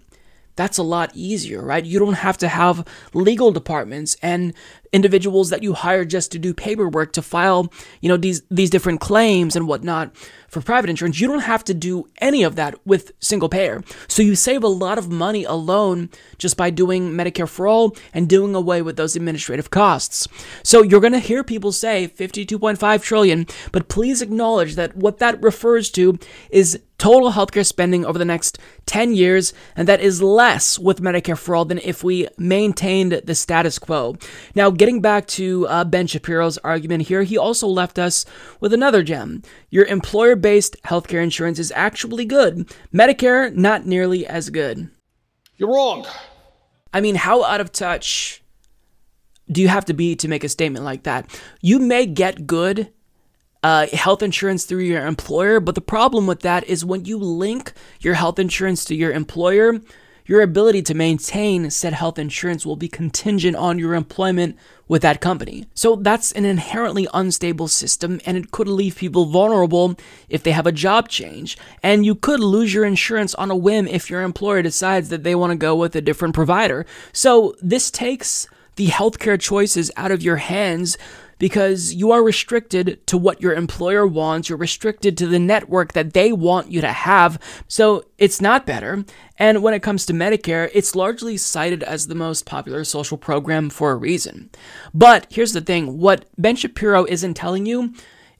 that's a lot easier, right? You don't have to have legal departments and individuals that you hire just to do paperwork to file, you know, these these different claims and whatnot for private insurance. You don't have to do any of that with single payer. So you save a lot of money alone just by doing Medicare for all and doing away with those administrative costs. So you're going to hear people say 52.5 trillion, but please acknowledge that what that refers to is total healthcare spending over the next 10 years, and that is less with Medicare for all than if we maintained the status quo. Now, getting back to uh, Ben Shapiro's argument here, he also left us with another gem. Your employer based healthcare insurance is actually good, Medicare, not nearly as good. You're wrong. I mean, how out of touch do you have to be to make a statement like that? You may get good uh, health insurance through your employer. But the problem with that is when you link your health insurance to your employer, your ability to maintain said health insurance will be contingent on your employment with that company. So that's an inherently unstable system and it could leave people vulnerable if they have a job change. And you could lose your insurance on a whim if your employer decides that they want to go with a different provider. So this takes the healthcare choices out of your hands because you are restricted to what your employer wants. You're restricted to the network that they want you to have. So it's not better. And when it comes to Medicare, it's largely cited as the most popular social program for a reason. But here's the thing what Ben Shapiro isn't telling you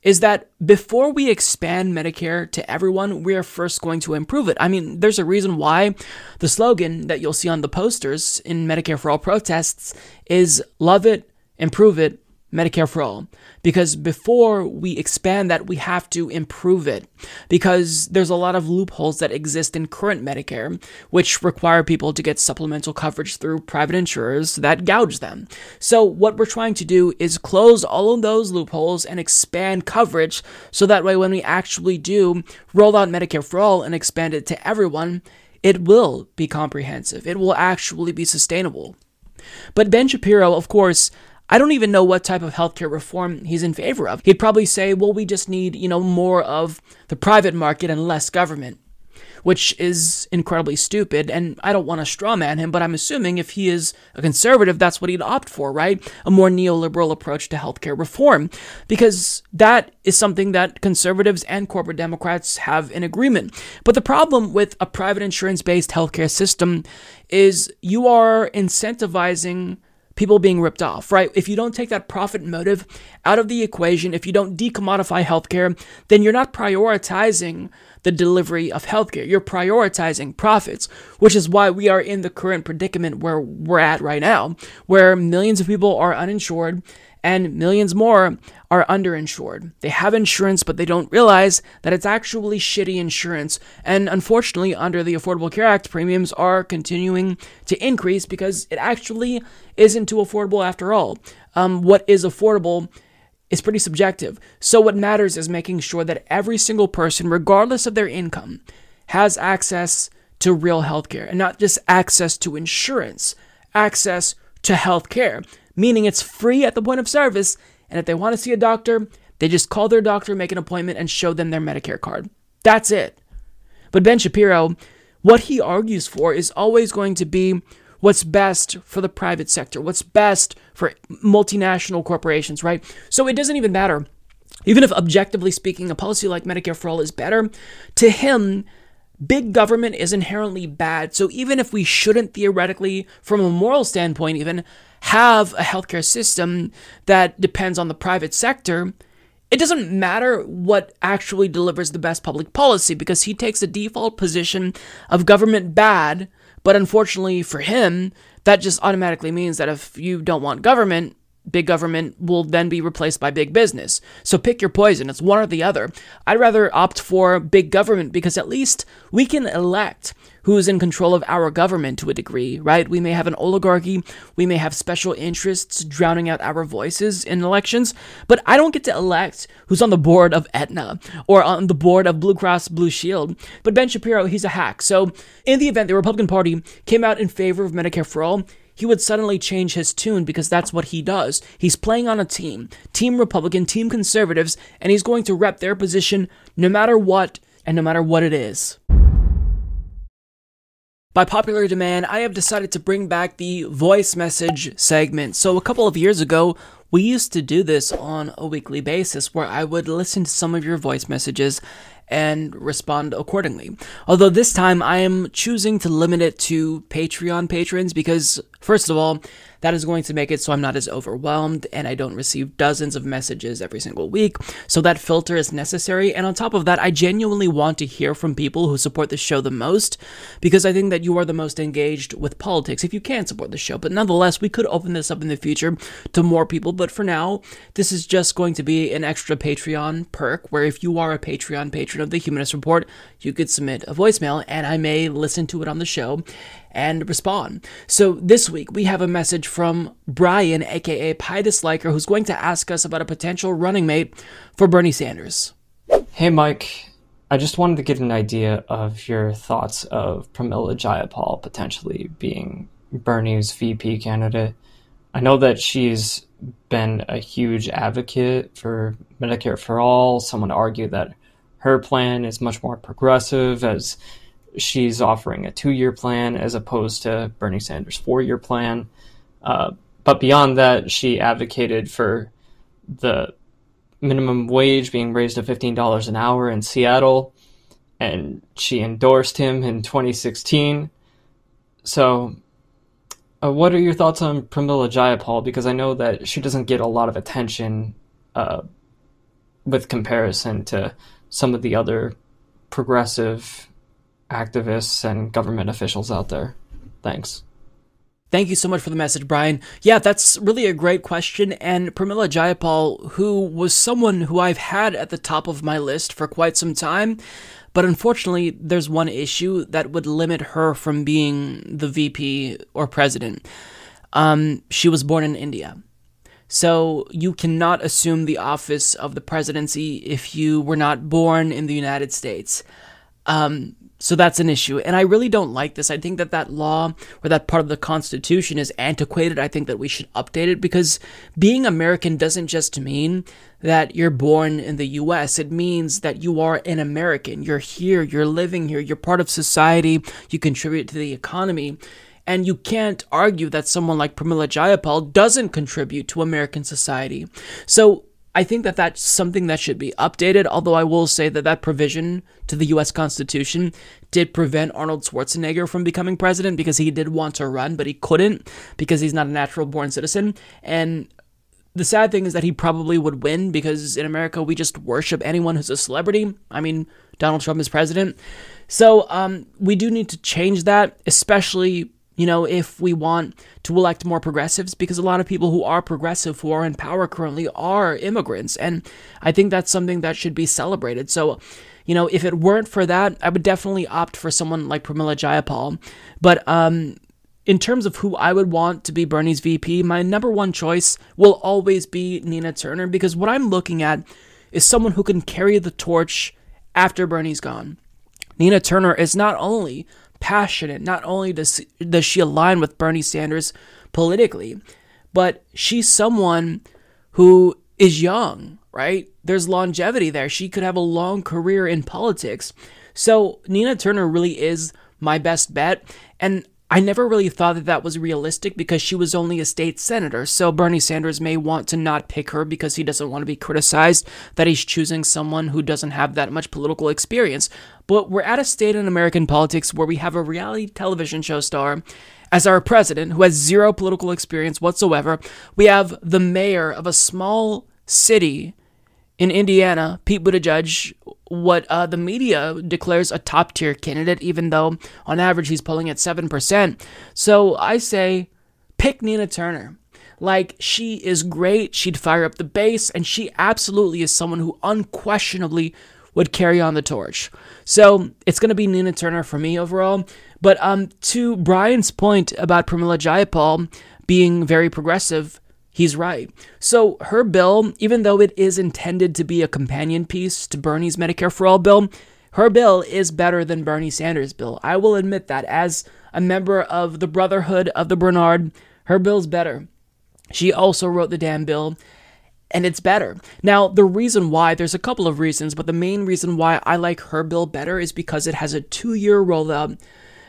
is that before we expand Medicare to everyone, we are first going to improve it. I mean, there's a reason why the slogan that you'll see on the posters in Medicare for All protests is love it, improve it, Medicare for all. Because before we expand that, we have to improve it. Because there's a lot of loopholes that exist in current Medicare, which require people to get supplemental coverage through private insurers that gouge them. So, what we're trying to do is close all of those loopholes and expand coverage so that way, when we actually do roll out Medicare for all and expand it to everyone, it will be comprehensive. It will actually be sustainable. But Ben Shapiro, of course, I don't even know what type of healthcare reform he's in favor of. He'd probably say, well, we just need, you know, more of the private market and less government, which is incredibly stupid. And I don't want to strawman him, but I'm assuming if he is a conservative, that's what he'd opt for, right? A more neoliberal approach to healthcare reform, because that is something that conservatives and corporate Democrats have in agreement. But the problem with a private insurance based healthcare system is you are incentivizing people being ripped off, right? If you don't take that profit motive out of the equation, if you don't decommodify healthcare, then you're not prioritizing the delivery of healthcare. You're prioritizing profits, which is why we are in the current predicament where we're at right now, where millions of people are uninsured and millions more are underinsured. They have insurance, but they don't realize that it's actually shitty insurance. And unfortunately, under the Affordable Care Act, premiums are continuing to increase because it actually isn't too affordable after all. Um, what is affordable is pretty subjective. So, what matters is making sure that every single person, regardless of their income, has access to real healthcare and not just access to insurance, access to healthcare, meaning it's free at the point of service. And if they want to see a doctor, They just call their doctor, make an appointment, and show them their Medicare card. That's it. But Ben Shapiro, what he argues for is always going to be what's best for the private sector, what's best for multinational corporations, right? So it doesn't even matter. Even if objectively speaking, a policy like Medicare for All is better, to him, big government is inherently bad. So even if we shouldn't theoretically, from a moral standpoint, even have a healthcare system that depends on the private sector, it doesn't matter what actually delivers the best public policy because he takes the default position of government bad. But unfortunately for him, that just automatically means that if you don't want government, big government will then be replaced by big business. So pick your poison. It's one or the other. I'd rather opt for big government because at least we can elect who is in control of our government to a degree, right? We may have an oligarchy, we may have special interests drowning out our voices in elections, but I don't get to elect who's on the board of Aetna or on the board of Blue Cross Blue Shield. But Ben Shapiro, he's a hack. So in the event the Republican Party came out in favor of Medicare for all, he would suddenly change his tune because that's what he does. He's playing on a team, Team Republican, Team Conservatives, and he's going to rep their position no matter what and no matter what it is. By popular demand, I have decided to bring back the voice message segment. So, a couple of years ago, we used to do this on a weekly basis where I would listen to some of your voice messages and respond accordingly. Although this time I am choosing to limit it to Patreon patrons because, first of all, that is going to make it so I'm not as overwhelmed and I don't receive dozens of messages every single week. So that filter is necessary. And on top of that, I genuinely want to hear from people who support the show the most because I think that you are the most engaged with politics if you can support the show. But nonetheless, we could open this up in the future to more people. But for now, this is just going to be an extra Patreon perk where if you are a Patreon patron of the Humanist Report, you could submit a voicemail and I may listen to it on the show and respond. So this week we have a message from Brian, aka Pie Disliker, who's going to ask us about a potential running mate for Bernie Sanders. Hey Mike, I just wanted to get an idea of your thoughts of Pramila Jayapal potentially being Bernie's VP candidate. I know that she's been a huge advocate for Medicare for all. Someone argued that her plan is much more progressive as she's offering a two year plan as opposed to Bernie Sanders' four year plan. Uh, but beyond that, she advocated for the minimum wage being raised to $15 an hour in Seattle, and she endorsed him in 2016. So, uh, what are your thoughts on Pramila Jayapal? Because I know that she doesn't get a lot of attention uh, with comparison to some of the other progressive activists and government officials out there? Thanks. Thank you so much for the message, Brian. Yeah, that's really a great question. And Pramila Jayapal, who was someone who I've had at the top of my list for quite some time, but unfortunately, there's one issue that would limit her from being the VP or president. Um, she was born in India. So you cannot assume the office of the presidency if you were not born in the United States. Um, so that's an issue. And I really don't like this. I think that that law or that part of the Constitution is antiquated. I think that we should update it because being American doesn't just mean that you're born in the US. It means that you are an American. You're here, you're living here, you're part of society, you contribute to the economy. And you can't argue that someone like Pramila Jayapal doesn't contribute to American society. So I think that that's something that should be updated, although I will say that that provision to the US Constitution did prevent Arnold Schwarzenegger from becoming president because he did want to run, but he couldn't because he's not a natural born citizen. And the sad thing is that he probably would win because in America we just worship anyone who's a celebrity. I mean, Donald Trump is president. So um, we do need to change that, especially you know, if we want to elect more progressives, because a lot of people who are progressive, who are in power currently, are immigrants. And I think that's something that should be celebrated. So, you know, if it weren't for that, I would definitely opt for someone like Pramila Jayapal. But um, in terms of who I would want to be Bernie's VP, my number one choice will always be Nina Turner, because what I'm looking at is someone who can carry the torch after Bernie's gone. Nina Turner is not only passionate. Not only does, does she align with Bernie Sanders politically, but she's someone who is young, right? There's longevity there. She could have a long career in politics. So Nina Turner really is my best bet. And I never really thought that that was realistic because she was only a state senator. So Bernie Sanders may want to not pick her because he doesn't want to be criticized that he's choosing someone who doesn't have that much political experience. But we're at a state in American politics where we have a reality television show star as our president who has zero political experience whatsoever. We have the mayor of a small city in Indiana, Pete Buttigieg, what uh, the media declares a top tier candidate, even though on average he's polling at 7%. So I say pick Nina Turner. Like, she is great. She'd fire up the base, and she absolutely is someone who unquestionably would carry on the torch. So it's going to be Nina Turner for me overall. But um, to Brian's point about Pramila Jayapal being very progressive, he's right. So her bill, even though it is intended to be a companion piece to Bernie's Medicare for All bill, her bill is better than Bernie Sanders' bill. I will admit that as a member of the Brotherhood of the Bernard, her bill's better. She also wrote the damn bill, and it's better. Now, the reason why, there's a couple of reasons, but the main reason why I like her bill better is because it has a two year rollout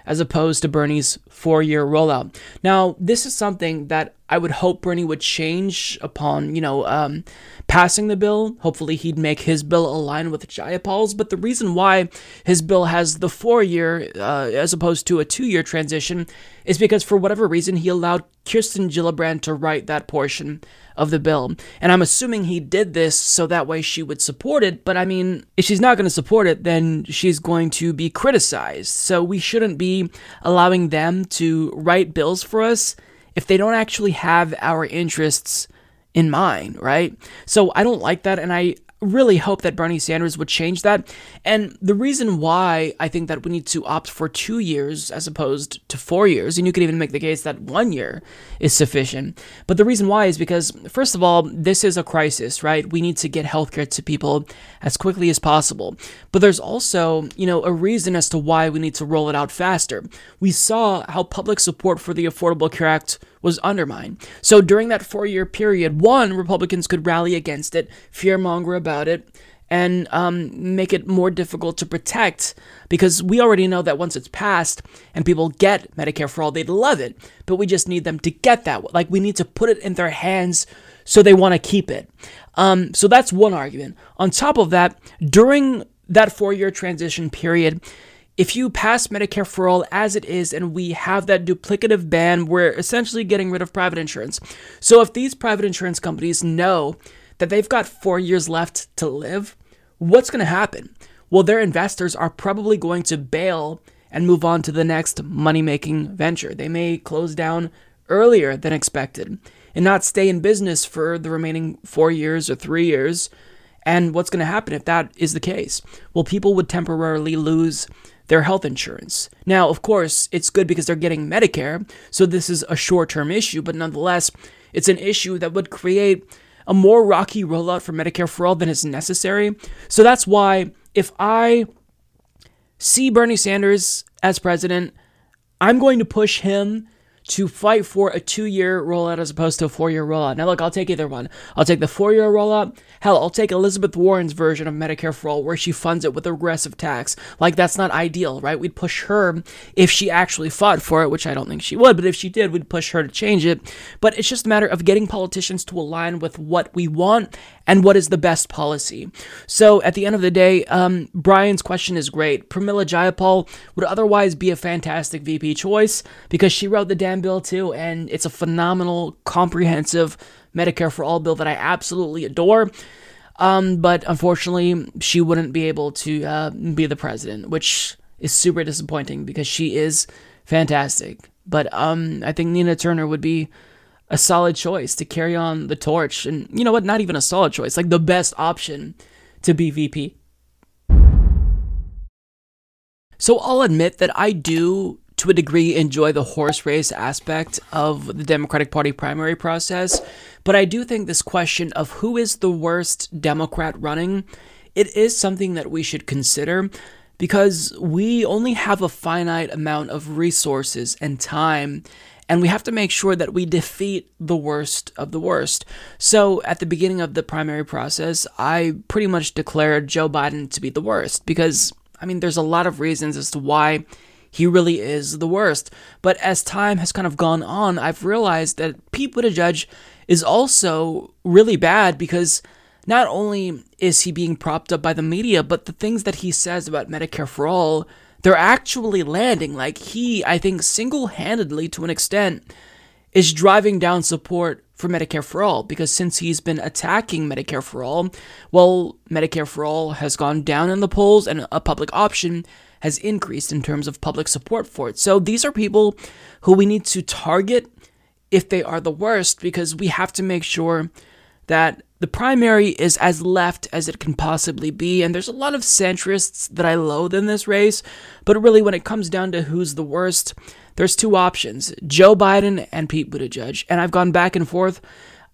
as opposed to Bernie's four year rollout. Now, this is something that I would hope Bernie would change upon, you know, um, passing the bill. Hopefully, he'd make his bill align with Jayapal's. But the reason why his bill has the four year uh, as opposed to a two year transition is because for whatever reason he allowed Kirsten Gillibrand to write that portion of the bill. And I'm assuming he did this so that way she would support it. But I mean, if she's not going to support it, then she's going to be criticized. So we shouldn't be allowing them to write bills for us if they don't actually have our interests in mind, right? So I don't like that. And I, really hope that Bernie Sanders would change that. And the reason why I think that we need to opt for two years as opposed to four years, and you could even make the case that one year is sufficient. But the reason why is because, first of all, this is a crisis, right? We need to get healthcare to people as quickly as possible. But there's also, you know, a reason as to why we need to roll it out faster. We saw how public support for the Affordable Care Act was undermined. So during that four year period, one, Republicans could rally against it, fearmonger about it, and um, make it more difficult to protect because we already know that once it's passed and people get Medicare for all, they'd love it. But we just need them to get that. Like we need to put it in their hands so they want to keep it. Um, so that's one argument. On top of that, during that four year transition period, if you pass Medicare for all as it is and we have that duplicative ban, we're essentially getting rid of private insurance. So if these private insurance companies know that they've got four years left to live, what's going to happen? Well, their investors are probably going to bail and move on to the next money making venture. They may close down earlier than expected and not stay in business for the remaining four years or three years. And what's going to happen if that is the case? Well, people would temporarily lose their health insurance. Now, of course, it's good because they're getting Medicare, so this is a short term issue, but nonetheless, it's an issue that would create a more rocky rollout for Medicare for all than is necessary. So that's why if I see Bernie Sanders as president, I'm going to push him to fight for a two year rollout as opposed to a four year rollout. Now, look, I'll take either one. I'll take the four year rollout. Hell, I'll take Elizabeth Warren's version of Medicare for All, where she funds it with a regressive tax. Like, that's not ideal, right? We'd push her if she actually fought for it, which I don't think she would, but if she did, we'd push her to change it. But it's just a matter of getting politicians to align with what we want and what is the best policy. So at the end of the day, um, Brian's question is great. Pramila Jayapal would otherwise be a fantastic VP choice because she wrote the damn bill too, and it's a phenomenal, comprehensive Medicare for All bill that I absolutely adore. Um, but unfortunately, she wouldn't be able to uh, be the president, which is super disappointing because she is fantastic. But um, I think Nina Turner would be a solid choice to carry on the torch. And you know what? Not even a solid choice, like the best option to be VP. So I'll admit that I do, to a degree, enjoy the horse race aspect of the Democratic Party primary process, but I do think this question of who is the worst Democrat running, it is something that we should consider because we only have a finite amount of resources and time and we have to make sure that we defeat the worst of the worst. So, at the beginning of the primary process, I pretty much declared Joe Biden to be the worst because, I mean, there's a lot of reasons as to why he really is the worst. But as time has kind of gone on, I've realized that Pete Buttigieg is also really bad because not only is he being propped up by the media, but the things that he says about Medicare for all, they're actually landing. Like he, I think, single handedly to an extent, is driving down support for Medicare for all because since he's been attacking Medicare for all, well, Medicare for all has gone down in the polls and a public option has increased in terms of public support for it. So these are people who we need to target if they are the worst because we have to make sure that the primary is as left as it can possibly be, and there's a lot of centrists that I loathe in this race, but really, when it comes down to who's the worst, there's two options Joe Biden and Pete Buttigieg. And I've gone back and forth.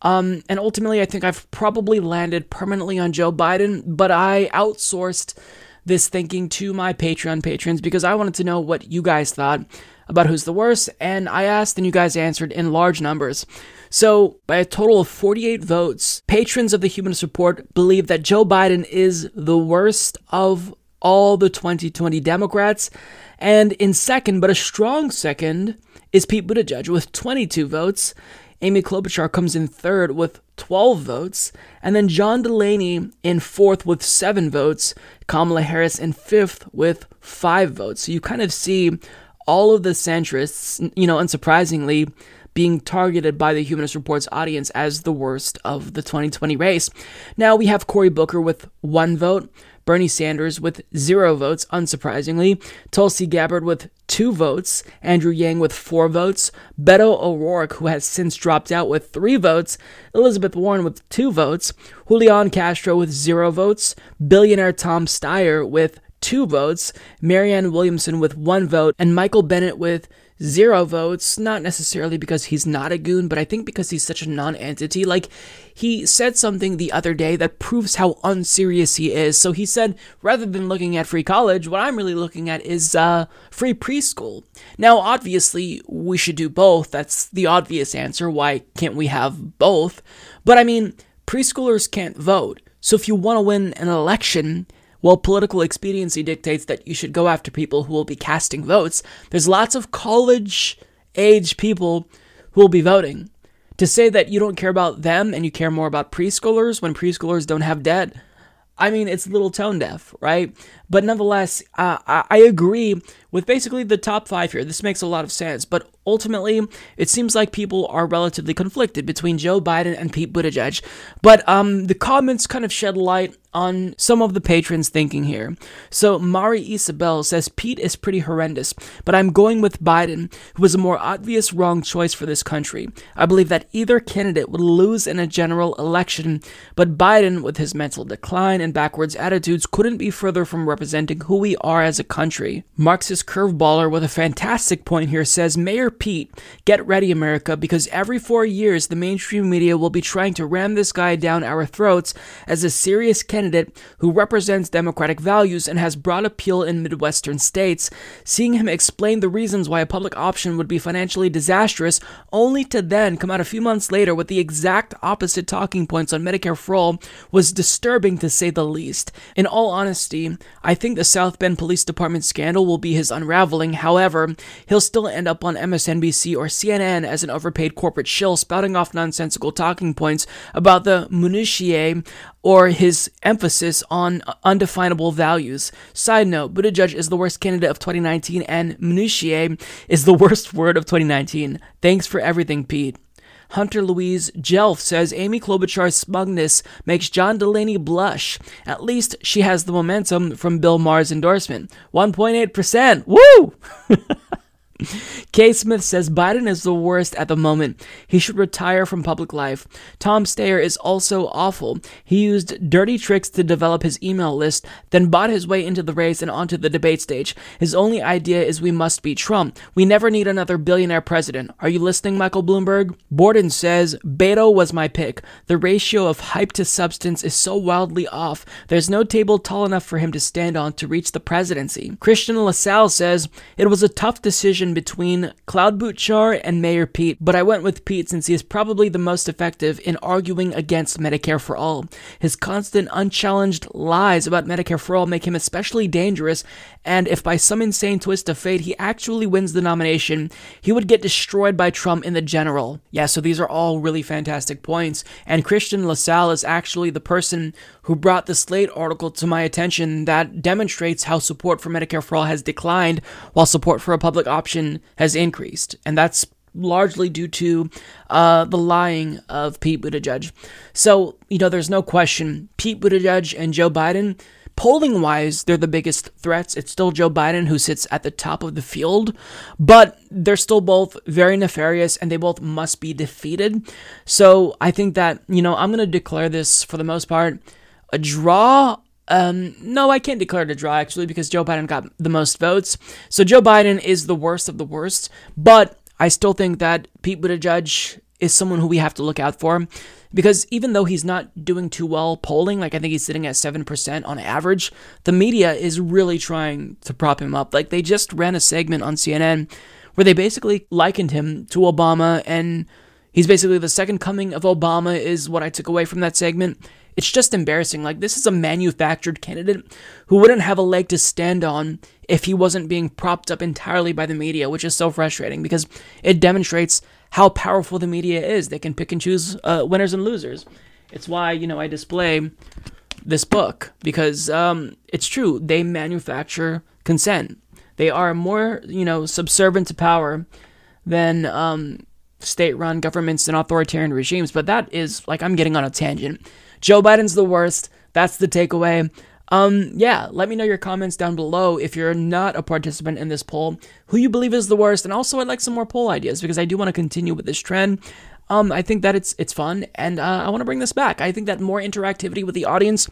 Um, and ultimately, I think I've probably landed permanently on Joe Biden, but I outsourced this thinking to my Patreon patrons because I wanted to know what you guys thought about who's the worst, and I asked and you guys answered in large numbers. So, by a total of 48 votes, patrons of the Humanist Report believe that Joe Biden is the worst of all the 2020 Democrats. And in second, but a strong second, is Pete Buttigieg with 22 votes. Amy Klobuchar comes in third with 12 votes, and then John Delaney in fourth with seven votes, Kamala Harris in fifth with five votes. So you kind of see all of the centrists, you know, unsurprisingly, being targeted by the Humanist Report's audience as the worst of the 2020 race. Now we have Cory Booker with one vote, Bernie Sanders with zero votes, unsurprisingly, Tulsi Gabbard with two votes, Andrew Yang with four votes, Beto O'Rourke, who has since dropped out with three votes, Elizabeth Warren with two votes, Julian Castro with zero votes, billionaire Tom Steyer with two votes, Marianne Williamson with one vote, and Michael Bennet with zero votes, not necessarily because he's not a goon, but I think because he's such a non entity. Like, he said something the other day that proves how unserious he is. So he said, rather than looking at free college, what I'm really looking at is uh, free preschool. Now, obviously, we should do both. That's the obvious answer. Why can't we have both? But I mean, preschoolers can't vote. So if you want to win an election, while political expediency dictates that you should go after people who will be casting votes, there's lots of college age people who will be voting. To say that you don't care about them and you care more about preschoolers when preschoolers don't have debt, I mean, it's a little tone deaf, right? But nonetheless, uh, I, I agree with basically the top five here. This makes a lot of sense. But ultimately, it seems like people are relatively conflicted between Joe Biden and Pete Buttigieg. But um, the comments kind of shed light on some of the patrons' thinking here. So Mari Isabel says Pete is pretty horrendous, but I'm going with Biden, who was a more obvious wrong choice for this country. I believe that either candidate would lose in a general election, but Biden, with his mental decline and backwards attitudes, couldn't be further from representing who we are as a country. Marxist curveballer with a fantastic point here says Mayor Pete, get ready, America, because every four years the mainstream media will be trying to ram this guy down our throats as a serious candidate who represents democratic values and has broad appeal in Midwestern states, seeing him explain the reasons why a public option would be financially disastrous, only to then come out a few months later with the exact opposite talking points on Medicare for all, was disturbing to say the least. In all honesty, I think the South Bend Police Department scandal will be his unraveling. However, he'll still end up on MSNBC or CNN as an overpaid corporate shill spouting off nonsensical talking points about the minutiae or his emphasis on undefinable values. Side note, Buttigieg is the worst candidate of 2019 and minutiae is the worst word of 2019. Thanks for everything, Pete. Hunter Louise Jelf says Amy Klobuchar's smugness makes John Delaney blush. At least she has the momentum from Bill Maher's endorsement. 1.8%. Woo! K. Smith says Biden is the worst at the moment. He should retire from public life. Tom Steyer is also awful. He used dirty tricks to develop his email list, then bought his way into the race and onto the debate stage. His only idea is we must beat Trump. We never need another billionaire president. Are you listening, Michael Bloomberg? Borden says Beto was my pick. The ratio of hype to substance is so wildly off. There's no table tall enough for him to stand on to reach the presidency. Christian LaSalle says it was a tough decision between Klobuchar and Mayor Pete, but I went with Pete since he is probably the most effective in arguing against Medicare for All. His constant, unchallenged lies about Medicare for All make him especially dangerous, and if by some insane twist of fate he actually wins the nomination, he would get destroyed by Trump in the general. Yeah, so these are all really fantastic points, and Christian LaSalle is actually the person who brought the Slate article to my attention that demonstrates how support for Medicare for All has declined while support for a public option has increased. And that's largely due to uh, the lying of Pete Buttigieg. So, you know, there's no question Pete Buttigieg and Joe Biden, polling wise, they're the biggest threats. It's still Joe Biden who sits at the top of the field, but they're still both very nefarious and they both must be defeated. So I think that, you know, I'm going to declare this for the most part a draw um, no, I can't declare it a draw actually because Joe Biden got the most votes. So Joe Biden is the worst of the worst, but I still think that Pete Buttigieg is someone who we have to look out for because even though he's not doing too well polling, like I think he's sitting at 7% on average, the media is really trying to prop him up. Like they just ran a segment on CNN where they basically likened him to Obama and he's basically the second coming of Obama is what I took away from that segment. It's just embarrassing. Like, this is a manufactured candidate who wouldn't have a leg to stand on if he wasn't being propped up entirely by the media, which is so frustrating because it demonstrates how powerful the media is. They can pick and choose uh, winners and losers. It's why, you know, I display this book because um, it's true. They manufacture consent. They are more, you know, subservient to power than um, state run governments and authoritarian regimes. But that is like I'm getting on a tangent. Joe Biden's the worst. That's the takeaway. Um, yeah, let me know your comments down below if you're not a participant in this poll, who you believe is the worst, and also I'd like some more poll ideas because I do want to continue with this trend. Um, I think that it's it's fun, and uh, I want to bring this back. I think that more interactivity with the audience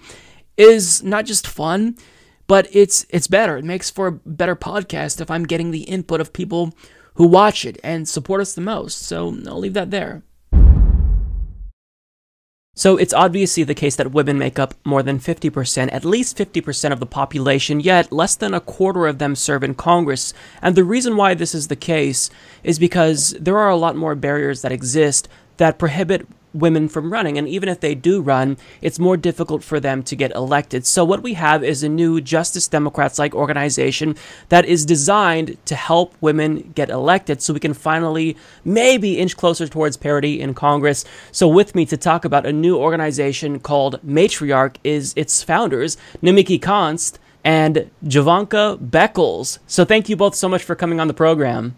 is not just fun, but it's it's better. It makes for a better podcast if I'm getting the input of people who watch it and support us the most. So I'll leave that there. So it's obviously the case that women make up more than 50%, at least 50% of the population, yet less than a quarter of them serve in Congress. And the reason why this is the case is because there are a lot more barriers that exist that prohibit women from running. And even if they do run, it's more difficult for them to get elected. So, what we have is a new Justice Democrats like organization that is designed to help women get elected so we can finally maybe inch closer towards parity in Congress. So, with me to talk about a new organization called Matriarch is its founders, Nomiki Konst and Jovanka Beckles. So, thank you both so much for coming on the program.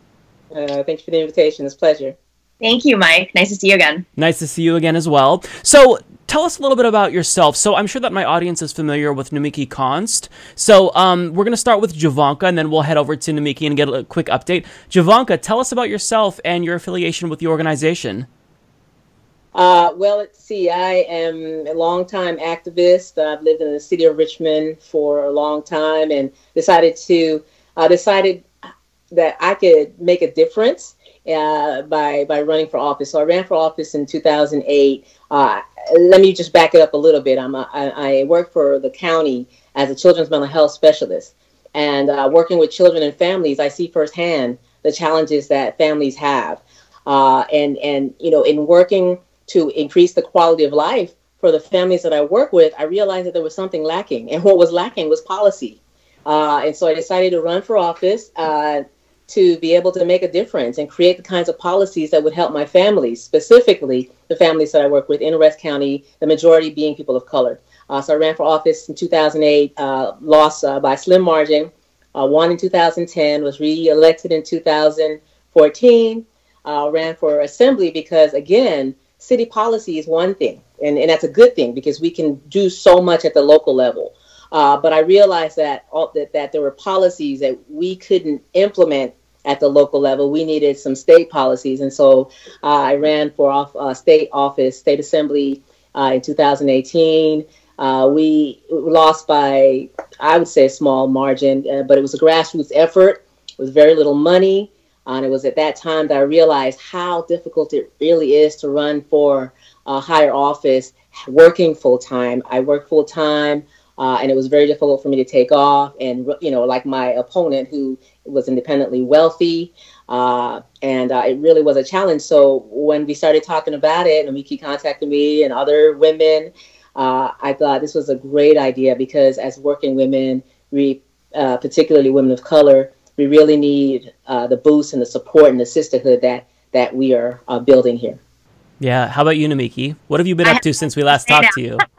Uh, thank you for the invitation. It's a pleasure. Thank you, Mike. Nice to see you again. Nice to see you again as well. So, tell us a little bit about yourself. So, I'm sure that my audience is familiar with Nomiki Konst. So, um, we're going to start with Jovanka, and then we'll head over to Nomiki and get a quick update. Jovanka, tell us about yourself and your affiliation with the organization. Uh, well, let's see. I am a longtime activist. I've lived in the city of Richmond for a long time, and decided to uh, decided that I could make a difference uh, by by running for office. So I ran for office in 2008. Uh, let me just back it up a little bit. I'm a, I, I work for the county as a children's mental health specialist, and uh, working with children and families, I see firsthand the challenges that families have, uh, and and you know in working to increase the quality of life for the families that I work with, I realized that there was something lacking, and what was lacking was policy. Uh, and so I decided to run for office uh, to be able to make a difference and create the kinds of policies that would help my families, specifically the families that I work with in West County, the majority being people of color. Uh, so I ran for office in 2008, uh, lost uh, by slim margin, uh, won in 2010, was re-elected in 2014, uh, ran for assembly because, again, city policy is one thing, and, and that's a good thing because we can do so much at the local level. Uh, but I realized that, all, that that there were policies that we couldn't implement at the local level. We needed some state policies, and so uh, I ran for off, uh, state office, state assembly uh, in 2018. Uh, we lost by, I would say, a small margin, uh, but it was a grassroots effort with very little money. and it was at that time that I realized how difficult it really is to run for a higher office working full time. I work full time. Uh, and it was very difficult for me to take off. And you know, like my opponent, who was independently wealthy, uh, and uh, it really was a challenge. So when we started talking about it, Nomiki contacted me and other women, uh, I thought this was a great idea because as working women, we, uh, particularly women of color, we really need uh, the boost and the support and the sisterhood that that we are building here. Yeah. How about you, Nomiki? What have you been up to since we last talked to you?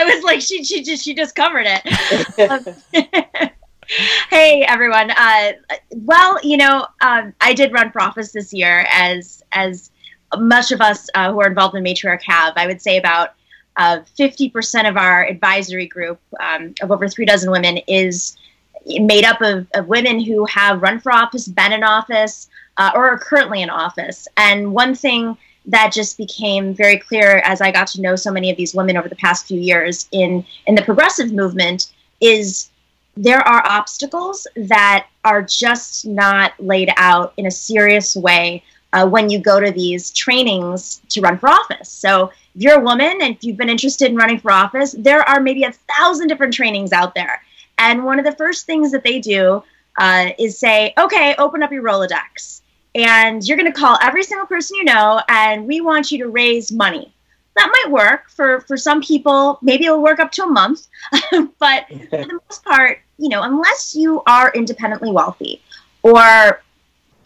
I was like, she, she just she just covered it. hey everyone. Uh, well, you know, um, I did run for office this year, as as much of us uh, who are involved in Matriarch have. I would say about uh, fifty percent of our advisory group um, of over three dozen women is made up of, of women who have run for office, been in office, uh, or are currently in office. And one thing that just became very clear as I got to know so many of these women over the past few years in in the progressive movement is there are obstacles that are just not laid out in a serious way uh, when you go to these trainings to run for office. So if you're a woman and if you've been interested in running for office, there are maybe a thousand different trainings out there. And one of the first things that they do uh, is say, okay, open up your Rolodex and you're going to call every single person you know and we want you to raise money. That might work for for some people. Maybe it'll work up to a month. But for the most part you know unless you are independently wealthy or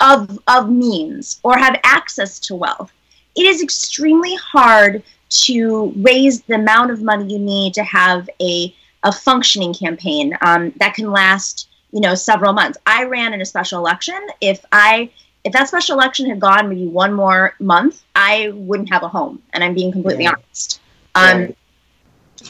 of of means or have access to wealth it is extremely hard to raise the amount of money you need to have a a functioning campaign um, that can last you know several months. I ran in a special election. If i if that special election had gone maybe one more month, I wouldn't have a home. And I'm being completely honest. Um, right.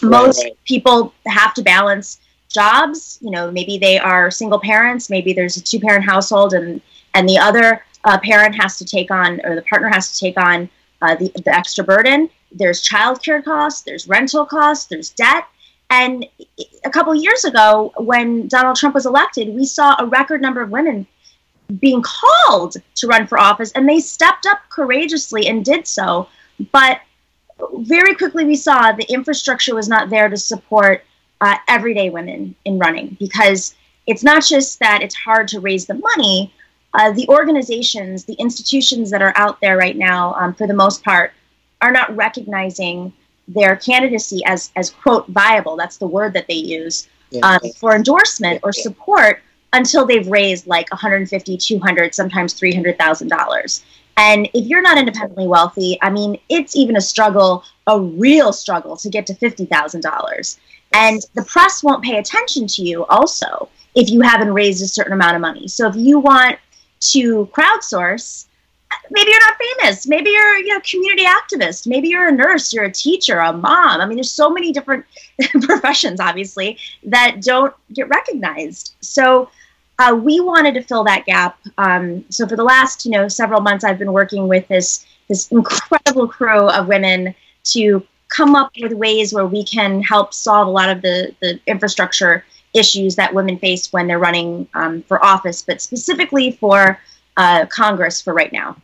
Most right. people have to balance jobs. You know, maybe they are single parents. Maybe there's a two parent household, and and the other uh, parent has to take on, or the partner has to take on uh, the the extra burden. There's childcare costs. There's rental costs. There's debt. And a couple years ago, when Donald Trump was elected, we saw a record number of women being called to run for office, and they stepped up courageously and did so. But very quickly, we saw the infrastructure was not there to support uh, everyday women in running because it's not just that it's hard to raise the money. Uh, the organizations, the institutions that are out there right now, um, for the most part, are not recognizing their candidacy as as quote viable. That's the word that they use um, for endorsement or support until they've raised like 150 200 sometimes 300000 dollars. And if you're not independently wealthy i mean it's even a struggle a real struggle to get to $50000 and the press won't pay attention to you also if you haven't raised a certain amount of money. So if you want to crowdsource maybe you're not famous. Maybe you're you know community activist. Maybe you're a nurse you're a teacher a mom. I mean there's so many different professions obviously that don't get recognized. So uh, we wanted to fill that gap. Um, so for the last, you know, several months, I've been working with this this incredible crew of women to come up with ways where we can help solve a lot of the the infrastructure issues that women face when they're running um, for office, but specifically for uh, Congress for right now.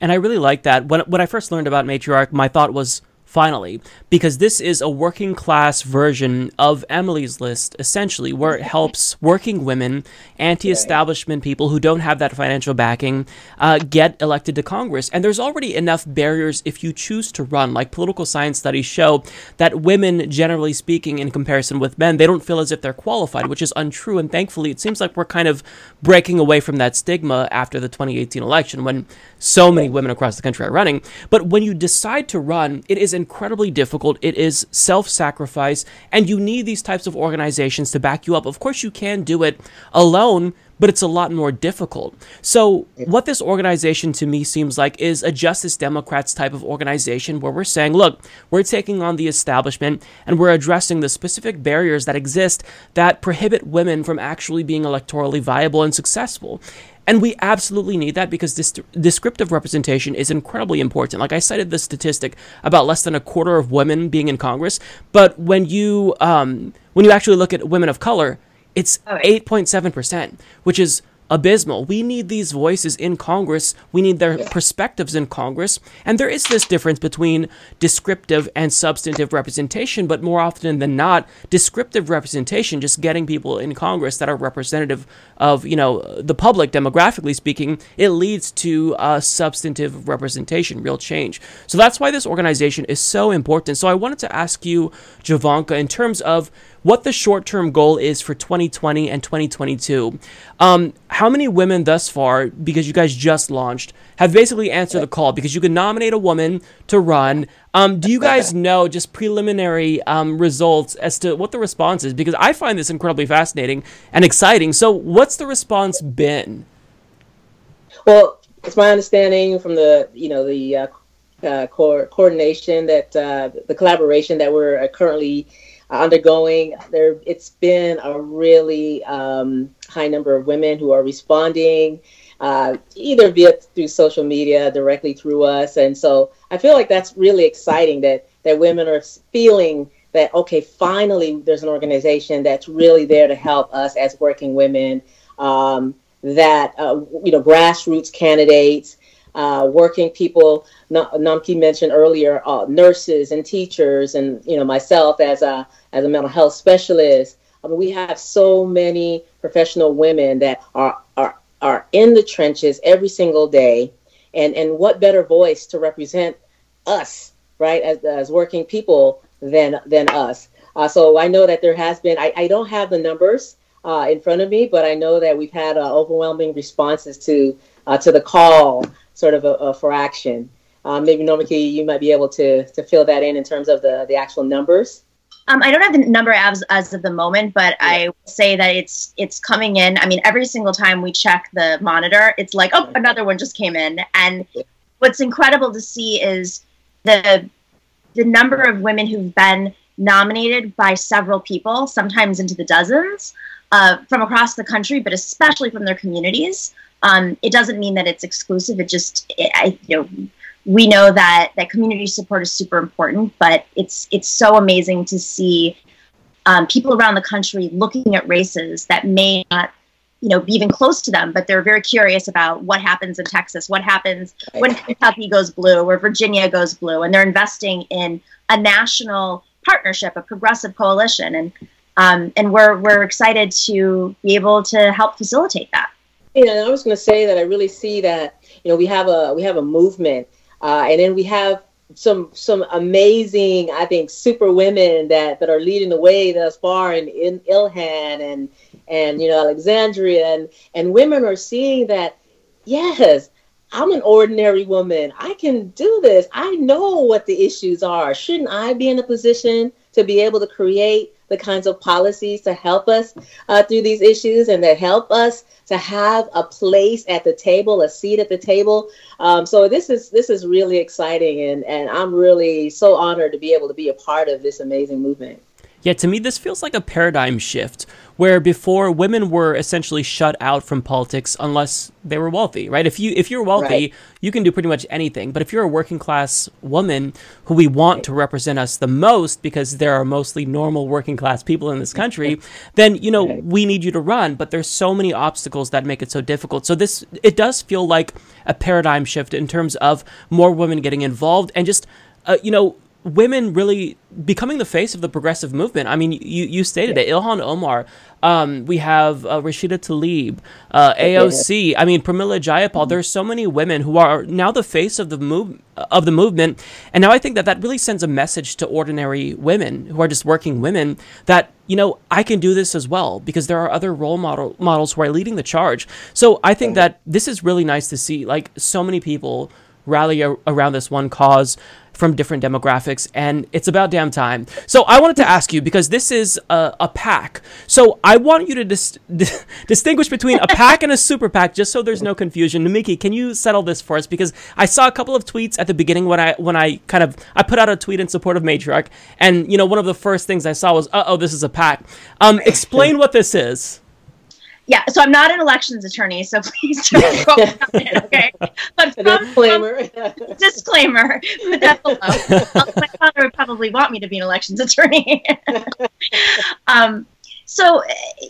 And I really like that. When when I first learned about matriarch, my thought was finally, because this is a working class version of Emily's List, essentially, where it helps working women, anti establishment people who don't have that financial backing, uh, get elected to Congress. And there's already enough barriers if you choose to run. Like political science studies show that women, generally speaking, in comparison with men, they don't feel as if they're qualified, which is untrue. And thankfully, it seems like we're kind of breaking away from that stigma after the 2018 election when so many women across the country are running. But when you decide to run, it is incredibly difficult. It is self sacrifice, and you need these types of organizations to back you up. Of course, you can do it alone, but it's a lot more difficult. So, what this organization to me seems like is a Justice Democrats type of organization where we're saying, look, we're taking on the establishment and we're addressing the specific barriers that exist that prohibit women from actually being electorally viable and successful. And we absolutely need that because this descriptive representation is incredibly important. Like I cited the statistic about less than a quarter of women being in Congress, but when you um, when you actually look at women of color, it's eight point seven percent, which is abysmal. We need these voices in Congress. We need their perspectives in Congress. And there is this difference between descriptive and substantive representation, but more often than not, descriptive representation, just getting people in Congress that are representative of, you know, the public demographically speaking, it leads to uh, substantive representation, real change. So that's why this organization is so important. So I wanted to ask you, Jovanka, in terms of what the short term goal is for 2020 and 2022. Um, how many women thus far, because you guys just launched, have basically answered the call? Because you can nominate a woman to run. Um, do you guys know just preliminary um, results as to what the response is? Because I find this incredibly fascinating and exciting. So, what's the response been? Well, it's my understanding from the you know the uh, uh, co- coordination that uh, the collaboration that we're currently undergoing. There, it's been a really um, high number of women who are responding, uh, either via through social media, directly through us, and so I feel like that's really exciting that that women are feeling that okay, finally, there's an organization that's really there to help us as working women. Um, that uh, you know, grassroots candidates uh, working people. Nomiki mentioned earlier, uh, nurses and teachers, and you know myself as a as a mental health specialist. I mean, we have so many professional women that are are are in the trenches every single day, and and what better voice to represent us, right, as as working people than than us. Uh, so I know that there has been. I, I don't have the numbers uh, in front of me, but I know that we've had uh, overwhelming responses to uh, to the call sort of a, a for action. Um, maybe Nomiki, you might be able to to fill that in in terms of the the actual numbers. Um, I don't have the number as as of the moment, but yeah. I say that it's it's coming in. I mean, every single time we check the monitor, it's like, oh, another one just came in. And what's incredible to see is the the number of women who've been nominated by several people, sometimes into the dozens, uh, from across the country, but especially from their communities. Um, it doesn't mean that it's exclusive. It just, it, I, you know, we know that that community support is super important, but it's it's so amazing to see um, people around the country looking at races that may not, you know, be even close to them, but they're very curious about what happens in Texas, what happens when Kentucky goes blue or Virginia goes blue, and they're investing in a national partnership, a progressive coalition, and um, and we're we're excited to be able to help facilitate that. Yeah, I was going to say that I really see that you know we have a we have a movement, uh, and then we have some some amazing I think super women that that are leading the way thus far in, in Ilhan and and you know Alexandria and and women are seeing that yes I'm an ordinary woman. I can do this. I know what the issues are. Shouldn't I be in a position to be able to create the kinds of policies to help us uh, through these issues and that help us to have a place at the table, a seat at the table. Um, so this is this is really exciting, and and I'm really so honored to be able to be a part of this amazing movement. Yeah, to me, this feels like a paradigm shift where before women were essentially shut out from politics unless they were wealthy, right? If you if you're wealthy, right. you can do pretty much anything. But if you're a working class woman who we want right. to represent us the most because there are mostly normal working class people in this country, then you know right. we need you to run. But there's so many obstacles that make it so difficult. So this it does feel like a paradigm shift in terms of more women getting involved and just uh, you know women really becoming the face of the progressive movement. I mean, you, you stated yeah. it. Ilhan Omar. Um, we have uh, Rashida Tlaib, uh, AOC. I mean, Pramila Jayapal. Mm-hmm. There's so many women who are now the face of the move of the movement, and now I think that that really sends a message to ordinary women who are just working women that you know I can do this as well because there are other role model models who are leading the charge. So I think that this is really nice to see. Like so many people rally a- around this one cause from different demographics, and it's about damn time. So I wanted to ask you because this is a, a PAC. So I want you to dis- distinguish between a PAC and a super PAC, just so there's no confusion. Nomiki, can you settle this for us? Because I saw a couple of tweets at the beginning when I when I kind of I put out a tweet in support of Matriarch, and you know one of the first things I saw was, uh oh, this is a PAC." Um, explain what this is yeah, so I'm not an elections attorney, so please don't quote it, okay? But from, disclaimer. From, disclaimer. Put that below. My father would probably want me to be an elections attorney. um, So,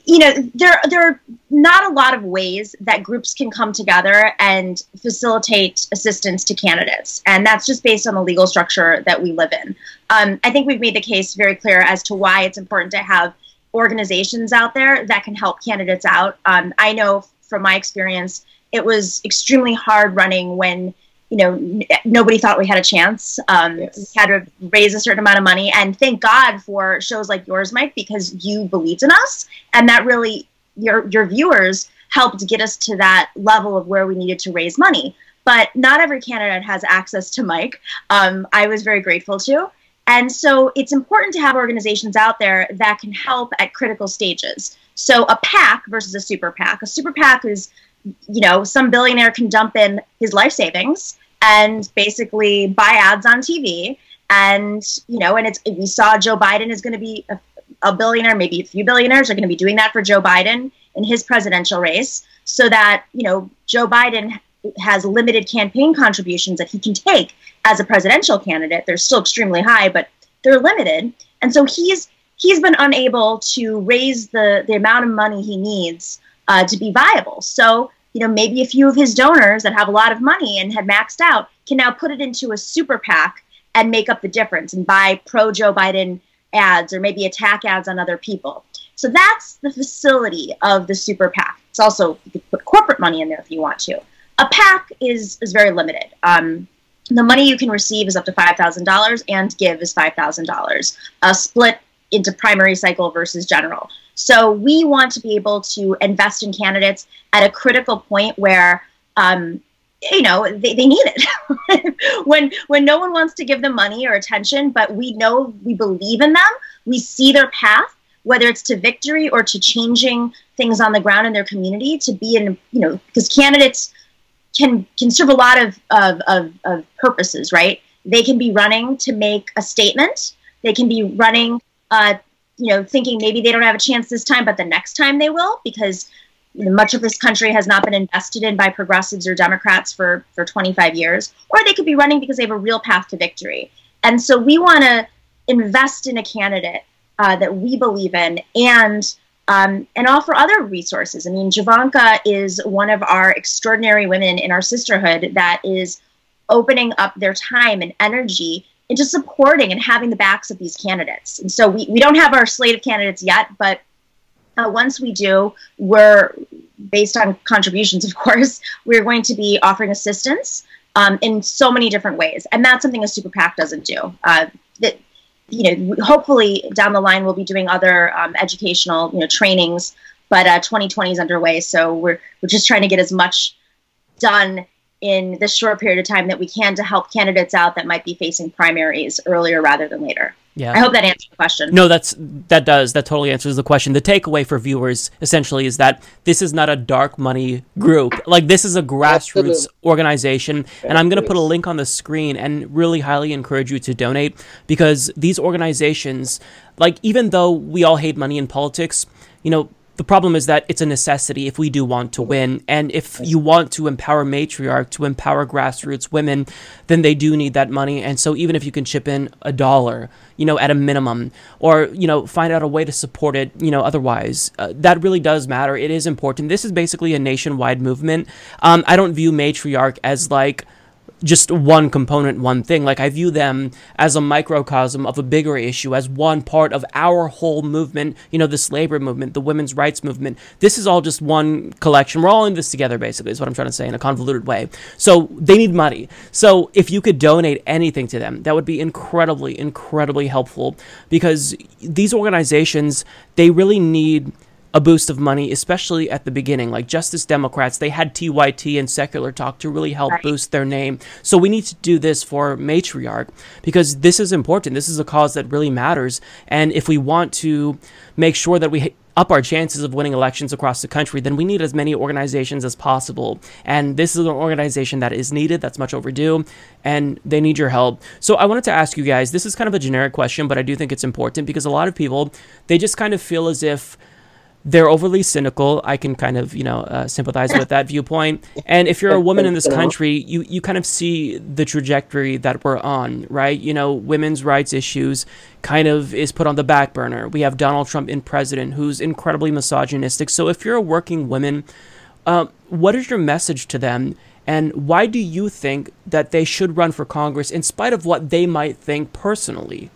you know, there there are not a lot of ways that groups can come together and facilitate assistance to candidates, and that's just based on the legal structure that we live in. Um, I think we've made the case very clear as to why it's important to have organizations out there that can help candidates out. Um, I know from my experience, it was extremely hard running when you know n- nobody thought we had a chance. Um, We had to raise a certain amount of money, and thank God for shows like yours, Mike, because you believed in us, and that really your your viewers helped get us to that level of where we needed to raise money. But not every candidate has access to Mike. Um, I was very grateful to. And so it's important to have organizations out there that can help at critical stages. So a PAC versus a super PAC. A super PAC is, you know, some billionaire can dump in his life savings and basically buy ads on TV. And, you know, and it's, we saw Joe Biden is going to be a, a billionaire, maybe a few billionaires are going to be doing that for Joe Biden in his presidential race so that, you know, Joe Biden has limited campaign contributions that he can take as a presidential candidate. They're still extremely high, but they're limited. And so he's he's been unable to raise the the amount of money he needs uh, to be viable. So you know maybe a few of his donors that have a lot of money and had maxed out can now put it into a super PAC and make up the difference and buy pro Joe Biden ads or maybe attack ads on other people. So that's the facility of the super PAC. It's also you could put corporate money in there if you want to. A PAC is is very limited. Um, the money you can receive is up to five thousand dollars, and give is five thousand dollars. A split into primary cycle versus general. So we want to be able to invest in candidates at a critical point where. Um, you know they, they need it when when no one wants to give them money or attention but we know we believe in them we see their path whether it's to victory or to changing things on the ground in their community to be in you know because candidates can can serve a lot of, of, of, of purposes, right? They can be running to make a statement. They can be running, uh, you know, thinking maybe they don't have a chance this time, but the next time they will, because much of this country has not been invested in by progressives or Democrats for for 25 years. Or they could be running because they have a real path to victory. And so we want to invest in a candidate uh, that we believe in and um, and offer other resources. I mean, Jovanka is one of our extraordinary women in our sisterhood that is opening up their time and energy into supporting and having the backs of these candidates. And so we, we don't have our slate of candidates yet, but uh, once we do, we're based on contributions, of course, we're going to be offering assistance um, in so many different ways. And that's something a super PAC doesn't do. Uh, that you know, hopefully down the line we'll be doing other um, educational, you know, trainings. But uh, 2020 is underway, so we're we're just trying to get as much done in this short period of time that we can to help candidates out that might be facing primaries earlier rather than later. Yeah. I hope that answers the question. No, that's that does that totally answers the question. The takeaway for viewers essentially is that this is not a dark money group. Like this is a grassroots Absolutely. organization, and I'm going to put a link on the screen and really highly encourage you to donate because these organizations, like even though we all hate money in politics, you know, the problem is that it's a necessity if we do want to win. And if you want to empower matriarch, to empower grassroots women, then they do need that money. And so even if you can chip in a dollar, you know, at a minimum, or, you know, find out a way to support it, you know, otherwise, uh, that really does matter. It is important. This is basically a nationwide movement. Um, I don't view matriarch as like, just one component, one thing. Like I view them as a microcosm of a bigger issue, as one part of our whole movement, you know, this labor movement, the women's rights movement. This is all just one collection. We're all in this together, basically, is what I'm trying to say in a convoluted way. So they need money. So if you could donate anything to them, that would be incredibly, incredibly helpful because these organizations, they really need a boost of money, especially at the beginning. Like Justice Democrats, they had TYT and Secular Talk to really help Right. boost their name. So we need to do this for Matriarch because this is important. This is a cause that really matters. And if we want to make sure that we up our chances of winning elections across the country, then we need as many organizations as possible. And this is an organization that is needed, that's much overdue, and they need your help. So I wanted to ask you guys this is kind of a generic question, but I do think it's important because a lot of people, they just kind of feel as if they're overly cynical. I can kind of, you know, uh, sympathize with that viewpoint. And if you're a woman in this country, you, you kind of see the trajectory that we're on, right? You know, women's rights issues kind of is put on the back burner. We have Donald Trump in president who's incredibly misogynistic. So if you're a working woman, uh, what is your message to them? And why do you think that they should run for Congress in spite of what they might think personally?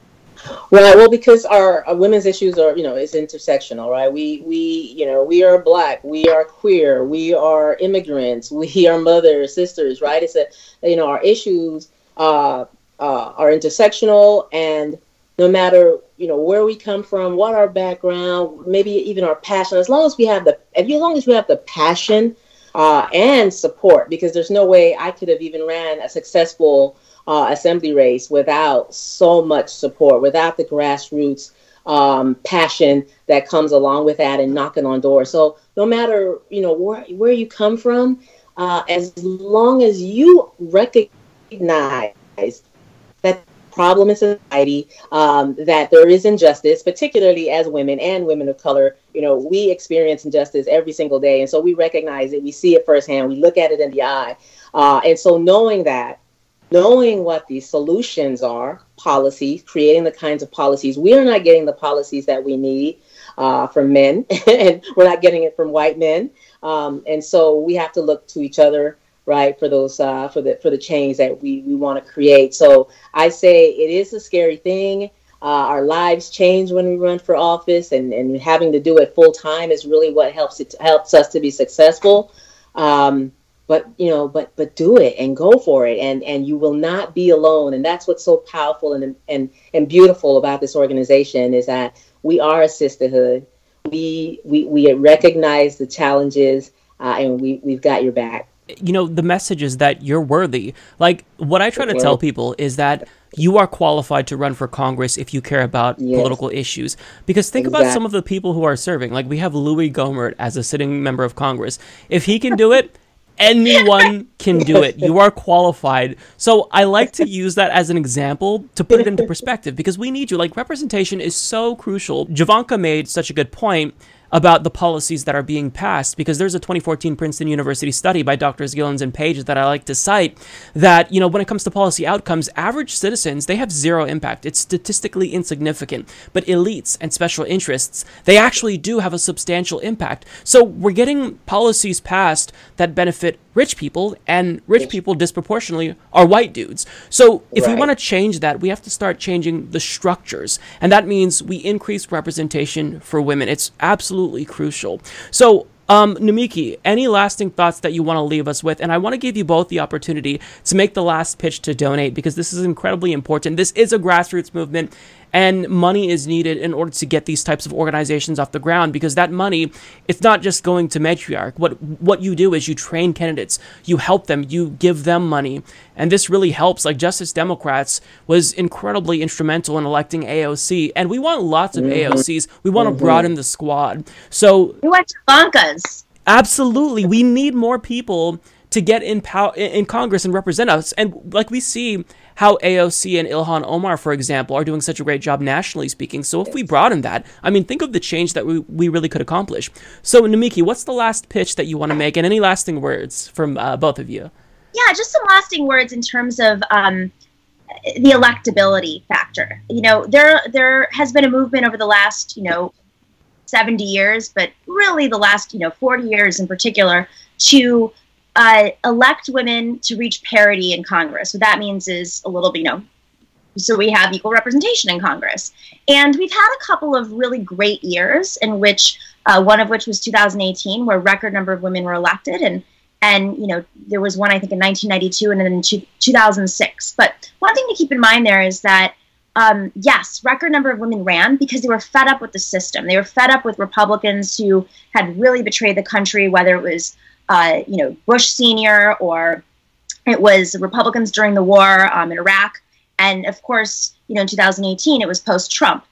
Right. Well, because our, our, women's issues are, you know, is intersectional, right? We, we, you know, we are black, we are queer, we are immigrants, we are mothers, sisters, right? It's a, you know, our issues uh, uh, are intersectional, and no matter, you know, where we come from, what our background, maybe even our passion, as long as we have the, as long as we have the passion uh, and support, because there's no way I could have even ran a successful uh, assembly race without so much support, without the grassroots um, passion that comes along with that and knocking on doors. So no matter you know where where you come from, uh, as long as you recognize that problem in society, um, that there is injustice, particularly as women and women of color. You know, we experience injustice every single day, and so we recognize it. We see it firsthand. We look at it in the eye, uh, and so knowing that knowing what the solutions are, policies, creating the kinds of policies. We are not getting the policies that we need uh, from men, and we're not getting it from white men. Um, and so we have to look to each other, right, for those uh, for the for the change that we we want to create. So I say it is a scary thing. Uh, our lives change when we run for office, and, and having to do it full time is really what helps it helps us to be successful. Um, but you know but but do it and go for it and and you will not be alone and that's what's so powerful and and and beautiful about this organization is that we are a sisterhood we we, we recognize the challenges uh, and we we've got your back you know the message is that you're worthy like what i try to tell people is that you are qualified to run for Congress if you care about yes. political issues. Because think exactly. about some of the people who are serving. Like we have Louis Gohmert as a sitting member of Congress. If he can do it, anyone can do it. You are qualified. So I like to use that as an example to put it into perspective because we need you. Like representation is so crucial. Jovanka made such a good point about the policies that are being passed because there's a 2014 Princeton University study by Drs. Gilens and Page that I like to cite that, you know, when it comes to policy outcomes, average citizens, they have zero impact. It's statistically insignificant. But elites and special interests, they actually do have a substantial impact. So we're getting policies passed that benefit rich people, and rich people disproportionately are white dudes. So if right. we want to change that, we have to start changing the structures. And that means we increase representation for women. It's absolutely crucial. So um, Nomiki, any lasting thoughts that you want to leave us with? And I want to give you both the opportunity to make the last pitch to donate because this is incredibly important. This is a grassroots movement, and money is needed in order to get these types of organizations off the ground because that money it's not just going to matriarch. What what you do is you train candidates. You help them. You give them money. And this really helps. Like justice democrats was incredibly instrumental in electing aoc and we want lots of mm-hmm. aocs we want to mm-hmm. broaden the squad. So we want Bankas. absolutely. We need more people to get in power in congress and represent us. And like we see how AOC and Ilhan Omar, for example, are doing such a great job nationally speaking. So if we broaden that, I mean, think of the change that we, we really could accomplish. So, Nomiki, what's the last pitch that you want to make, and any lasting words from uh, both of you? Yeah, just some lasting words in terms of um, the electability factor. You know, there there has been a movement over the last, you know, 70 years, but really the last, you know, 40 years in particular, to uh, elect women to reach parity in Congress. What that means is a little bit, you know, so we have equal representation in Congress. And we've had a couple of really great years in which, uh, one of which was 2018, where record number of women were elected. And, and you know, there was one, I think, in 1992 and then in 2006. But one thing to keep in mind there is that um, yes, record number of women ran because they were fed up with the system. They were fed up with Republicans who had really betrayed the country, whether it was uh, you know, Bush Senior or it was Republicans during the war um, in Iraq. And of course, you know, in 2018, it was post Trump.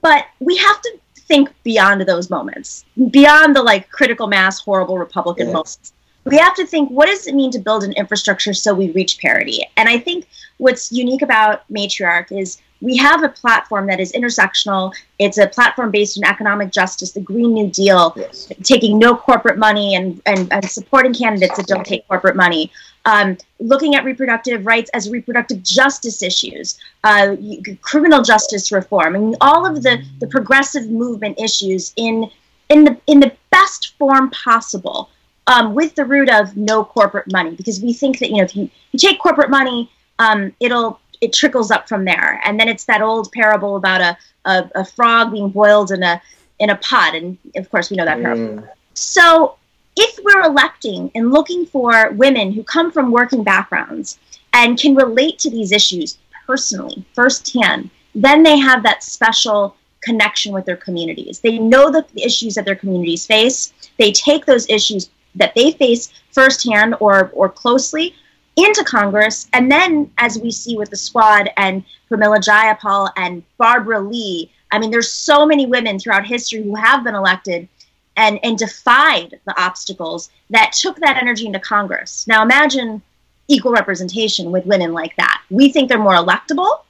But we have to think beyond those moments, beyond the like critical mass, horrible Republican moments. We have to think what does it mean to build an infrastructure so we reach parity? And I think what's unique about Matriarch is we have a platform that is intersectional. It's a platform based on economic justice, the Green New Deal, yes. taking no corporate money and, and, and, supporting candidates that don't take corporate money. Um, looking at reproductive rights as reproductive justice issues, uh, criminal justice reform, and all of the, the progressive movement issues in in the in the best form possible, um, with the root of no corporate money, because we think that you know if you, you take corporate money, um, it'll it trickles up from there, and then it's that old parable about a, a, a frog being boiled in a in a pot, and of course we know that parable. Mm. So if we're electing and looking for women who come from working backgrounds and can relate to these issues personally, firsthand, then they have that special connection with their communities. They know the issues that their communities face. They take those issues that they face firsthand or, or closely into Congress. And then, as we see with the squad and Pramila Jayapal and Barbara Lee, I mean, there's so many women throughout history who have been elected and, and defied the obstacles that took that energy into Congress. Now, imagine equal representation with women like that. We think they're more electable.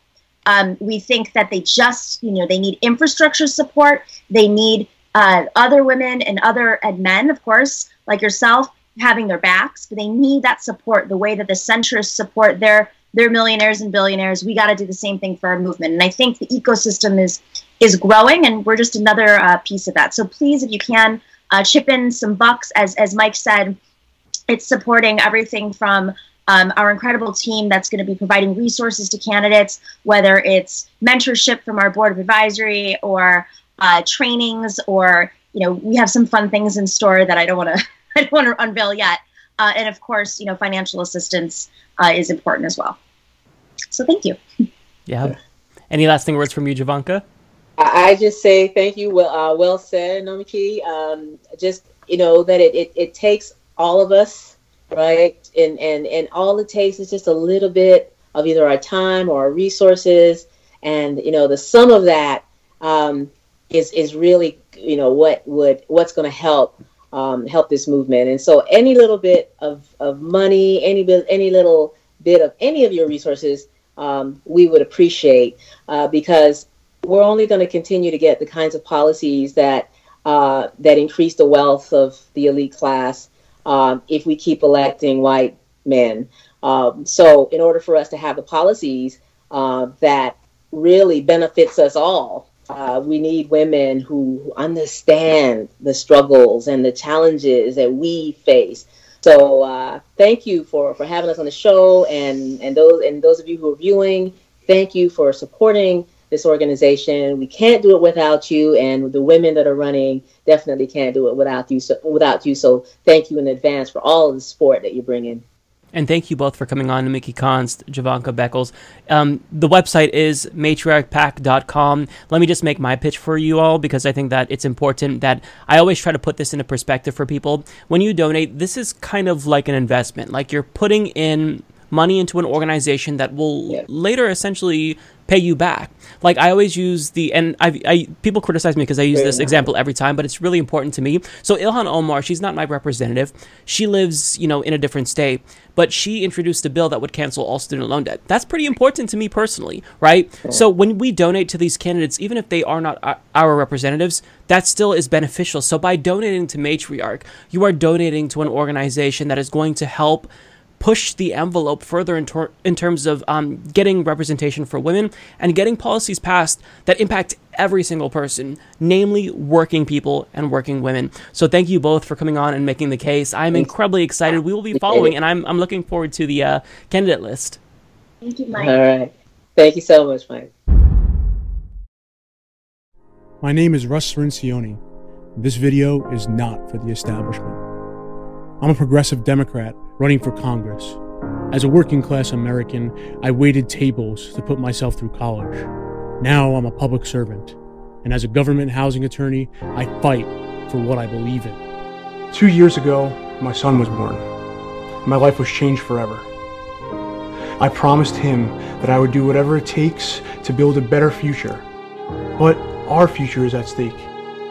Um, we think that they just, you know, they need infrastructure support. They need uh, other women and other and men, of course, like yourself, having their backs. But they need that support the way that the centrists support their their millionaires and billionaires. We got to do the same thing for our movement. And I think the ecosystem is is growing, and we're just another uh, piece of that. So please, if you can, uh, chip in some bucks. As as Mike said, it's supporting everything from um, our incredible team that's going to be providing resources to candidates, whether it's mentorship from our board of advisory or uh, trainings, or you know, we have some fun things in store that I don't want to I don't want to unveil yet. Uh, and of course, you know, financial assistance uh, is important as well. So thank you. Yeah. Any lasting words from you, Jovanka? I just say thank you. Well, uh, well said, Nomiki. Um, just you know that it, it, it takes all of us, right? And and and all it takes is just a little bit of either our time or our resources, and you know the sum of that um, is is really you know what would what's going to help um, help this movement. And so any little bit of of money, any bit any little bit of any of your resources, um, we would appreciate uh, because we're only going to continue to get the kinds of policies that uh, that increase the wealth of the elite class um, if we keep electing white men. Um, so, in order for us to have the policies uh, that really benefits us all, uh, we need women who understand the struggles and the challenges that we face. So, uh, thank you for, for having us on the show, and and those and those of you who are viewing, thank you for supporting this organization. We can't do it without you, and the women that are running definitely can't do it without you. So, without you, so thank you in advance for all of the support that you're in. And thank you both for coming on to Mickey Const, Jovanka Beckles. Um, the website is matriarchpac.com. Let me just make my pitch for you all because I think that it's important that I always try to put this into perspective for people. When you donate, this is kind of like an investment. Like you're putting in money into an organization that will yeah. later essentially pay you back. Like I always use the and I, I people criticize me because I use this example every time, but it's really important to me. So Ilhan Omar, she's not my representative. She lives, you know, in a different state, but she introduced a bill that would cancel all student loan debt. That's pretty important to me personally, right? So when we donate to these candidates, even if they are not our representatives, that still is beneficial. So by donating to Matriarch, you are donating to an organization that is going to help push the envelope further in, tor- in terms of um, getting representation for women and getting policies passed that impact every single person, namely working people and working women. So thank you both for coming on and making the case. I'm incredibly excited. We will be following, and I'm, I'm looking forward to the uh, candidate list. Thank you, Mike. All right. Thank you so much, Mike. My name is Russ Cirincione. This video is not for the establishment. I'm a progressive Democrat running for Congress. As a working class American, I waited tables to put myself through college. Now I'm a public servant, and as a government housing attorney, I fight for what I believe in. Two years ago, my son was born. My life was changed forever. I promised him that I would do whatever it takes to build a better future. But our future is at stake.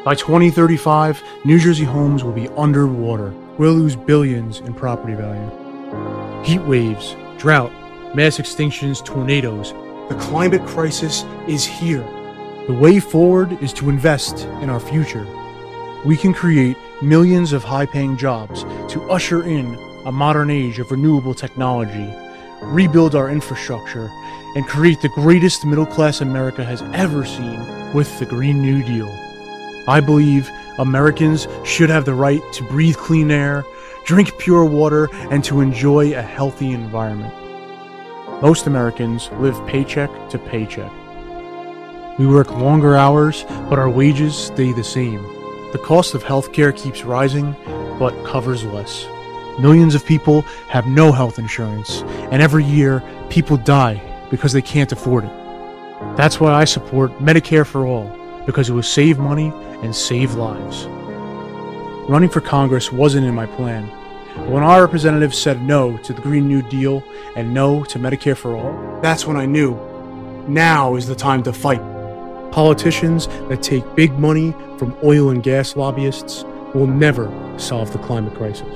By 2035, New Jersey homes will be underwater we'll lose billions in property value. Heat waves, drought, mass extinctions, tornadoes. The climate crisis is here. The way forward is to invest in our future. We can create millions of high paying jobs to usher in a modern age of renewable technology, rebuild our infrastructure, and create the greatest middle class America has ever seen with the Green New Deal. I believe Americans should have the right to breathe clean air, drink pure water, and to enjoy a healthy environment. Most Americans live paycheck to paycheck. We work longer hours, but our wages stay the same. The cost of healthcare keeps rising, but covers less. Millions of people have no health insurance, and every year people die because they can't afford it. That's why I support Medicare for All, because it will save money and save lives. Running for Congress wasn't in my plan, but when our representatives said no to the Green New Deal and no to Medicare for All, that's when I knew now is the time to fight. Politicians that take big money from oil and gas lobbyists will never solve the climate crisis.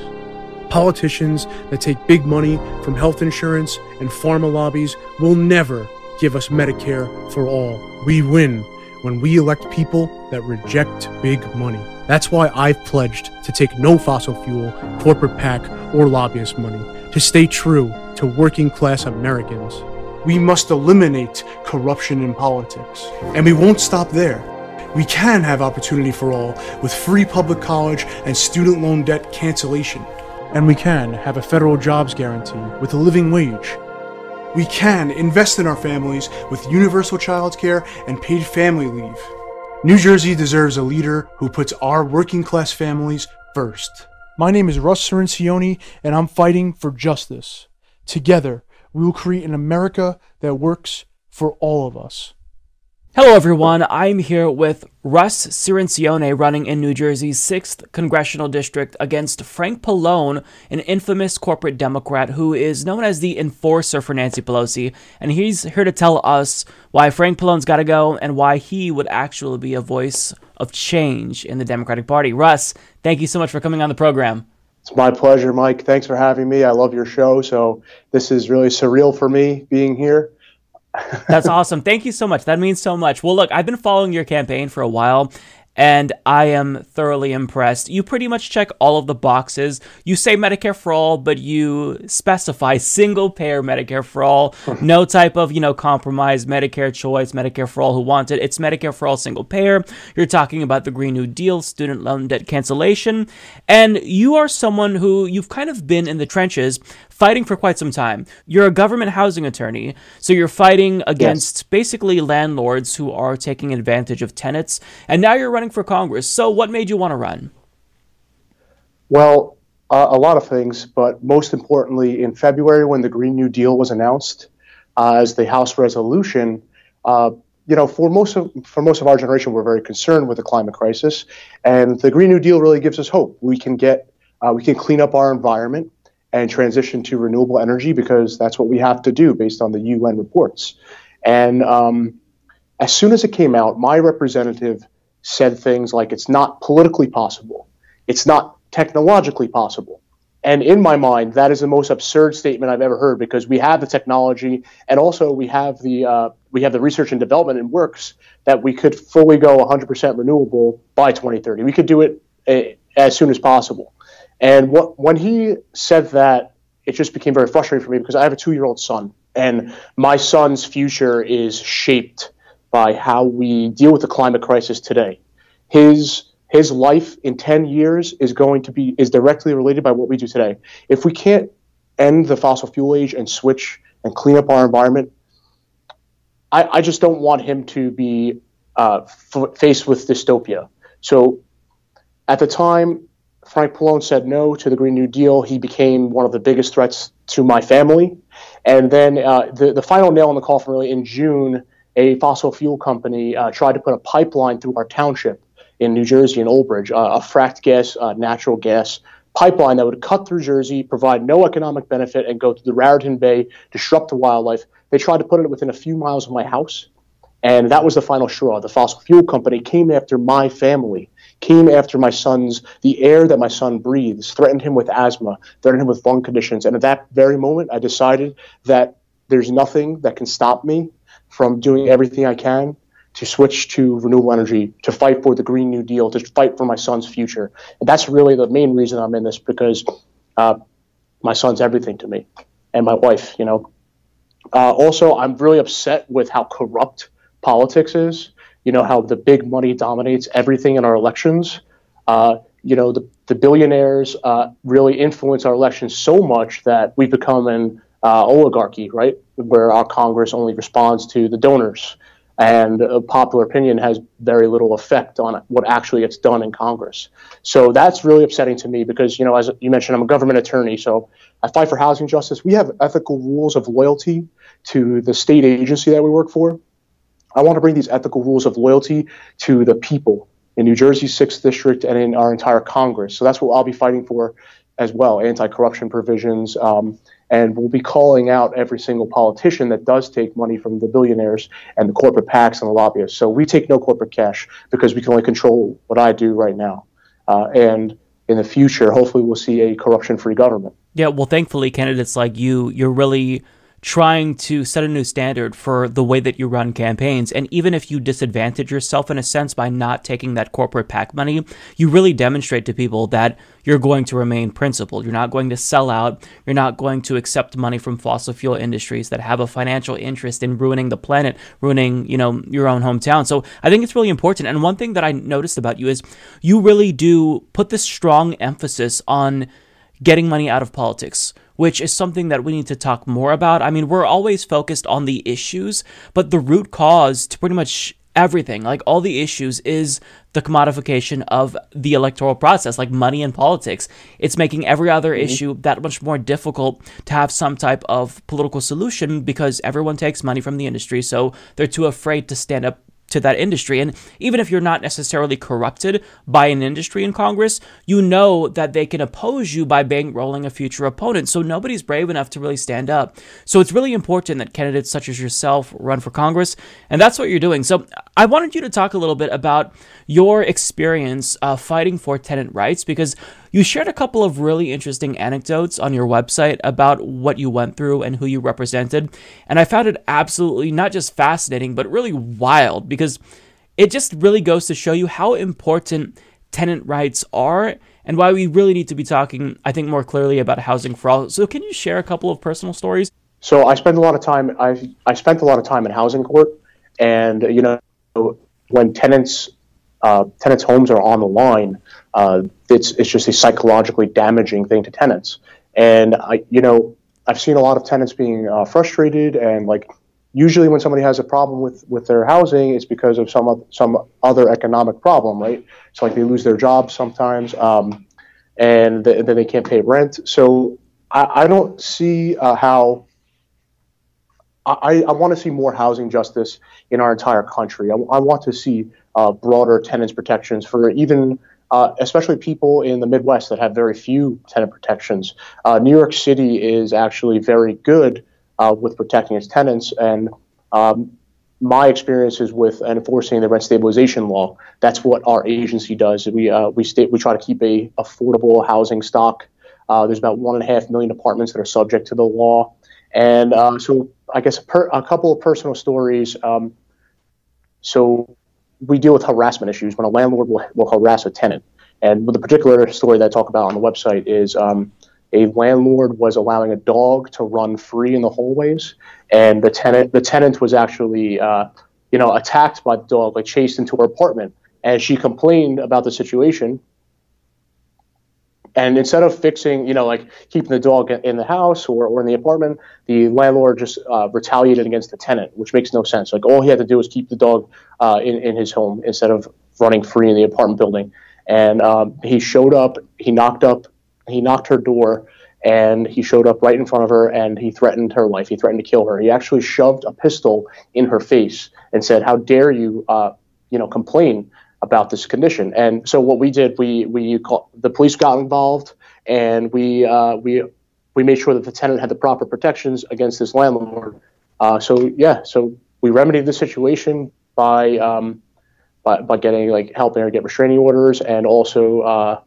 Politicians that take big money from health insurance and pharma lobbies will never give us Medicare for all. We win when we elect people that reject big money. That's why I've pledged to take no fossil fuel, corporate PAC, or lobbyist money, to stay true to working class Americans. We must eliminate corruption in politics. And we won't stop there. We can have opportunity for all with free public college and student loan debt cancellation. And we can have a federal jobs guarantee with a living wage. We can invest in our families with universal child care and paid family leave. New Jersey deserves a leader who puts our working class families first. My name is Russ Cirincione, and I'm fighting for justice. Together, we will create an America that works for all of us. Hello, everyone. I'm here with Russ Cirincione running in New Jersey's 6th Congressional District against Frank Pallone, an infamous corporate Democrat who is known as the enforcer for Nancy Pelosi. And he's here to tell us why Frank Pallone's got to go and why he would actually be a voice of change in the Democratic Party. Russ, thank you so much for coming on the program. It's my pleasure, Mike. Thanks for having me. I love your show. So this is really surreal for me being here. That's awesome. Thank you so much. That means so much. Well, look, I've been following your campaign for a while, and I am thoroughly impressed. You pretty much check all of the boxes. You say Medicare for all, but you specify single payer Medicare for all. Hmm. no type of, you know, compromise, Medicare choice, Medicare for all who want it. It's Medicare for all single payer. You're talking about the Green New Deal, student loan debt cancellation. And you are someone who you've kind of been in the trenches fighting for quite some time. You're a government housing attorney, so you're fighting against yes. basically landlords who are taking advantage of tenants, and now you're running for Congress. So, what made you want to run? Well, uh, a lot of things, but most importantly, in February when the Green New Deal was announced uh, as the House resolution, uh, you know, for most of for most of our generation, we're very concerned with the climate crisis, and the Green New Deal really gives us hope. We can get uh, we can clean up our environment and transition to renewable energy because that's what we have to do based on the UN reports. And um, as soon as it came out, my representative said things like it's not politically possible, it's not technologically possible. And in my mind, that is the most absurd statement I've ever heard because we have the technology and also we have the uh, we have the research and development in works that we could fully go 100% renewable by 2030. We could do it uh, as soon as possible. And what, when he said that, it just became very frustrating for me because I have a two year old son, and my son's future is shaped by how we deal with the climate crisis today. His his life in 10 years is going to be is directly related by what we do today. If we can't end the fossil fuel age and switch and clean up our environment, I, I just don't want him to be uh, f- faced with dystopia. So at the time, Frank Pallone said no to the Green New Deal, he became one of the biggest threats to my family. And then uh, the, the final nail in the coffin, really, in June, a fossil fuel company uh, tried to put a pipeline through our township in New Jersey, in Old Bridge, a fracked gas, uh, natural gas pipeline that would cut through Jersey, provide no economic benefit, and go to the Raritan Bay, disrupt the wildlife. They tried to put it within a few miles of my house. And that was the final straw. The fossil fuel company came after my family came after my son's, the air that my son breathes, threatened him with asthma, threatened him with lung conditions. And at that very moment, I decided that there's nothing that can stop me from doing everything I can to switch to renewable energy, to fight for the Green New Deal, to fight for my son's future. And that's really the main reason I'm in this because uh, my son's everything to me and my wife, you know. Uh, also, I'm really upset with how corrupt politics is. You know, how the big money dominates everything in our elections. Uh, you know, the, the billionaires uh, really influence our elections so much that we've become an uh, oligarchy, right? Where our Congress only responds to the donors and popular opinion has very little effect on what actually gets done in Congress. So that's really upsetting to me because, you know, as you mentioned, I'm a government attorney, so I fight for housing justice. We have ethical rules of loyalty to the state agency that we work for. I want to bring these ethical rules of loyalty to the people in New Jersey's 6th District and in our entire Congress. So that's what I'll be fighting for as well anti corruption provisions. Um, and we'll be calling out every single politician that does take money from the billionaires and the corporate PACs and the lobbyists. So we take no corporate cash because we can only control what I do right now. Uh, and in the future, hopefully, we'll see a corruption free government. Yeah, well, thankfully, candidates like you, you're really trying to set a new standard for the way that you run campaigns. And even if you disadvantage yourself in a sense by not taking that corporate PAC money, you really demonstrate to people that you're going to remain principled. You're not going to sell out. You're not going to accept money from fossil fuel industries that have a financial interest in ruining the planet, ruining, you know, your own hometown. So I think it's really important. And one thing that I noticed about you is you really do put this strong emphasis on getting money out of politics which is something that we need to talk more about. I mean, we're always focused on the issues, but the root cause to pretty much everything, like all the issues, is the commodification of the electoral process, like money in politics. It's making every other mm-hmm. issue that much more difficult to have some type of political solution because everyone takes money from the industry, so they're too afraid to stand up to that industry. And even if you're not necessarily corrupted by an industry in Congress, you know that they can oppose you by bankrolling a future opponent. So nobody's brave enough to really stand up. So it's really important that candidates such as yourself run for Congress. And that's what you're doing. So I wanted you to talk a little bit about your experience uh, fighting for tenant rights because you shared a couple of really interesting anecdotes on your website about what you went through and who you represented. And I found it absolutely not just fascinating, but really wild because it just really goes to show you how important tenant rights are and why we really need to be talking, I think, more clearly about housing for all. So, can you share a couple of personal stories? So, I spent a lot of time. I I spent a lot of time in housing court, and you know, when tenants uh, tenants' homes are on the line, uh, it's it's just a psychologically damaging thing to tenants. And I, you know, I've seen a lot of tenants being uh, frustrated and like. Usually, when somebody has a problem with, with their housing, it's because of some some other economic problem, right? So, like they lose their job sometimes, um, and, th- then they can't pay rent. So, I, I don't see uh, how I, I want to see more housing justice in our entire country. I, I want to see uh, broader tenants protections for even uh, especially people in the Midwest that have very few tenant protections. Uh, New York City is actually very good uh, with protecting its tenants, and um, my experience is with enforcing the rent stabilization law. That's what our agency does. We uh, we we try to keep a affordable housing stock. Uh, there's about one and a half million apartments that are subject to the law, and uh, so I guess a, per, a, couple of personal stories. Um, so we deal with harassment issues when a landlord will, will harass a tenant. And the particular story that I talk about on the website is um, a landlord was allowing a dog to run free in the hallways, and the tenant the tenant was actually uh, you know attacked by the dog, like chased into her apartment. And she complained about the situation, and instead of fixing, you know, like keeping the dog in the house or, or in the apartment, the landlord just uh, retaliated against the tenant, which makes no sense. Like all he had to do was keep the dog uh, in, in his home instead of running free in the apartment building. And um, he showed up, he knocked up, he knocked her door, and he showed up right in front of her and he threatened her life. He threatened to kill her. He actually shoved a pistol in her face and said, "How dare you, uh, you know, complain about this condition. And so what we did, we we call, the police got involved, and we uh, we we made sure that the tenant had the proper protections against this landlord. Uh, so yeah, so we remedied the situation by um, by, by getting like helping her get restraining orders and also uh,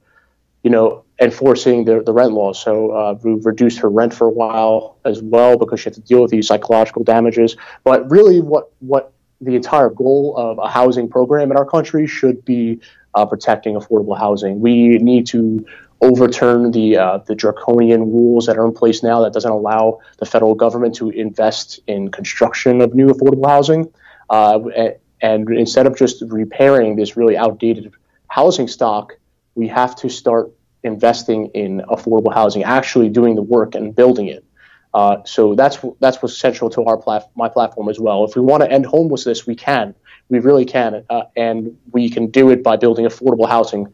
you know enforcing the, the rent laws. So uh, we reduced her rent for a while as well because she had to deal with these psychological damages. But really, what what the entire goal of a housing program in our country should be uh, protecting affordable housing. We need to overturn the uh, the draconian rules that are in place now that doesn't allow the federal government to invest in construction of new affordable housing. Uh, and instead of just repairing this really outdated housing stock, we have to start investing in affordable housing, actually doing the work and building it. Uh, so that's that's what's central to our plat- my platform as well. If we want to end homelessness, we can. We really can, uh, and we can do it by building affordable housing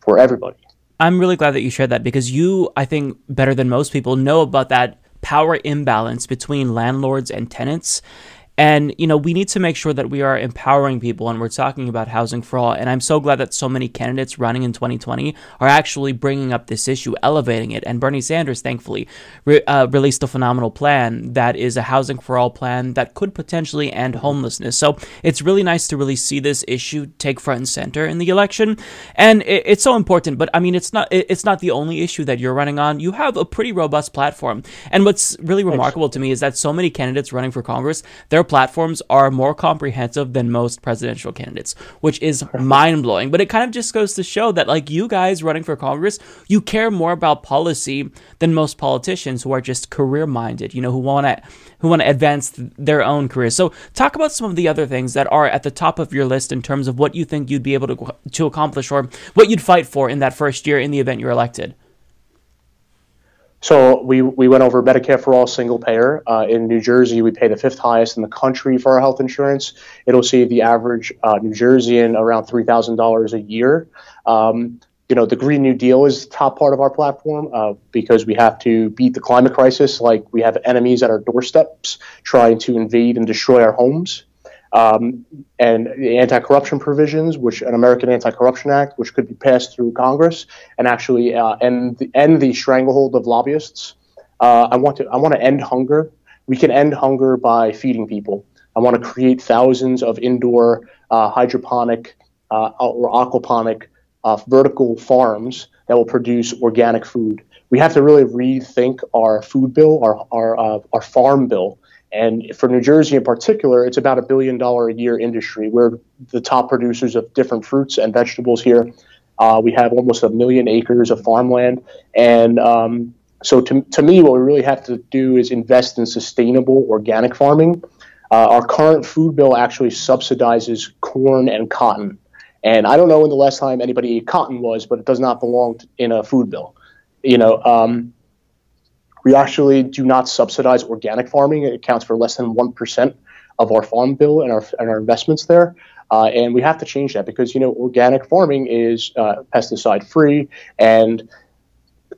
for everybody. I'm really glad that you shared that because you, I think, better than most people, know about that power imbalance between landlords and tenants. And, you know, we need to make sure that we are empowering people and we're talking about housing for all. And I'm so glad that so many candidates running in 2020 are actually bringing up this issue, elevating it. And Bernie Sanders, thankfully, re- uh, released a phenomenal plan that is a housing for all plan that could potentially end homelessness. So it's really nice to really see this issue take front and center in the election. And it, it's so important. But I mean, it's not, it, it's not the only issue that you're running on. You have a pretty robust platform. And what's really remarkable to me is that so many candidates running for Congress, their platforms are more comprehensive than most presidential candidates, which is mind blowing. But it kind of just goes to show that, like, you guys running for Congress, you care more about policy than most politicians who are just career minded, you know, who want to who want to advance their own careers. So, talk about some of the other things that are at the top of your list in terms of what you think you'd be able to to accomplish or what you'd fight for in that first year in the event you're elected. So we, we went over Medicare for all single payer. Uh, in New Jersey, we pay the fifth highest in the country for our health insurance. It'll save the average uh, New Jerseyan around $3,000 a year. Um, you know, the Green New Deal is the top part of our platform uh, because we have to beat the climate crisis. Like we have enemies at our doorsteps trying to invade and destroy our homes um, and the anti-corruption provisions, which an American Anti-Corruption Act, which could be passed through Congress and actually uh, end the, end the stranglehold of lobbyists. Uh, I want to I want to end hunger. We can end hunger by feeding people. I want to create thousands of indoor uh, hydroponic uh, or aquaponic uh, vertical farms that will produce organic food. We have to really rethink our food bill, our our, uh, our farm bill, and for New Jersey in particular, it's about a billion dollar a year industry. We're the top producers of different fruits and vegetables here. Uh, we have almost a million acres of farmland. And um, so, to, to me, what we really have to do is invest in sustainable organic farming. Uh, our current food bill actually subsidizes corn and cotton. And I don't know when the last time anybody ate cotton was, but it does not belong in a food bill. You know, um, we actually do not subsidize organic farming. It accounts for less than 1% of our farm bill and our, and our investments there. Uh, and we have to change that because, you know, organic farming is uh, pesticide free. And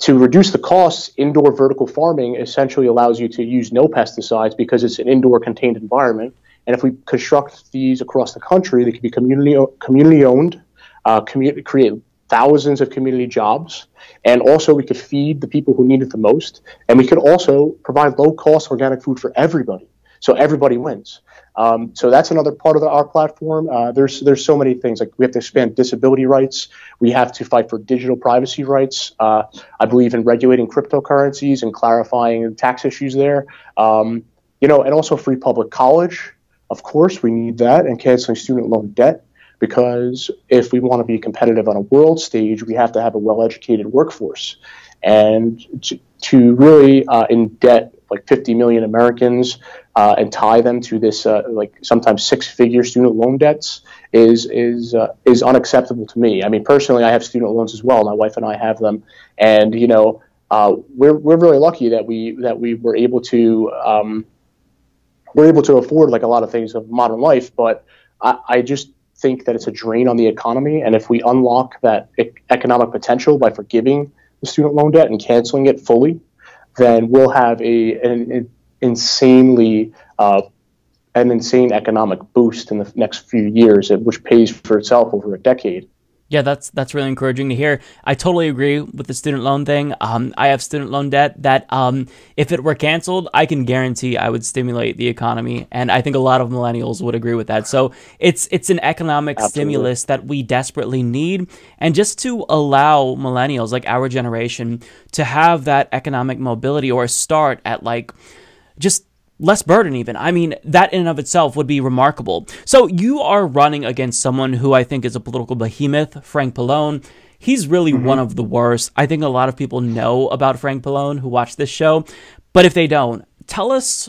to reduce the costs, indoor vertical farming essentially allows you to use no pesticides because it's an indoor contained environment. And if we construct these across the country, they can be community, community owned, uh, community, create thousands of community jobs. And also, we could feed the people who need it the most. And we could also provide low cost organic food for everybody. So everybody wins. Um, so that's another part of the, our platform. Uh, there's there's so many things like we have to expand disability rights. We have to fight for digital privacy rights. Uh, I believe in regulating cryptocurrencies and clarifying tax issues there. Um, you know, and also free public college. Of course, we need that and canceling student loan debt because if we want to be competitive on a world stage, we have to have a well educated workforce. And to, to really uh, indebt like 50 million Americans uh, and tie them to this uh, like sometimes six figure student loan debts is is uh, is unacceptable to me. I mean, personally, I have student loans as well. My wife and I have them, and you know, uh, we're we're really lucky that we that we were able to um, we're able to afford like a lot of things of modern life. But I, I just think that it's a drain on the economy. And if we unlock that economic potential by forgiving the student loan debt and canceling it fully, then we'll have a an, an insanely uh, an insane economic boost in the next few years, which pays for itself over a decade. Yeah, that's that's really encouraging to hear. I totally agree with the student loan thing. Um, I have student loan debt that um, if it were canceled, I can guarantee I would stimulate the economy, and I think a lot of millennials would agree with that. So it's it's an economic Absolutely. stimulus that we desperately need, and just to allow millennials like our generation to have that economic mobility or start at like just less burden even. I mean that in and of itself would be remarkable. So you are running against someone who i think is a political behemoth frank pallone. He's really mm-hmm. one of the worst. I think a lot of people know about frank pallone who watch this show but if they don't tell us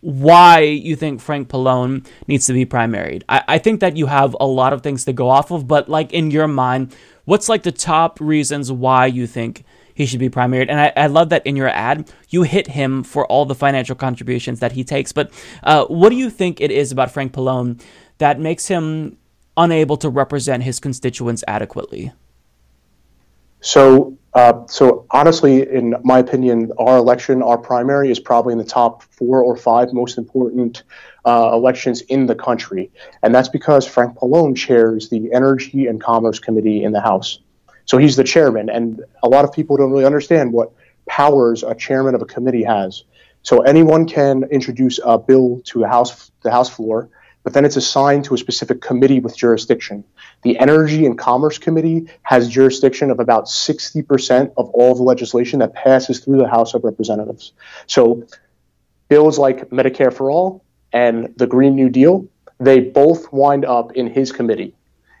why you think frank pallone needs to be primaried. I, I think that you have a lot of things to go off of but like in your mind what's like the top reasons why you think he should be primaried. And I, I, love that in your ad, you hit him for all the financial contributions that he takes. But uh, what do you think it is about Frank Pallone that makes him unable to represent his constituents adequately? So, uh, so honestly, in my opinion, our election, our primary, is probably in the top four or five most important uh, elections in the country, and that's because Frank Pallone chairs the Energy and Commerce Committee in the House. So he's the chairman, and a lot of people don't really understand what powers a chairman of a committee has. So anyone can introduce a bill to the House, the House floor, but then it's assigned to a specific committee with jurisdiction. The Energy and Commerce Committee has jurisdiction of about 60% of all the legislation that passes through the House of Representatives. So bills like Medicare for All and the Green New Deal, they both wind up in his committee.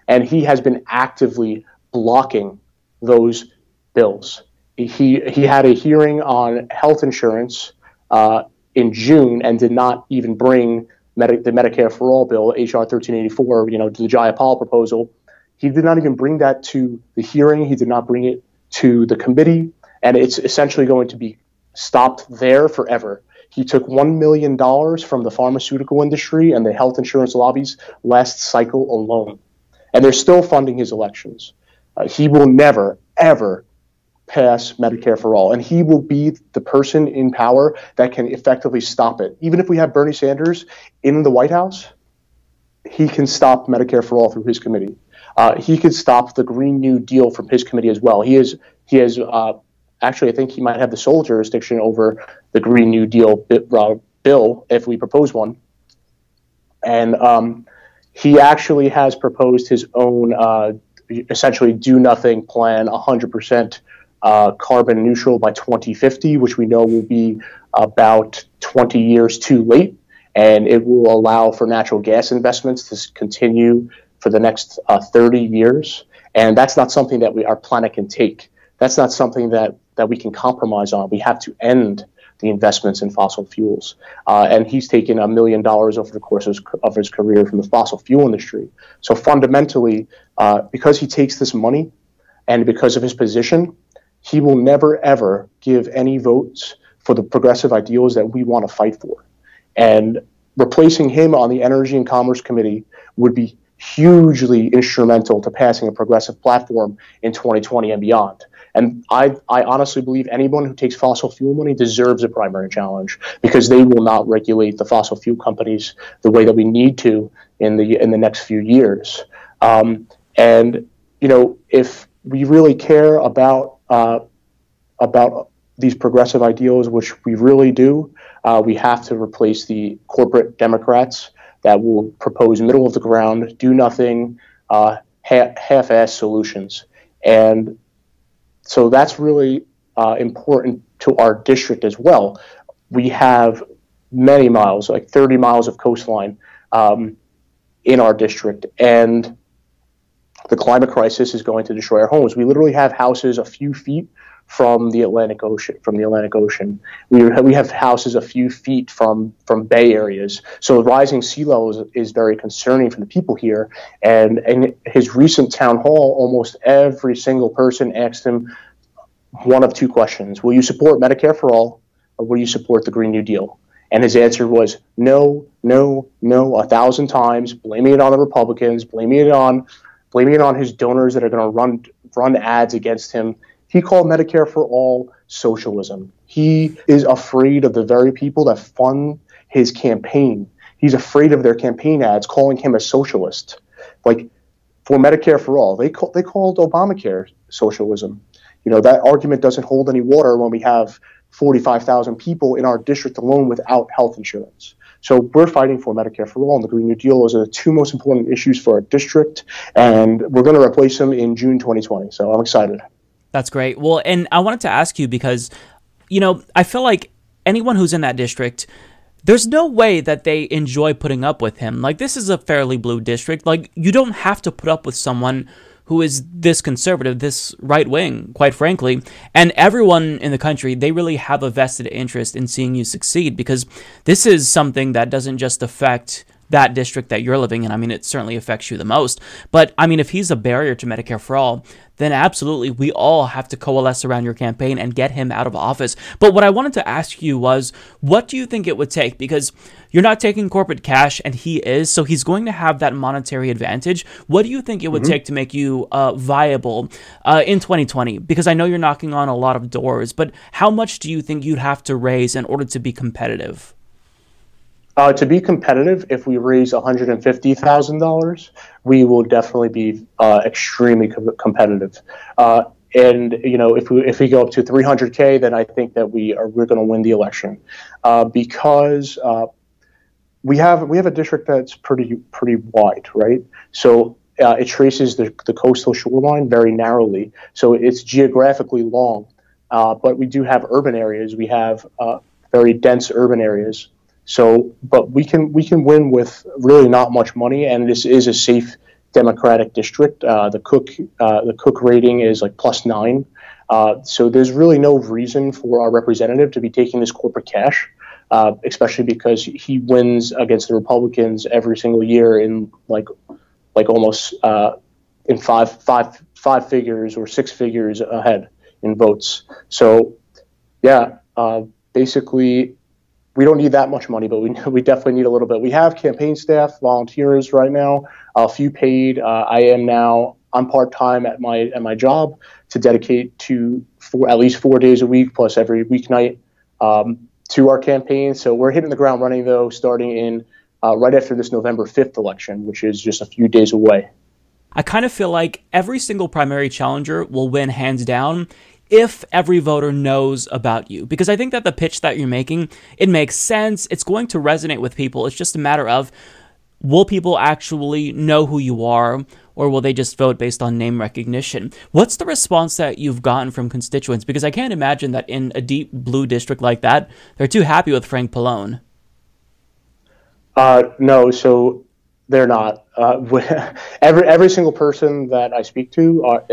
And he has been actively blocking those bills. He, he had a hearing on health insurance uh, in June and did not even bring Medi- the Medicare for All bill, HR 1384, you know, the Jayapal proposal. He did not even bring that to the hearing. He did not bring it to the committee. And it's essentially going to be stopped there forever. He took $1 million from the pharmaceutical industry and the health insurance lobbies last cycle alone. And they're still funding his elections. Uh, he will never, ever pass Medicare for all. And he will be the person in power that can effectively stop it. Even if we have Bernie Sanders in the White House, he can stop Medicare for all through his committee. Uh, he could stop the Green New Deal from his committee as well. He is he has uh, actually I think he might have the sole jurisdiction over the Green New Deal uh, bill if we propose one. And um, he actually has proposed his own uh, essentially do nothing plan 100% uh, carbon neutral by 2050, which we know will be about 20 years too late. And it will allow for natural gas investments to continue for the next uh, 30 years. And that's not something that we, our planet can take. That's not something that, that we can compromise on. We have to end the investments in fossil fuels. Uh, and he's taken a million dollars over the course of his, of his, career from the fossil fuel industry. So fundamentally, uh, because he takes this money and because of his position, he will never ever give any votes for the progressive ideals that we want to fight for. And replacing him on the Energy and Commerce Committee would be hugely instrumental to passing a progressive platform in 2020 and beyond. And I, I honestly believe anyone who takes fossil fuel money deserves a primary challenge because they will not regulate the fossil fuel companies the way that we need to in the in the next few years. Um, and you know, if we really care about uh, about these progressive ideals, which we really do, uh, we have to replace the corporate Democrats that will propose middle of the ground, do nothing, uh, ha- half-ass solutions. And so that's really uh, important to our district as well. We have many miles, like 30 miles of coastline um, in our district, and the climate crisis is going to destroy our homes. We literally have houses a few feet from the Atlantic Ocean. From the Atlantic Ocean, we we have houses a few feet from from bay areas. So rising sea levels is very concerning for the people here. And in his recent town hall, almost every single person asked him one of two questions: Will you support Medicare for all, or will you support the Green New Deal? And his answer was no, no, no, a thousand times, blaming it on the Republicans, blaming it on blaming it on his donors that are going to run run ads against him he called Medicare for All socialism. He is afraid of the very people that fund his campaign. He's afraid of their campaign ads calling him a socialist. Like, for Medicare for all. They call, they called Obamacare socialism. You know that argument doesn't hold any water when we have 45,000 people in our district alone without health insurance. So we're fighting for Medicare for all and the Green New Deal. Are the two most important issues for our district, and we're going to replace them in June 2020. So I'm excited. That's great. Well, and I wanted to ask you because, you know, I feel like anyone who's in that district, there's no way that they enjoy putting up with him. Like, this is a fairly blue district. Like, you don't have to put up with someone who is this conservative, this right wing, quite frankly. And everyone in the country, they really have a vested interest in seeing you succeed because this is something that doesn't just affect that district that you're living in. I mean, it certainly affects you the most. But I mean, if he's a barrier to Medicare for all, then absolutely we all have to coalesce around your campaign and get him out of office. But what I wanted to ask you was, what do you think it would take? Because you're not taking corporate cash and he is, so he's going to have that monetary advantage. What do you think it would mm-hmm. take to make you uh, viable uh, in 2020? Because I know you're knocking on a lot of doors, but how much do you think you'd have to raise in order to be competitive? Uh, to be competitive, if we raise $150,000, we will definitely be uh, extremely co- competitive. Uh, and you know, if we if we go up to 300k, then I think that we are we're going to win the election uh, because uh, we have we have a district that's pretty pretty wide, right? So uh, it traces the, the coastal shoreline very narrowly, so it's geographically long. but we do have urban areas. We have very dense urban areas so, but we can we can win with really not much money, and this is a safe Democratic district. Uh, the Cook uh, the Cook rating is like plus nine. Uh, so there's really no reason for our representative to be taking this corporate cash, uh, especially because he wins against the Republicans every single year in like like almost uh, in five five five figures or six figures ahead in votes. So yeah, uh, basically we don't need that much money, but we we definitely need a little bit. We have campaign staff, volunteers right now, a few paid. Uh, I am now I'm part time at my at my job to dedicate to four at least four days a week plus every weeknight um, to our campaign. So we're hitting the ground running though, starting in uh, right after this November 5th election, which is just a few days away. I kind of feel like every single primary challenger will win hands down if every voter knows about you. Because I think that the pitch that you're making, it makes sense. It's going to resonate with people. It's just a matter of will people actually know who you are or will they just vote based on name recognition? What's the response that you've gotten from constituents? Because I can't imagine that in a deep blue district like that, they're too happy with Frank Pallone. Uh, no, so they're not. Uh, every every single person that I speak to are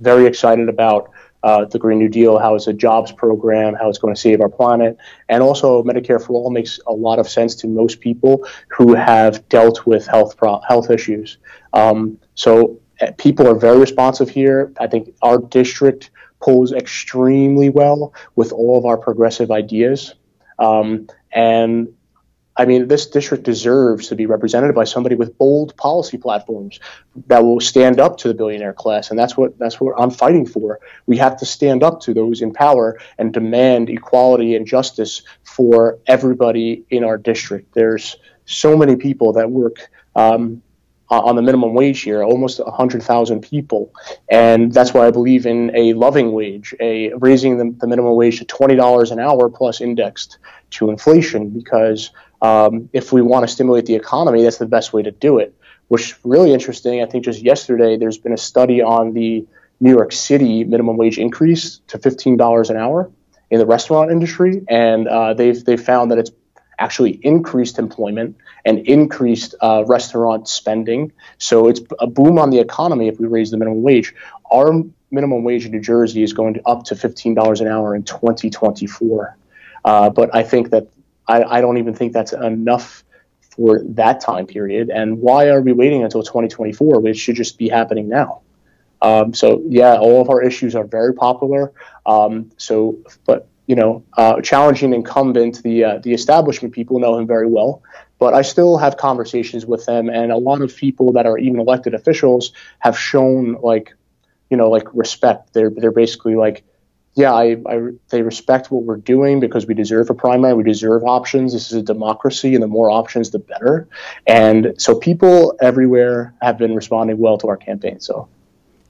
very excited about uh, the Green New Deal, how it's a jobs program, how it's going to save our planet, and also Medicare for all makes a lot of sense to most people who have dealt with health pro- health issues. Um, so uh, people are very responsive here. I think our district pulls extremely well with all of our progressive ideas. Um, and I mean, this district deserves to be represented by somebody with bold policy platforms that will stand up to the billionaire class, and that's what that's what I'm fighting for. We have to stand up to those in power and demand equality and justice for everybody in our district. There's so many people that work um, on the minimum wage here, almost 100,000 people. And that's why I believe in a loving wage, a raising the, the minimum wage to $20 an hour plus indexed to inflation, because um, if we want to stimulate the economy, that's the best way to do it. Which really interesting. I think just yesterday there's been a study on the New York City minimum wage increase to $15 an hour in the restaurant industry, and uh, they've they found that it's actually increased employment and increased uh, restaurant spending. So it's a boom on the economy if we raise the minimum wage. Our minimum wage in New Jersey is going to up to $15 an hour in 2024. Uh, but I think that I, I don't even think that's enough for that time period. And why are we waiting until 2024? Which should just be happening now. Um, so yeah, all of our issues are very popular. Um, so, but you know, uh, challenging incumbent, the uh, the establishment people know him very well. But I still have conversations with them, and a lot of people that are even elected officials have shown like, you know, like respect. They're they're basically like yeah, I, I, they respect what we're doing because we deserve a primary, we deserve options. This is a democracy, and the more options, the better. And so people everywhere have been responding well to our campaign. So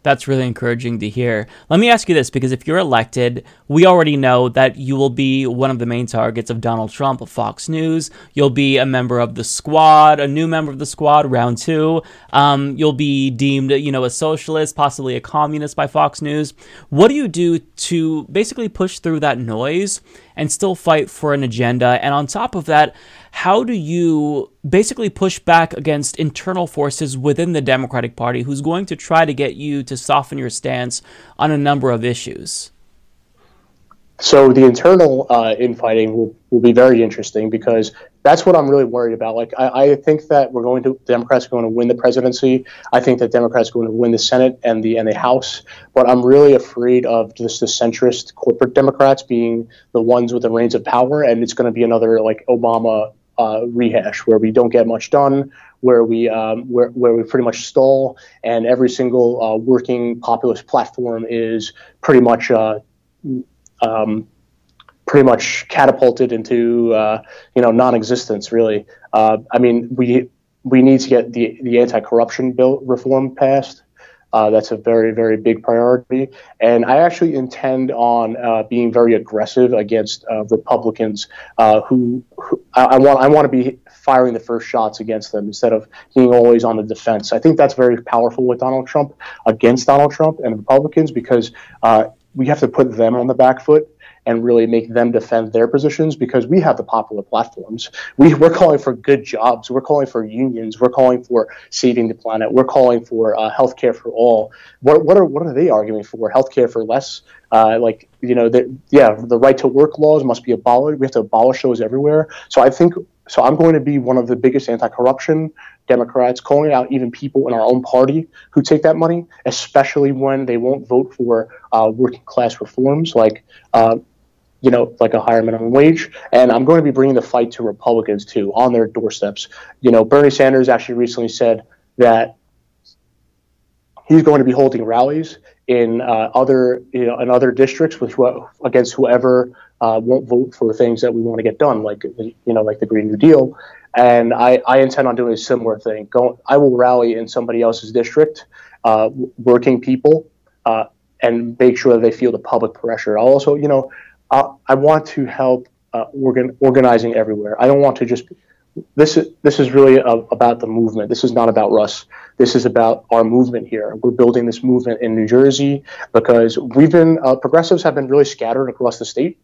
that's really encouraging to hear. Let me ask you this because if you're elected, we already know that you will be one of the main targets of Donald Trump of Fox News. You'll be a member of the squad, a new member of the squad, round two. Um, you'll be deemed, you know, a socialist, possibly a communist by Fox News. What do you do to basically push through that noise and still fight for an agenda? And on top of that, how do you basically push back against internal forces within the Democratic Party who's going to try to get you to soften your stance on a number of issues? So the internal uh, infighting will, will be very interesting because that's what I'm really worried about. Like I, I, think that we're going to Democrats are going to win the presidency. I think that Democrats are going to win the Senate and the and the House. But I'm really afraid of just the centrist corporate Democrats being the ones with the reins of power, and it's going to be another like Obama uh, rehash where we don't get much done, where we um, where, where we pretty much stall, and every single uh, working populist platform is pretty much uh, um, pretty much catapulted into uh, you know non-existence. Really, uh, I mean we we need to get the the anti-corruption bill reform passed. Uh, that's a very, very big priority. And I actually intend on uh, being very aggressive against uh, Republicans uh, who, who I, I, want. I want to be firing the first shots against them instead of being always on the defense. I think that's very powerful with Donald Trump against Donald Trump and Republicans because uh, we have to put them on the back foot and really make them defend their positions because we have the popular platforms. We, we're calling for good jobs. We're calling for unions. We're calling for saving the planet. We're calling for uh, health care for all. What, what, are, what are they arguing for? Health care for less? Uh, like, you know, the, yeah, the right to work laws must be abolished. We have to abolish those everywhere. So I think so I'm going to be one of the biggest anti-corruption Democrats, calling out even people in our own party who take that money, especially when they won't vote for uh, working class reforms like uh, you know, like a higher minimum wage. And I'm going to be bringing the fight to Republicans too on their doorsteps. You know, Bernie Sanders actually recently said that he's going to be holding rallies in uh, other, you know, in other districts with wh- against whoever uh, won't vote for things that we want to get done, like you know, like the Green New Deal. And I, I intend on doing a similar thing. Go, I will rally in somebody else's district, uh, working people, uh, and make sure that they feel the public pressure. I'll also, you know, I, I want to help uh, organ, organizing everywhere. I don't want to just. This is this is really a, about the movement. This is not about Russ. This is about our movement here. We're building this movement in New Jersey because we've been uh, progressives have been really scattered across the state,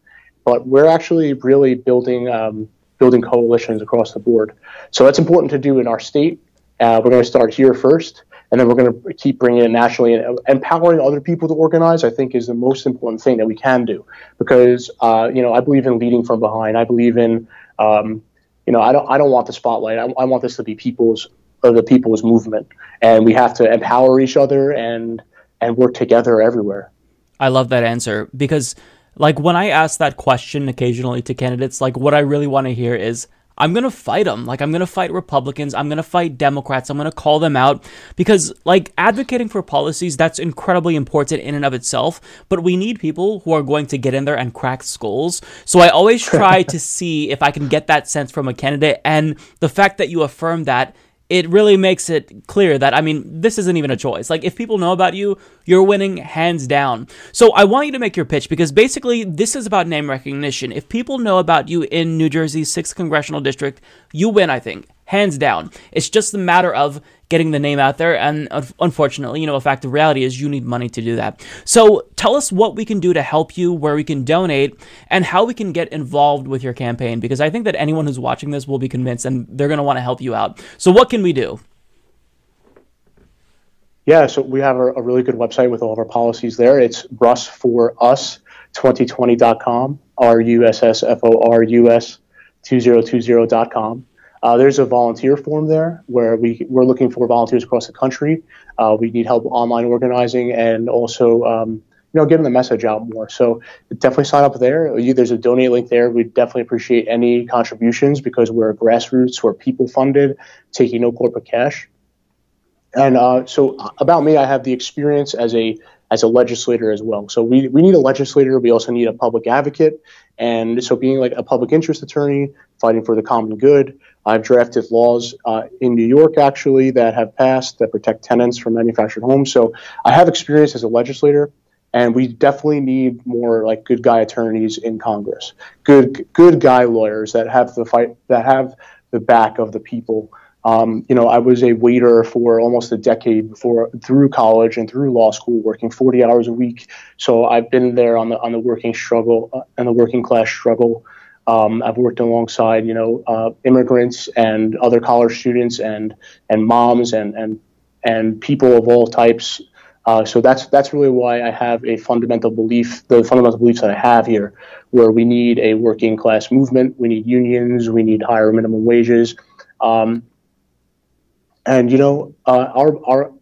but we're actually really building um, building coalitions across the board. So that's important to do in our state. Uh, we're going to start here first, and then we're going to keep bringing it nationally and empowering other people to organize. I think is the most important thing that we can do because uh, you know I believe in leading from behind. I believe in um, you know I don't I don't want the spotlight. I, I want this to be people's or the people's movement, and we have to empower each other and and work together everywhere. I love that answer because like when I ask that question occasionally to candidates, like what I really want to hear is I'm going to fight them. Like, I'm going to fight Republicans. I'm going to fight Democrats. I'm going to call them out because, like, advocating for policies, that's incredibly important in and of itself. But we need people who are going to get in there and crack skulls. So I always try to see if I can get that sense from a candidate. And the fact that you affirm that it really makes it clear that, I mean, this isn't even a choice. Like, if people know about you, you're winning hands down. So I want you to make your pitch because basically this is about name recognition. If people know about you in New Jersey's 6th Congressional District, you win, I think hands down. It's just a matter of getting the name out there, and unfortunately, you know, a fact of reality is you need money to do that. So tell us what we can do to help you, where we can donate, and how we can get involved with your campaign, because I think that anyone who's watching this will be convinced and they're going to want to help you out. So what can we do? Yeah, so we have a, a really good website with all of our policies there. It's russforus2020.com, R U S S F O R U S 2020.com. Uh, there's a volunteer form there where we, we're looking for volunteers across the country. Uh, we need help online organizing and also, um, you know, getting the message out more. So definitely sign up there. There's a donate link there. We definitely appreciate any contributions because we're grassroots, we're people funded, taking no corporate cash. And uh, so about me, I have the experience as a as a legislator as well. So we, we need a legislator. We also need a public advocate. And so being like a public interest attorney, fighting for the common good. I've drafted laws uh, in New York actually that have passed that protect tenants from manufactured homes. So I have experience as a legislator and we definitely need more like good guy attorneys in Congress, good good guy lawyers that have the fight that have the back of the people. Um, you know, I was a waiter for almost a decade before through college and through law school, working 40 hours a week. So I've been there on the on the working struggle uh, and the working class struggle. Um, I've worked alongside you know uh, immigrants and other college students and and moms and and and people of all types. Uh, so that's that's really why I have a fundamental belief, the fundamental beliefs that I have here, where we need a working class movement, we need unions, we need higher minimum wages, um, and you know uh, our our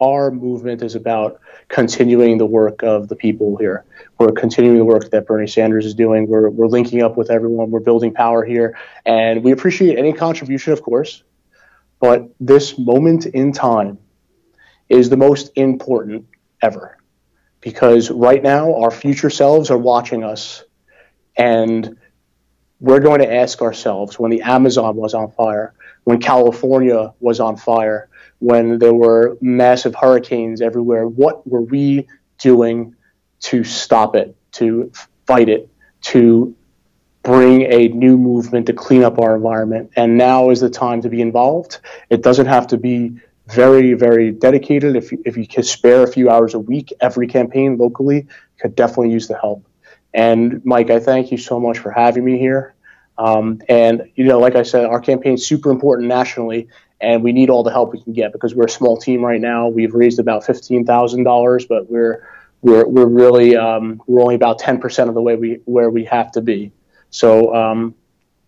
our movement is about continuing the work of the people here. We're continuing the work that Bernie Sanders is doing. We're we're linking up with everyone. We're building power here, and we appreciate any contribution, of course. But this moment in time is the most important ever. Because right now, our future selves are watching us, and we're going to ask ourselves when the Amazon was on fire, when California was on fire, when there were massive hurricanes everywhere, what were we doing to stop it, to fight it, to bring a new movement to clean up our environment? And now is the time to be involved. It doesn't have to be very, very dedicated. If you, if you could spare a few hours a week, every campaign locally could definitely use the help. And Mike, I thank you so much for having me here. Um, and you know, like I said, our campaign is super important nationally, and we need all the help we can get because we're a small team right now. We've raised about fifteen thousand dollars, but we're we're we're really um, we're only about ten percent of the way we where we have to be. So um,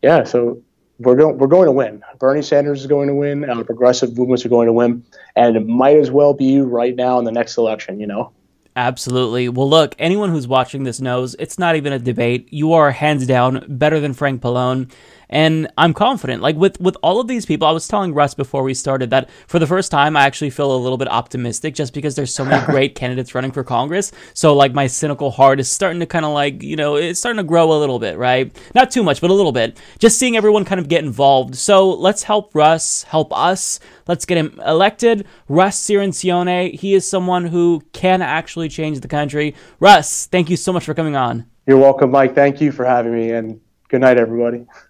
yeah, so we're going we're going to win. Bernie Sanders is going to win, the progressive movements are going to win, and it might as well be right now in the next election. You know. Absolutely. Well, look, anyone who's watching this knows it's not even a debate. You are hands down better than Frank Pallone. And I'm confident. Like with with all of these people, I was telling Russ before we started that for the first time I actually feel a little bit optimistic just because there's so many great candidates running for Congress. So like my cynical heart is starting to kind of like, you know, it's starting to grow a little bit, right? Not too much, but a little bit. Just seeing everyone kind of get involved. So let's help Russ, help us. Let's get him elected. Russ Cirincione, he is someone who can actually change the country. Russ, thank you so much for coming on. You're welcome, Mike. Thank you for having me and good night everybody.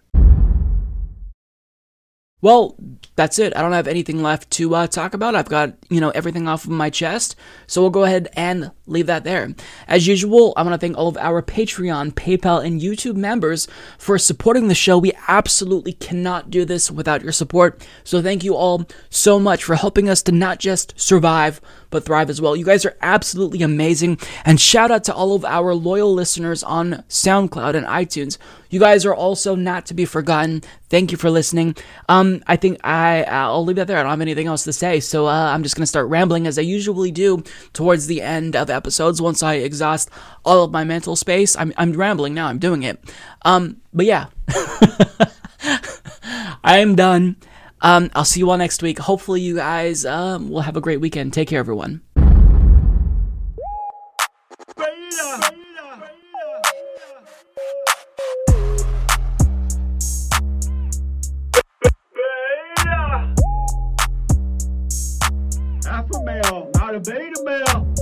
Well, that's it. I don't have anything left to uh, talk about. I've got, you know, everything off of my chest. So we'll go ahead and leave that there. As usual, I want to thank all of our Patreon, PayPal, and YouTube members for supporting the show. We absolutely cannot do this without your support. So thank you all so much for helping us to not just survive, but thrive as well. You guys are absolutely amazing. And shout out to all of our loyal listeners on SoundCloud and iTunes. You guys are also not to be forgotten. Thank you for listening. Um, I think I I'll leave that there. I don't have anything else to say, so uh, I'm just gonna start rambling as I usually do towards the end of episodes. Once I exhaust all of my mental space, I'm I'm rambling now. I'm doing it. Um, but yeah, I am done. Um, I'll see you all next week. Hopefully, you guys um, will have a great weekend. Take care, everyone. Alpha male, not a beta male.